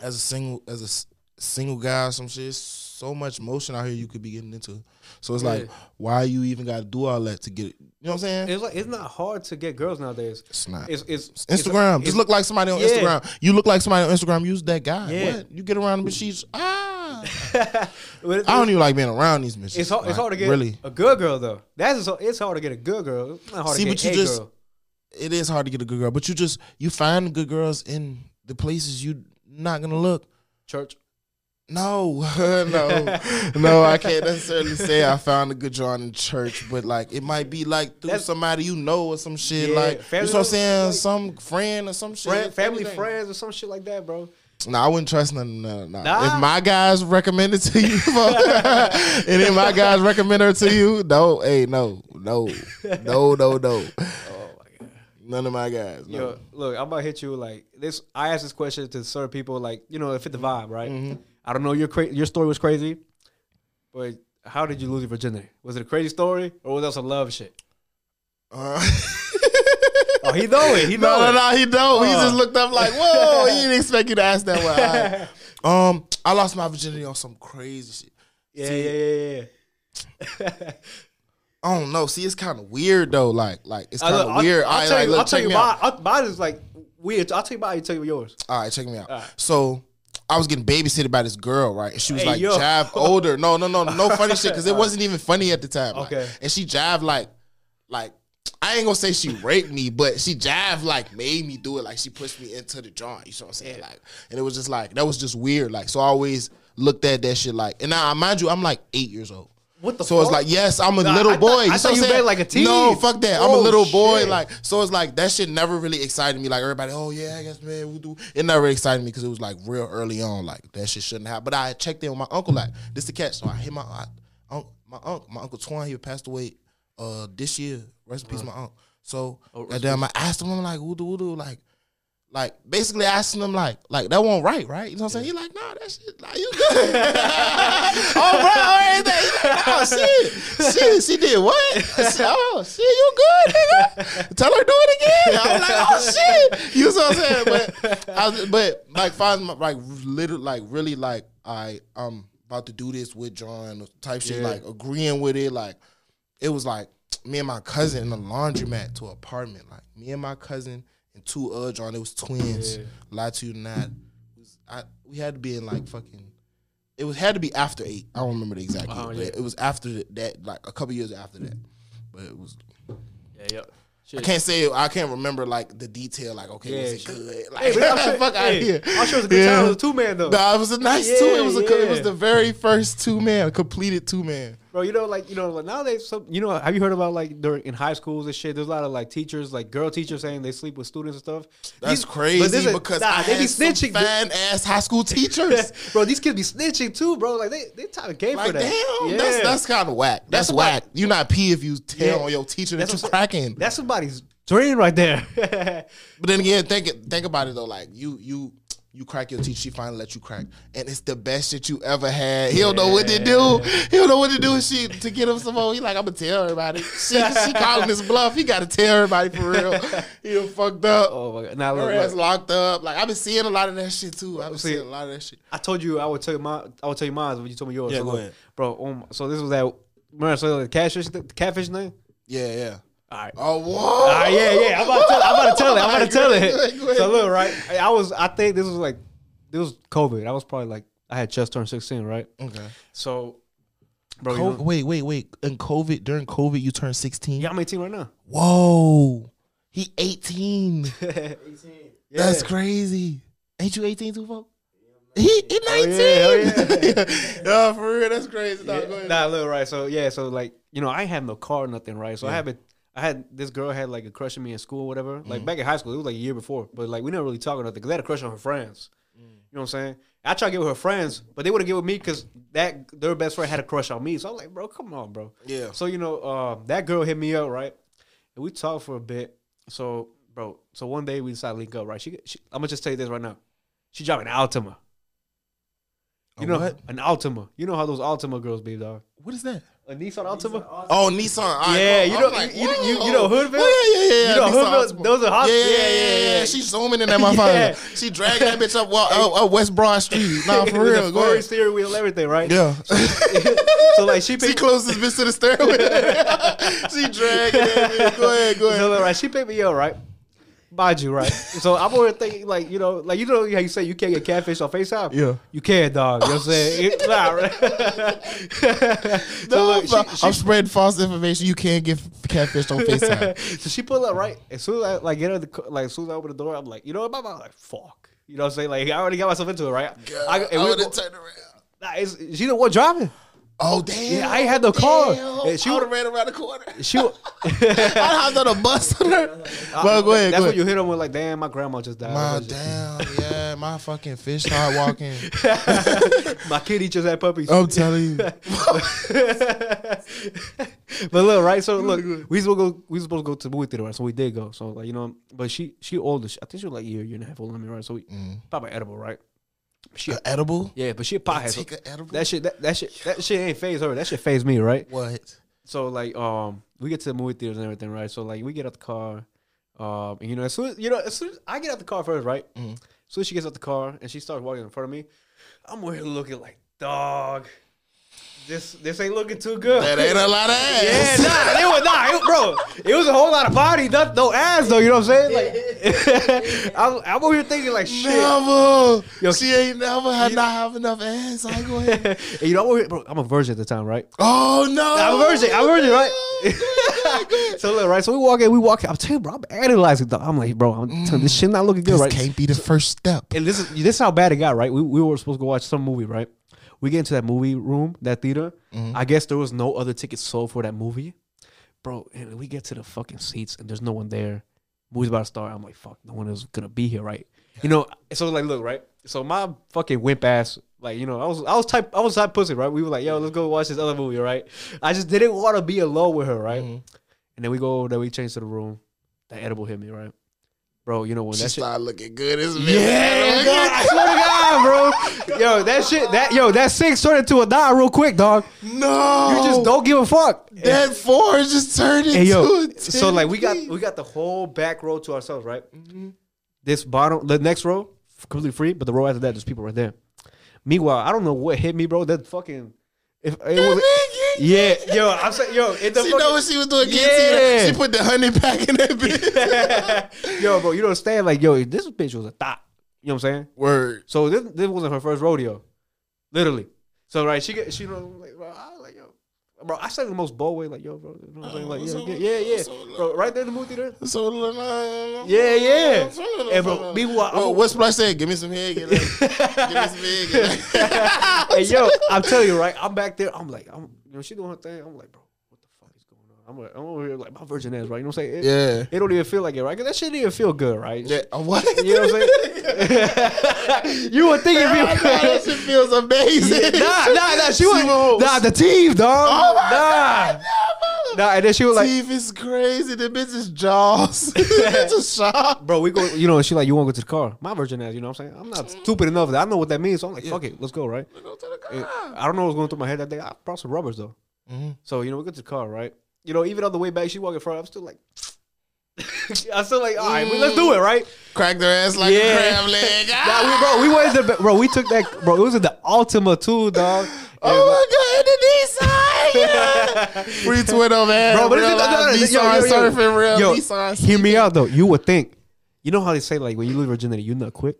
Speaker 2: As a single, as a s- single guy, some shit. So much motion out here you could be getting into. So it's like, why you even got to do all that to get it? You know what I'm saying?
Speaker 1: It's like it's not hard to get girls nowadays.
Speaker 2: It's not.
Speaker 1: It's it's
Speaker 2: Instagram.
Speaker 1: It's,
Speaker 2: Just look like somebody on
Speaker 1: Yeah.
Speaker 2: Instagram. You look like somebody on Instagram. Use that guy.
Speaker 1: Yeah.
Speaker 2: What? You get around them, but she's ah. I don't even like being around these bitches.
Speaker 1: It's hard. It's hard to get
Speaker 2: really.
Speaker 1: a good girl though. That's just, it's hard to get a good girl. It's not hard
Speaker 2: See,
Speaker 1: to
Speaker 2: but
Speaker 1: get
Speaker 2: you
Speaker 1: a
Speaker 2: just-
Speaker 1: girl.
Speaker 2: It is hard to get a good girl, but you just you find good girls in the places you not gonna look.
Speaker 1: Church.
Speaker 2: No, no, no. I can't necessarily say I found a good John in church, but like it might be like through
Speaker 1: That's-
Speaker 2: somebody you know or some shit.
Speaker 1: Yeah,
Speaker 2: like you know what I'm saying,
Speaker 1: like-
Speaker 2: some friend or some shit.
Speaker 1: Friend, family,
Speaker 2: anything.
Speaker 1: friends, or some shit like that, bro.
Speaker 2: Nah, I wouldn't trust none. No, no.
Speaker 1: Nah.
Speaker 2: If my guys recommend it to you, and if my guys recommend her to you, no, hey, no, no, no, no, no.
Speaker 1: Oh my god.
Speaker 2: None of my guys. No.
Speaker 1: Yo, look, I'm about to hit you like this. I asked this question to certain people, like you know, it fit the vibe, right?
Speaker 2: Mm-hmm.
Speaker 1: I don't know your cra- your story was crazy, but how did you lose your virginity? Was it a crazy story or was that some love shit?
Speaker 2: Uh,
Speaker 1: Oh, he know it. He know
Speaker 2: no, no,
Speaker 1: it.
Speaker 2: no, he don't. He
Speaker 1: Uh.
Speaker 2: just looked up like, whoa, he didn't expect you to ask that one. Right. Um, I lost my virginity on some crazy shit.
Speaker 1: Yeah,
Speaker 2: See,
Speaker 1: yeah, yeah, yeah.
Speaker 2: I don't know. See, it's kind of weird though. Like, like it's
Speaker 1: Uh,
Speaker 2: kind of
Speaker 1: I'll-
Speaker 2: weird.
Speaker 1: I'll,
Speaker 2: right,
Speaker 1: tell
Speaker 2: like,
Speaker 1: you.
Speaker 2: look,
Speaker 1: I'll tell you mine. I'll- Mine is like weird. I'll tell you mine. You tell me yours.
Speaker 2: All right, check me out.
Speaker 1: Right.
Speaker 2: So I was getting babysitted by this girl, right? And she was
Speaker 1: Hey,
Speaker 2: like
Speaker 1: yo.
Speaker 2: jab older. No, no, no, no funny shit because it wasn't even funny at the time. like,
Speaker 1: Okay.
Speaker 2: and she jive like, like I ain't gonna say she raped me, but she jabbed like made me do it. Like she pushed me into the joint. You know what I'm saying? Like, and it was just like that was just weird. Like, so I always looked at that shit like. And now, mind you, I'm like eight years old.
Speaker 1: What the
Speaker 2: So it's
Speaker 1: fuck?
Speaker 2: like, yes, I'm a
Speaker 1: Nah,
Speaker 2: little
Speaker 1: I thought-
Speaker 2: boy.
Speaker 1: I
Speaker 2: you
Speaker 1: thought
Speaker 2: know what
Speaker 1: you
Speaker 2: I'm saying?
Speaker 1: meant like a teen.
Speaker 2: No, fuck that. I'm a
Speaker 1: Oh,
Speaker 2: little boy.
Speaker 1: shit.
Speaker 2: Like, so it's like that shit never really excited me. Like everybody, oh yeah, I guess man, we do. It never excited me because it was like real early on. Like that shit shouldn't have. But I checked in with my uncle. Like this the catch. So I hit my I, my uncle, my uncle Twan. He passed away uh this year. Rest in peace, my uncle. So
Speaker 1: Oh, rest
Speaker 2: goddamn, I asked him. I'm like, who do, who do? Like. Like basically asking him like like that won't right right you know what I'm saying he like nah that shit like you good oh bro oh, everything He like, oh shit shit she did what I said, oh shit you good nigga tell her do it again I'm like oh shit you know what I'm saying but I was, but like find my like literally like really like I I'm about to do this with John type shit
Speaker 1: Yeah.
Speaker 2: like agreeing with it like it was like me and my cousin in a laundromat to an apartment. Like me and my cousin and two other John, it was twins.
Speaker 1: Yeah.
Speaker 2: Lie to you not. Was, I, we had to be in like fucking. It was had to be after eight. I don't remember the exact date,
Speaker 1: Oh,
Speaker 2: but
Speaker 1: yeah.
Speaker 2: it was after that, like a couple years after that. But it was.
Speaker 1: Yeah, yeah.
Speaker 2: I can't say I can't remember like the detail. Like okay, was
Speaker 1: Yeah,
Speaker 2: it good? Like
Speaker 1: Hey, but I'm sure,
Speaker 2: fuck out
Speaker 1: hey,
Speaker 2: here.
Speaker 1: I'm sure it was a good time. It was a two man though.
Speaker 2: Nah, it was a nice two. It was a, it was the very first two man, a completed two man.
Speaker 1: Bro, you know, like you know, like nowadays, some you know, have you heard about like during in high schools and shit? There's a lot of like teachers, like girl teachers, saying they sleep with students and stuff.
Speaker 2: That's
Speaker 1: These-
Speaker 2: crazy
Speaker 1: but this is-
Speaker 2: because
Speaker 1: nah, they be snitching.
Speaker 2: fine ass high school teachers.
Speaker 1: bro, these kids be snitching too, bro. Like they they type of game
Speaker 2: Like
Speaker 1: for that.
Speaker 2: damn,
Speaker 1: yeah.
Speaker 2: that's that's kind of whack. That's,
Speaker 1: That's
Speaker 2: whack. You not pee if you tell
Speaker 1: Yeah.
Speaker 2: on your teacher that
Speaker 1: That's
Speaker 2: you cracking.
Speaker 1: that's somebody's dream right there.
Speaker 2: But then again, think think about it though. Like you you you crack your teeth, she finally let you crack, and it's the best shit you ever had. He don't know what to do. He don't know what to do. with She to get him some more. He like I'm gonna tell everybody. She she calling his bluff. He got to tell everybody for real. He done fucked up.
Speaker 1: oh my god! Now
Speaker 2: Her
Speaker 1: look,
Speaker 2: ass
Speaker 1: look,
Speaker 2: locked up. Like I've been seeing a lot of that shit too. I've been
Speaker 1: See-
Speaker 2: seeing a lot of that shit.
Speaker 1: I told you I would tell you my I would tell you mine when you told me yours.
Speaker 2: Yeah,
Speaker 1: So
Speaker 2: go
Speaker 1: look,
Speaker 2: ahead.
Speaker 1: bro. Um, so this was that. Remember, so the catfish, the catfish name.
Speaker 2: Yeah, yeah.
Speaker 1: All right.
Speaker 2: Oh, whoa.
Speaker 1: Ah, yeah, yeah. I'm about to tell, I'm about to tell it. I'm about to tell it.
Speaker 2: go ahead.
Speaker 1: So look, right. I was. I think this was like, this was COVID. I was probably like, I had just turned 16, right?
Speaker 2: Okay.
Speaker 1: So, bro, you know,
Speaker 2: wait, wait, wait. In COVID, during COVID, you turned 16?
Speaker 1: yeah, I'm 18 right now.
Speaker 2: Whoa. He 18.
Speaker 1: 18.
Speaker 2: That's crazy. Ain't you 18 too, folks? He, he 19.
Speaker 1: Oh, yeah,
Speaker 2: yeah, for real. That's crazy. Nah, go ahead.
Speaker 1: Nah, look, right. So yeah, so like, you know, I ain't have no car nothing, right? So I have it. I had this girl had like a crush on me in school, or whatever.
Speaker 2: Mm-hmm.
Speaker 1: Like back in high school, it was like a year before, but like we never really talk or nothing because I had a crush on her friends.
Speaker 2: Mm.
Speaker 1: You know what I'm saying? I tried to get with her friends, but they wouldn't get with me because that their best friend had a crush on me. So I'm like, bro, come on, bro.
Speaker 2: Yeah.
Speaker 1: So you know, uh, that girl hit me up, right? And we talked for a bit. So, bro, so one day we decided to link up, right? She, she I'm gonna just tell you this right now. She dropped an Altima. You
Speaker 2: A
Speaker 1: know
Speaker 2: what?
Speaker 1: an Altima. You know how those Altima girls be, dog.
Speaker 2: What is that?
Speaker 1: A Nissan Altima.
Speaker 2: Oh, Nissan. All right,
Speaker 1: Yeah,
Speaker 2: cool.
Speaker 1: you know-
Speaker 2: like,
Speaker 1: you- you-
Speaker 2: whoa.
Speaker 1: you know Hoodville?
Speaker 2: Oh, yeah, yeah, yeah.
Speaker 1: You know
Speaker 2: Nissan
Speaker 1: Hoodville?
Speaker 2: Altima.
Speaker 1: Those are hot-
Speaker 2: Yeah, yeah,
Speaker 1: yeah,
Speaker 2: yeah,
Speaker 1: yeah,
Speaker 2: yeah.
Speaker 1: yeah.
Speaker 2: She zooming in that motherfucker.
Speaker 1: Yeah.
Speaker 2: She dragging that bitch up, up, up, up West Broad Street. Nah, for
Speaker 1: With
Speaker 2: real.
Speaker 1: the
Speaker 2: Go ahead.
Speaker 1: steering wheel, everything, right?
Speaker 2: Yeah.
Speaker 1: so like she
Speaker 2: She
Speaker 1: picked,
Speaker 2: closed this bitch to the stairway. she dragging that bitch. Go ahead, go ahead.
Speaker 1: so,
Speaker 2: ahead.
Speaker 1: right, she picked me up, right? Mind you, right? So I'm over thinking, like, you know, like you know how you say you can't get catfish on FaceTime?
Speaker 2: Yeah.
Speaker 1: You can, dog. You know what I'm saying? It- nah, right? so look, she, she,
Speaker 2: I'm spreading false information. You can't get catfish on FaceTime.
Speaker 1: so she pulled up right as soon as I like get her the like as soon as I open the door, I'm like, you know what, I'm like, fuck. You know what I'm saying? Like I already got myself into it, right? I,
Speaker 2: I,
Speaker 1: and we-
Speaker 2: would have turned around.
Speaker 1: nah, it's, she the one driving.
Speaker 2: Oh damn!
Speaker 1: Yeah, I had no car.
Speaker 2: Damn.
Speaker 1: And she
Speaker 2: I would
Speaker 1: would-
Speaker 2: have ran around the corner.
Speaker 1: She, wa-
Speaker 2: I hopped on a bus on her. But go ahead,
Speaker 1: That's
Speaker 2: go
Speaker 1: when you hit them with like, damn, my grandma just died.
Speaker 2: My
Speaker 1: Or just-
Speaker 2: damn, yeah, my fucking fish started walking.
Speaker 1: my kitty just had puppies.
Speaker 2: I'm telling you.
Speaker 1: but look, right? So look, we supposed to go. We supposed to go to the movie theater, right? So we did go. So like you know, but she she older. I think she was like a year, year and a half older than me, right? So we
Speaker 2: Mm.
Speaker 1: pop an edible, right? She
Speaker 2: A edible?
Speaker 1: yeah, but she a pothead. so
Speaker 2: Take edible?
Speaker 1: that shit, that, that shit, that shit ain't phase her. That shit phase me, right?
Speaker 2: what?
Speaker 1: So like, um, we get to the movie theaters and everything, right? So like, we get out the car, um, and you know, as soon as you know, as soon as I get out the car first, right? As soon as she gets out the car and she starts walking in front of me, I'm over here looking like, dog, this this ain't looking too good.
Speaker 2: That ain't a lot of ass.
Speaker 1: Yeah, nah, it was nah, it, bro. It was a whole lot of body, not no ass though. You know what I'm saying? Like, I'm, I'm over here thinking like shit.
Speaker 2: Never.
Speaker 1: Yo,
Speaker 2: she ain't never had not have enough ass. I go ahead.
Speaker 1: You know, I'm, over here, bro, I'm a virgin at the time, right?
Speaker 2: Oh no.
Speaker 1: I'm a virgin. I'm a virgin, right? so look, right. So we walk in, we walk. in. I'm telling you, bro, I'm analyzing. Though. I'm like, bro, I'm telling this mm. shit not looking good,
Speaker 2: This
Speaker 1: right?
Speaker 2: can't be the first step.
Speaker 1: And this is this is how bad it got, right? We, we were supposed to go watch some movie, right? We get into that movie room, that theater.
Speaker 2: Mm-hmm.
Speaker 1: I guess there was no other tickets sold for that movie, bro. And we get to the fucking seats, and there's no one there. Movie's about to start. I'm like, fuck, no one is gonna be here, right? You know. So like, look, right. So my fucking wimp ass, like, you know, I was I was type I was type pussy, right? We were like, yo, let's go watch this other movie, right? I just didn't want to be alone with her, right?
Speaker 2: Mhm.
Speaker 1: And then we go, then we change to the room. That edible hit me, right? Bro, you know when
Speaker 2: She
Speaker 1: that shit.
Speaker 2: started looking good as me.
Speaker 1: Yeah, God, I swear to God, bro. Yo, that shit, that yo, that six turned into a nine real quick, dog.
Speaker 2: No.
Speaker 1: You just don't give a fuck.
Speaker 2: That four just turned into
Speaker 1: yo,
Speaker 2: a 10
Speaker 1: so like we got we got the whole back row to ourselves, right? Mm-hmm. This bottom, the next row, completely free, but the row after that, there's people right there. Meanwhile, I don't know what hit me, bro. That fucking, if it was, yeah, yo, I'm saying, yo, it the
Speaker 2: She
Speaker 1: fucking,
Speaker 2: know what she was doing.
Speaker 1: Yeah.
Speaker 2: She put the honey pack in that bitch.
Speaker 1: yo, bro, you don't understand? Like, yo, this bitch was a thought. You know what I'm saying?
Speaker 2: Word.
Speaker 1: So this this wasn't her first rodeo, literally. So right, she get she you know like bro, I like yo, bro. I said the most bold way, like yo, bro. You know what I'm saying? Like
Speaker 2: Oh,
Speaker 1: yeah,
Speaker 2: so-
Speaker 1: yeah, yeah, yeah,
Speaker 2: so-
Speaker 1: bro. Right there in the movie theater.
Speaker 2: So
Speaker 1: Yeah, yeah. And bro, meanwhile,
Speaker 2: Well,
Speaker 1: I'm-
Speaker 2: what Splash said? Give me some head. Give me, give me some head. Give
Speaker 1: hey yo, I'm telling you, right? I'm back there. I'm like, I'm you know she doing her thing. I'm like, I'm like, I'm over here like my virgin ass, right? You know what I'm saying? It,
Speaker 2: yeah.
Speaker 1: it don't even feel like it, right? Cause that shit didn't even feel good, right?
Speaker 2: Yeah. What?
Speaker 1: You know what I'm saying? you would think if you.
Speaker 2: that shit feels amazing.
Speaker 1: nah, nah, nah. She was nah the teeth, dog.
Speaker 2: Oh my
Speaker 1: nah, nah. And then she was like,
Speaker 2: Teeth is crazy. The bitch is jaws. it's a shock.
Speaker 1: bro, we go. You know, she like, you want to go to the car? My virgin ass. You know what I'm saying? I'm not stupid enough that I know what that means. So I'm like, fuck it, let's go, right?
Speaker 2: Go to the car.
Speaker 1: I don't know what was going through my head that day. I brought some rubbers though.
Speaker 2: Mhm.
Speaker 1: So you know, we get to the car, right? You know, even on the way back, she walking in front. I'm still like, I'm still like, all right, well, let's do it, mm. right?
Speaker 2: Crack their ass like
Speaker 1: Yeah.
Speaker 2: a crab leg.
Speaker 1: Nah, we, bro, we went to the, bro. We took that, bro. It was in the Altima too, dog.
Speaker 2: Oh my god, the Nissan! Free Twitter, man.
Speaker 1: Bro, but
Speaker 2: real
Speaker 1: it's- no, no, no,
Speaker 2: life
Speaker 1: yo, yo, yo.
Speaker 2: surfing, real
Speaker 1: Yo,
Speaker 2: Nissan.
Speaker 1: Hear me out though. You would think, you know how they say like when you lose virginity, you nut quick.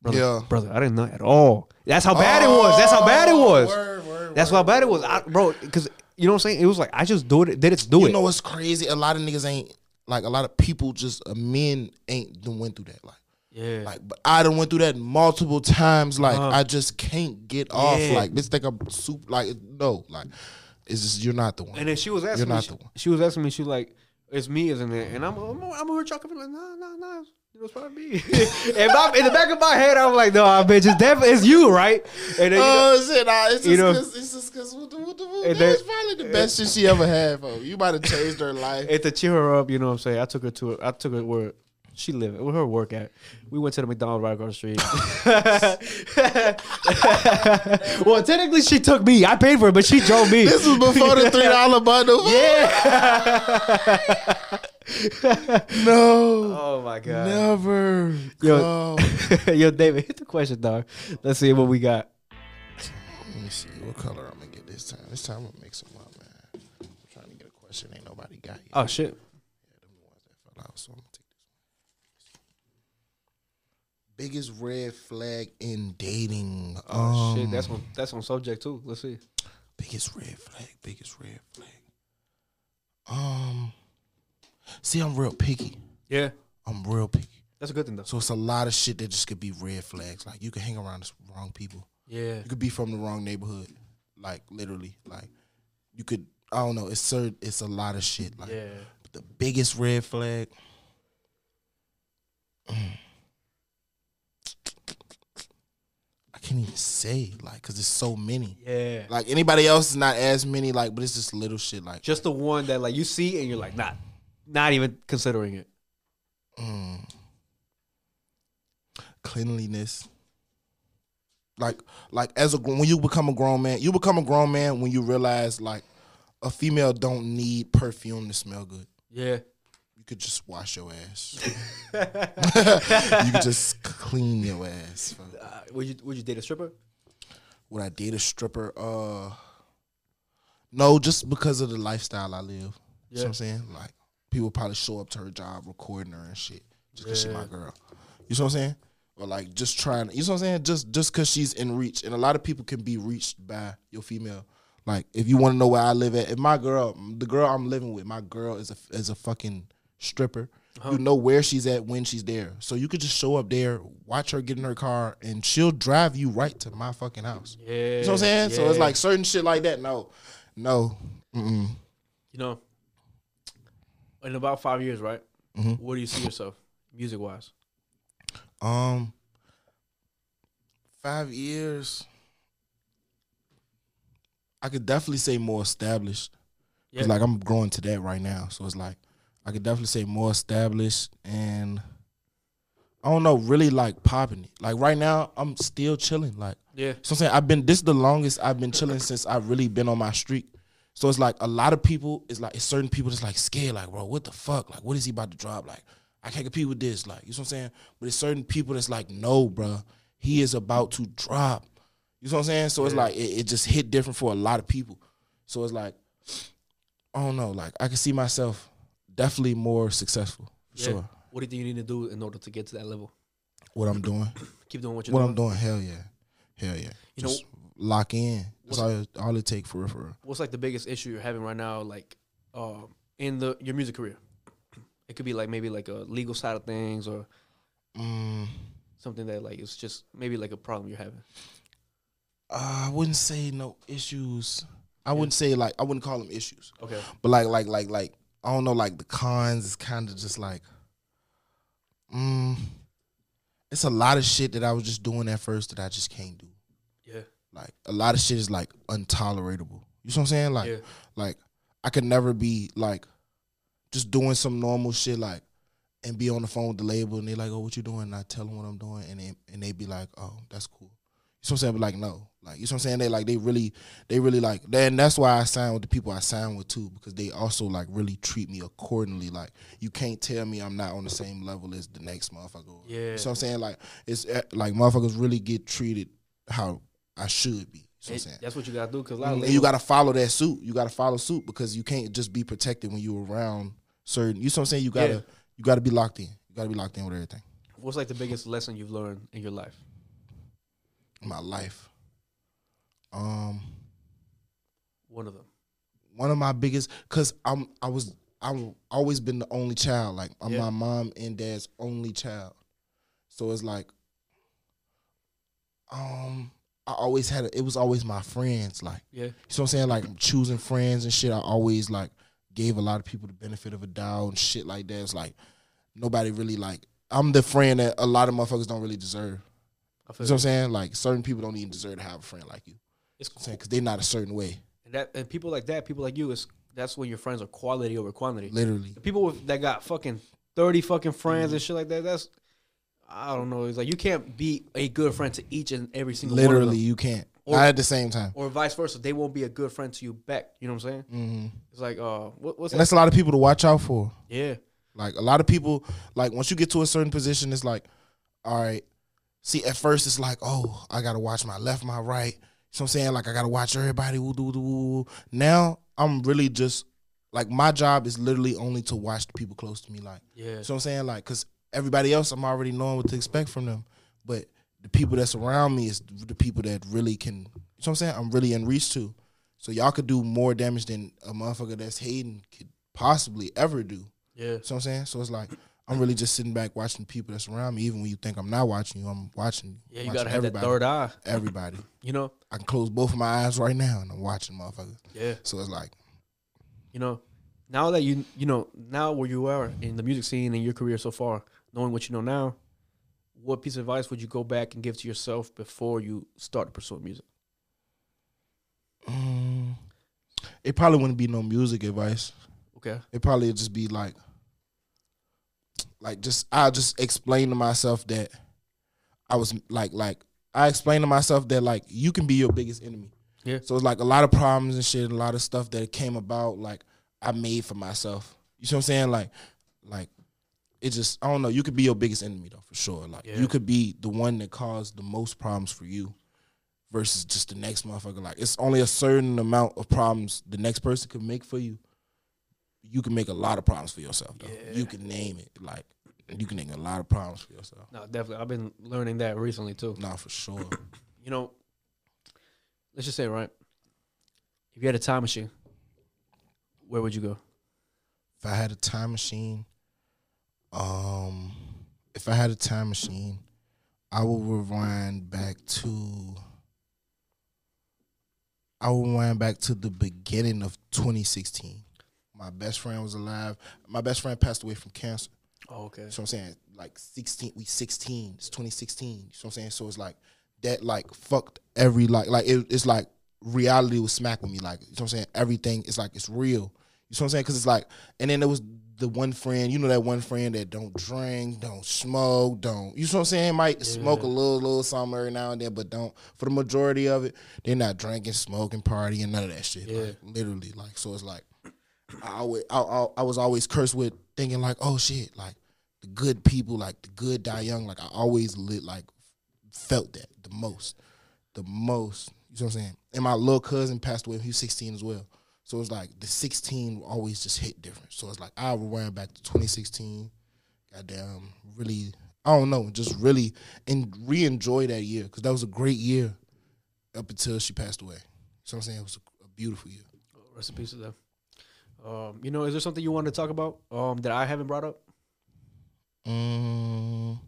Speaker 1: Brother,
Speaker 2: Yeah.
Speaker 1: brother, I didn't nut at all. That's how bad it was. That's how bad it oh, was.
Speaker 2: Oh, Word, word,
Speaker 1: That's
Speaker 2: word,
Speaker 1: how bad it was, I, bro. Because you know what I'm saying. It was like I just do it. Did it? Do
Speaker 2: You
Speaker 1: it.
Speaker 2: You know what's crazy? A lot of niggas ain't like a lot of people. Just uh, men ain't done went through that. Like,
Speaker 1: yeah.
Speaker 2: like, but I done went through that multiple times. Like,
Speaker 1: Uh-huh.
Speaker 2: I just can't get off.
Speaker 1: Yeah.
Speaker 2: Like, this think I'm soup. Like, no, like, it's just you're not the one.
Speaker 1: and then she was asking
Speaker 2: You're
Speaker 1: me.
Speaker 2: not
Speaker 1: She,
Speaker 2: the one.
Speaker 1: she was asking me. She like, it's me, isn't it? And I'm, I'm, I'm over talking like, nah, nah, nah. Know, it's probably me. and my, in the back of my head, I'm like, no, bitch, it's definitely it's you, right? And then, you oh, know,
Speaker 2: Oh shit! Nah, it's just
Speaker 1: you know-
Speaker 2: cause, it's just cause what the what the what, that was
Speaker 1: then-
Speaker 2: probably the best shit she ever had. Bro. You might have changed her life.
Speaker 1: and to cheer her up, you know what I'm saying? I took her to, I took her where She live where her work at. We went to the McDonald's right across the street. well, technically, she took me. I paid for it, but she drove me.
Speaker 2: This was before the three dollar bundle.
Speaker 1: yeah.
Speaker 2: No.
Speaker 1: oh my god.
Speaker 2: Never.
Speaker 1: Yo. Yo, David, hit the question, dog. Let's see what we got.
Speaker 2: Let me see what color I'm gonna get this time. This time I'm gonna mix them up, man. I'm trying to get a question ain't nobody got yet.
Speaker 1: Oh shit.
Speaker 2: Yeah, the ones that fell out, so I'm gonna take this. Biggest red flag in dating.
Speaker 1: Oh shit.
Speaker 2: Um,
Speaker 1: That's on that's on subject too. Let's see.
Speaker 2: biggest red flag. Biggest red flag. Um, see, I'm real picky.
Speaker 1: Yeah.
Speaker 2: I'm real picky.
Speaker 1: That's a good thing though.
Speaker 2: So it's a lot of shit that just could be red flags. Like you could hang around the wrong people.
Speaker 1: Yeah.
Speaker 2: You could be from the wrong neighborhood. Like literally. Like you could. I don't know. It's certain. It's a lot of shit. Like
Speaker 1: Yeah.
Speaker 2: But the biggest red flag. Mm. I can't even say like because there's so many.
Speaker 1: Yeah.
Speaker 2: Like anybody else is not as many. Like, but it's just little shit. Like,
Speaker 1: Just the one that like you see and you're like not not even considering it.
Speaker 2: mm, cleanliness. Like, like as a when you become a grown man, you become a grown man when you realize like a female don't need perfume to smell good.
Speaker 1: Yeah.
Speaker 2: You could just wash your ass. you could just clean your ass.
Speaker 1: Uh, would you would you date a stripper?
Speaker 2: Would I date a stripper? Uh, no, just because of the lifestyle I live. You know what I'm saying? Like people probably show up to her job recording her and shit just because she my girl. You know what I'm saying? Or like just trying. You know what I'm saying? Just just because she's in reach, and a lot of people can be reached by your female. Like if you want to know where I live at, if my girl, the girl I'm living with, my girl is a is a fucking stripper. You uh-huh. know where she's at when she's there, so you could just show up there, watch her get in her car, and she'll drive you right to my fucking house.
Speaker 1: Yeah.
Speaker 2: You know what I'm saying? So it's like certain shit like that. No, no. Mm-mm.
Speaker 1: you know, in about five years, right?
Speaker 2: Mhm.
Speaker 1: Where do you see yourself, music wise?
Speaker 2: Um, five years. I could definitely say more established.
Speaker 1: Yeah.
Speaker 2: Cause like I'm growing to that right now, so it's like I could definitely say more established and I don't know, really like popping it. Like right now, I'm still chilling. Like
Speaker 1: Yeah.
Speaker 2: So I'm saying I've been this is the longest I've been chilling since I've really been on my streak. So it's like a lot of people it's like it's certain people that's like scared, like, bro, what the fuck? Like, what is he about to drop? Like, I can't compete with this. Like, you know what I'm saying? But it's certain people that's like, no, bro, he is about to drop. You know what I'm saying? So it's like it, it just hit different for a lot of people. So it's like, I don't know, like I can see myself definitely more successful. For
Speaker 1: Yeah.
Speaker 2: Sure.
Speaker 1: What do you think you need to do in order to get to that level?
Speaker 2: What I'm doing.
Speaker 1: Keep doing what you're
Speaker 2: what
Speaker 1: doing.
Speaker 2: What I'm doing, hell yeah. Hell yeah.
Speaker 1: You know-
Speaker 2: Just lock in. That's all, it- all it take for real, for real.
Speaker 1: What's like the biggest issue you're having right now, like um, in the your music career? It could be like maybe like a legal side of things or
Speaker 2: Mm,
Speaker 1: something that like it's just maybe like a problem you're having.
Speaker 2: uh, I wouldn't say no issues. I wouldn't say like I wouldn't call them issues,
Speaker 1: Okay.
Speaker 2: but like like like like I don't know. Like the cons is kind of just like, mm, it's a lot of shit that I was just doing at first that I just can't do. Like a lot of shit is like intolerable. You know what I'm saying? Like
Speaker 1: yeah.
Speaker 2: like I could never be like just doing some normal shit like and be on the phone with the label and they like, oh, what you doing? And I tell them what I'm doing and they and they be like, oh, that's cool. You know what I'm saying? But like, no, like you know what I'm saying? They like they really they really like then that's why I sign with the people I sign with too because they also like really treat me accordingly. Like you can't tell me I'm not on the same level as the next motherfucker.
Speaker 1: Yeah.
Speaker 2: You know what I'm saying? Like it's eh, like motherfuckers really get treated how I should be. You know what I'm
Speaker 1: And
Speaker 2: saying?
Speaker 1: that's what you gotta do because a lot of
Speaker 2: And
Speaker 1: labels,
Speaker 2: you got to follow that suit. You got to follow suit because you can't just be protected when you're around certain. You know what I'm saying? You gotta
Speaker 1: Yeah.
Speaker 2: you gotta be locked in. You gotta be locked in with everything.
Speaker 1: what's like the biggest lesson you've learned in your life?
Speaker 2: in My life. Um,
Speaker 1: One of them.
Speaker 2: one of my biggest because I'm I was I've always been the only child. Like I'm
Speaker 1: Yeah.
Speaker 2: my mom and dad's only child. So it's like, um, I always had a, it was always my friends. Like
Speaker 1: Yeah.
Speaker 2: You know what I'm saying? Like choosing friends and shit. I always like gave a lot of people the benefit of a doubt and shit like that. It's like nobody really like. I'm the friend that a lot of motherfuckers don't really deserve.
Speaker 1: I
Speaker 2: You know what I'm saying? Like certain people don't even deserve to have a friend like you.
Speaker 1: it's cool.
Speaker 2: saying because they're not a certain way.
Speaker 1: And that and people like that, people like you, is that's when your friends are quality over quantity.
Speaker 2: Literally,
Speaker 1: The people with, that got fucking thirty fucking friends
Speaker 2: Mm-hmm.
Speaker 1: and shit like that. That's I don't know. It's like you can't be a good friend to each and every single
Speaker 2: Literally,
Speaker 1: one of them,
Speaker 2: you can't.
Speaker 1: Or-
Speaker 2: Not at the same time.
Speaker 1: or vice versa. They won't be a good friend to you back. You know what I'm saying?
Speaker 2: hmm
Speaker 1: It's like uh, what, what's
Speaker 2: And
Speaker 1: that?
Speaker 2: that's a lot of people to watch out for.
Speaker 1: Yeah,
Speaker 2: Like a lot of people, like once you get to a certain position, it's like, all right. See, at first it's like, oh, I gotta watch my left, my right. So I'm saying, like, I gotta watch everybody. Woo, doo, doo, woo, woo. Now I'm really just like my job is literally only to watch the people close to me. Like,
Speaker 1: yeah,
Speaker 2: so I'm saying, like, cause everybody else, I'm already knowing what to expect from them. But the people that's around me is the people that really can. You know what I'm saying? I'm really in reach to. So y'all could do more damage than a motherfucker that's hating could possibly ever do.
Speaker 1: yeah,
Speaker 2: You know what I'm saying? So it's like I'm really just sitting back watching the people that's around me. Even when you think I'm not watching you, I'm watching
Speaker 1: yeah. You
Speaker 2: Watching
Speaker 1: gotta have that
Speaker 2: everybody.
Speaker 1: third eye.
Speaker 2: Everybody.
Speaker 1: You know?
Speaker 2: I can close both of my eyes right now and I'm watching motherfuckers.
Speaker 1: Yeah.
Speaker 2: So it's like,
Speaker 1: You know, now that you you know now where you are in the music scene and your career so far, knowing what you know now, what piece of advice would you go back and give to yourself before you start pursuing music?
Speaker 2: mm, it probably wouldn't be no music advice.
Speaker 1: Okay.
Speaker 2: It probably would just be like, like just I just explain to myself that I was like like I explained to myself that like you can be your biggest enemy.
Speaker 1: Yeah.
Speaker 2: So it's like a lot of problems and shit, a lot of stuff that came about like I made for myself. You see what I'm saying? Like like it just I don't know. You could be your biggest enemy though for sure. Like
Speaker 1: Yeah.
Speaker 2: you could be the one that caused the most problems for you versus just the next motherfucker. Like it's only a certain amount of problems the next person could make for you. You can make a lot of problems for yourself though.
Speaker 1: Yeah.
Speaker 2: You can name it. Like you can make a lot of problems for yourself.
Speaker 1: No, definitely. I've been learning that recently too.
Speaker 2: Nah, for sure.
Speaker 1: You know, let's just say right. If you had a time machine, where would you go?
Speaker 2: if I had a time machine, um, if I had a time machine, I would rewind back to. I would rewind back to the beginning of 2016. My best friend was alive. My best friend passed away from cancer.
Speaker 1: Oh, okay.
Speaker 2: So I'm saying like 16, we 16. It's 2016. You know what I'm saying? So it's like that like fucked every like like it, it's like reality was smack with me. Like you know what I'm saying? Everything is like it's real. You know what I'm saying? Because it's like, and then there was the one friend, you know that one friend that don't drink, don't smoke, don't. You know what I'm saying? Might smoke a little, little something every now and then, but don't. For the majority of it, they're not drinking, smoking, partying, none of that shit.
Speaker 1: Yeah.
Speaker 2: Like, literally, like so. It's like I always, I, I, I was always cursed with thinking like, oh shit, like the good people, like the good die young. Like I always lit, like felt that the most, the most. You know what I'm saying? And my little cousin passed away. He was 16 as well. So it's like the 16 always just hit different. So it's like I rewind back to 2016. Goddamn, really, I don't know, just really and re-enjoy that year because that was a great year up until she passed away. So I'm saying it was a, a beautiful year.
Speaker 1: Rest in peace to them. Um, you know, is there something you want to talk about um, that I haven't brought up?
Speaker 2: Mm,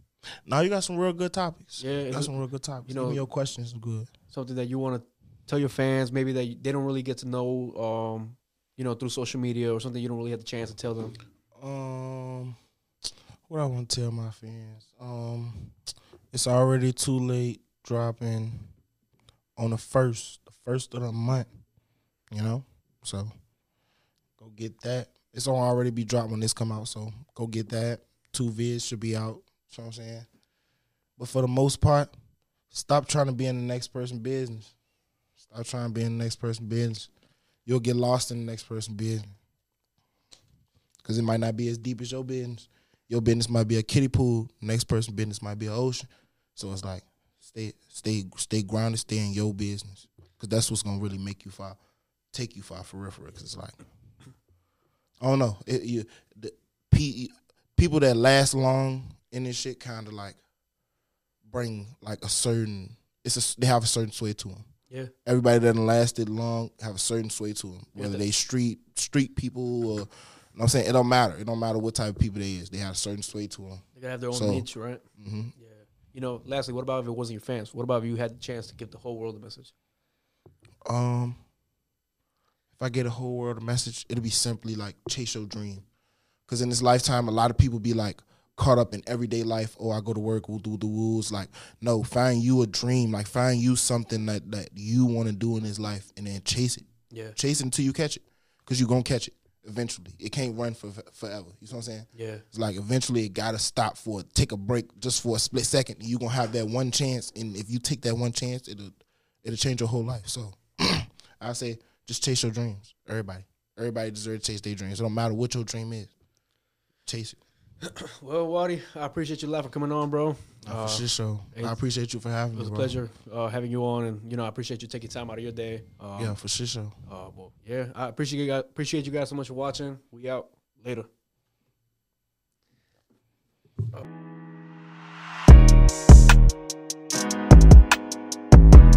Speaker 2: now you got some real good topics.
Speaker 1: Yeah,
Speaker 2: you got some real good topics.
Speaker 1: you know,
Speaker 2: your questions are good.
Speaker 1: something that you want to tell your fans, maybe that they don't really get to know, um, you know, through social media or something you don't really have the chance to tell them.
Speaker 2: Um, what I want to tell my fans. Um, it's already too late dropping on the first, the first of the month. You know, so go get that. It's gonna already be dropped when this come out. So go get that. Two vids should be out. You know what I'm saying? But for the most part, stop trying to be in the next person's business. Stop trying to be in the next person's business. You'll get lost in the next person's business because it might not be as deep as your business. Your business might be a kiddie pool. Next person's business might be an ocean. So it's like stay, stay, stay grounded. Stay in your business because that's what's gonna really make you far, take you far for real. For real. Because it's like I don't know. It, you, the, pe- people that last long in this shit kind of like bring like a certain. It's a they have a certain sway to them.
Speaker 1: Yeah.
Speaker 2: Everybody that lasted long have a certain sway to them. Whether
Speaker 1: that-
Speaker 2: they street street people or, you know what I'm saying it don't matter. It don't matter what type of people they is. They have a certain sway to them.
Speaker 1: They gotta have their own
Speaker 2: So-
Speaker 1: niche, right?
Speaker 2: hmm
Speaker 1: Yeah. You know, lastly, what about if it wasn't your fans? What about if you had the chance to give the whole world a message?
Speaker 2: Um, if I get a whole world a message, it'll be simply like chase your dream. Because in this lifetime, a lot of people be like caught up in everyday life. Oh, I go to work, we'll do the rules. Like, no, find you a dream. Like, find you something that that you want to do in this life, and then chase it.
Speaker 1: Yeah.
Speaker 2: Chase it until you catch it, because you're gonna catch it. eventually. It can't run for forever. You know what I'm saying?
Speaker 1: Yeah.
Speaker 2: It's like eventually it gotta stop for take a break just for a split second. You're gonna have that one chance, and if you take that one chance, it'll it'll change your whole life. So I say just chase your dreams. Everybody, everybody deserves to chase their dreams. It don't matter what your dream is, chase it.
Speaker 1: Well, Waddie, I appreciate you a lot for coming on, bro.
Speaker 2: Nah, for sure. So I appreciate you for having me.
Speaker 1: It was
Speaker 2: me.
Speaker 1: a
Speaker 2: bro.
Speaker 1: pleasure uh, having you on, and you know I appreciate you taking time out of your day. Um,
Speaker 2: Yeah, for sure. So.
Speaker 1: Uh, well, yeah, I appreciate you guys. Appreciate you guys so much for watching. We out later. Uh,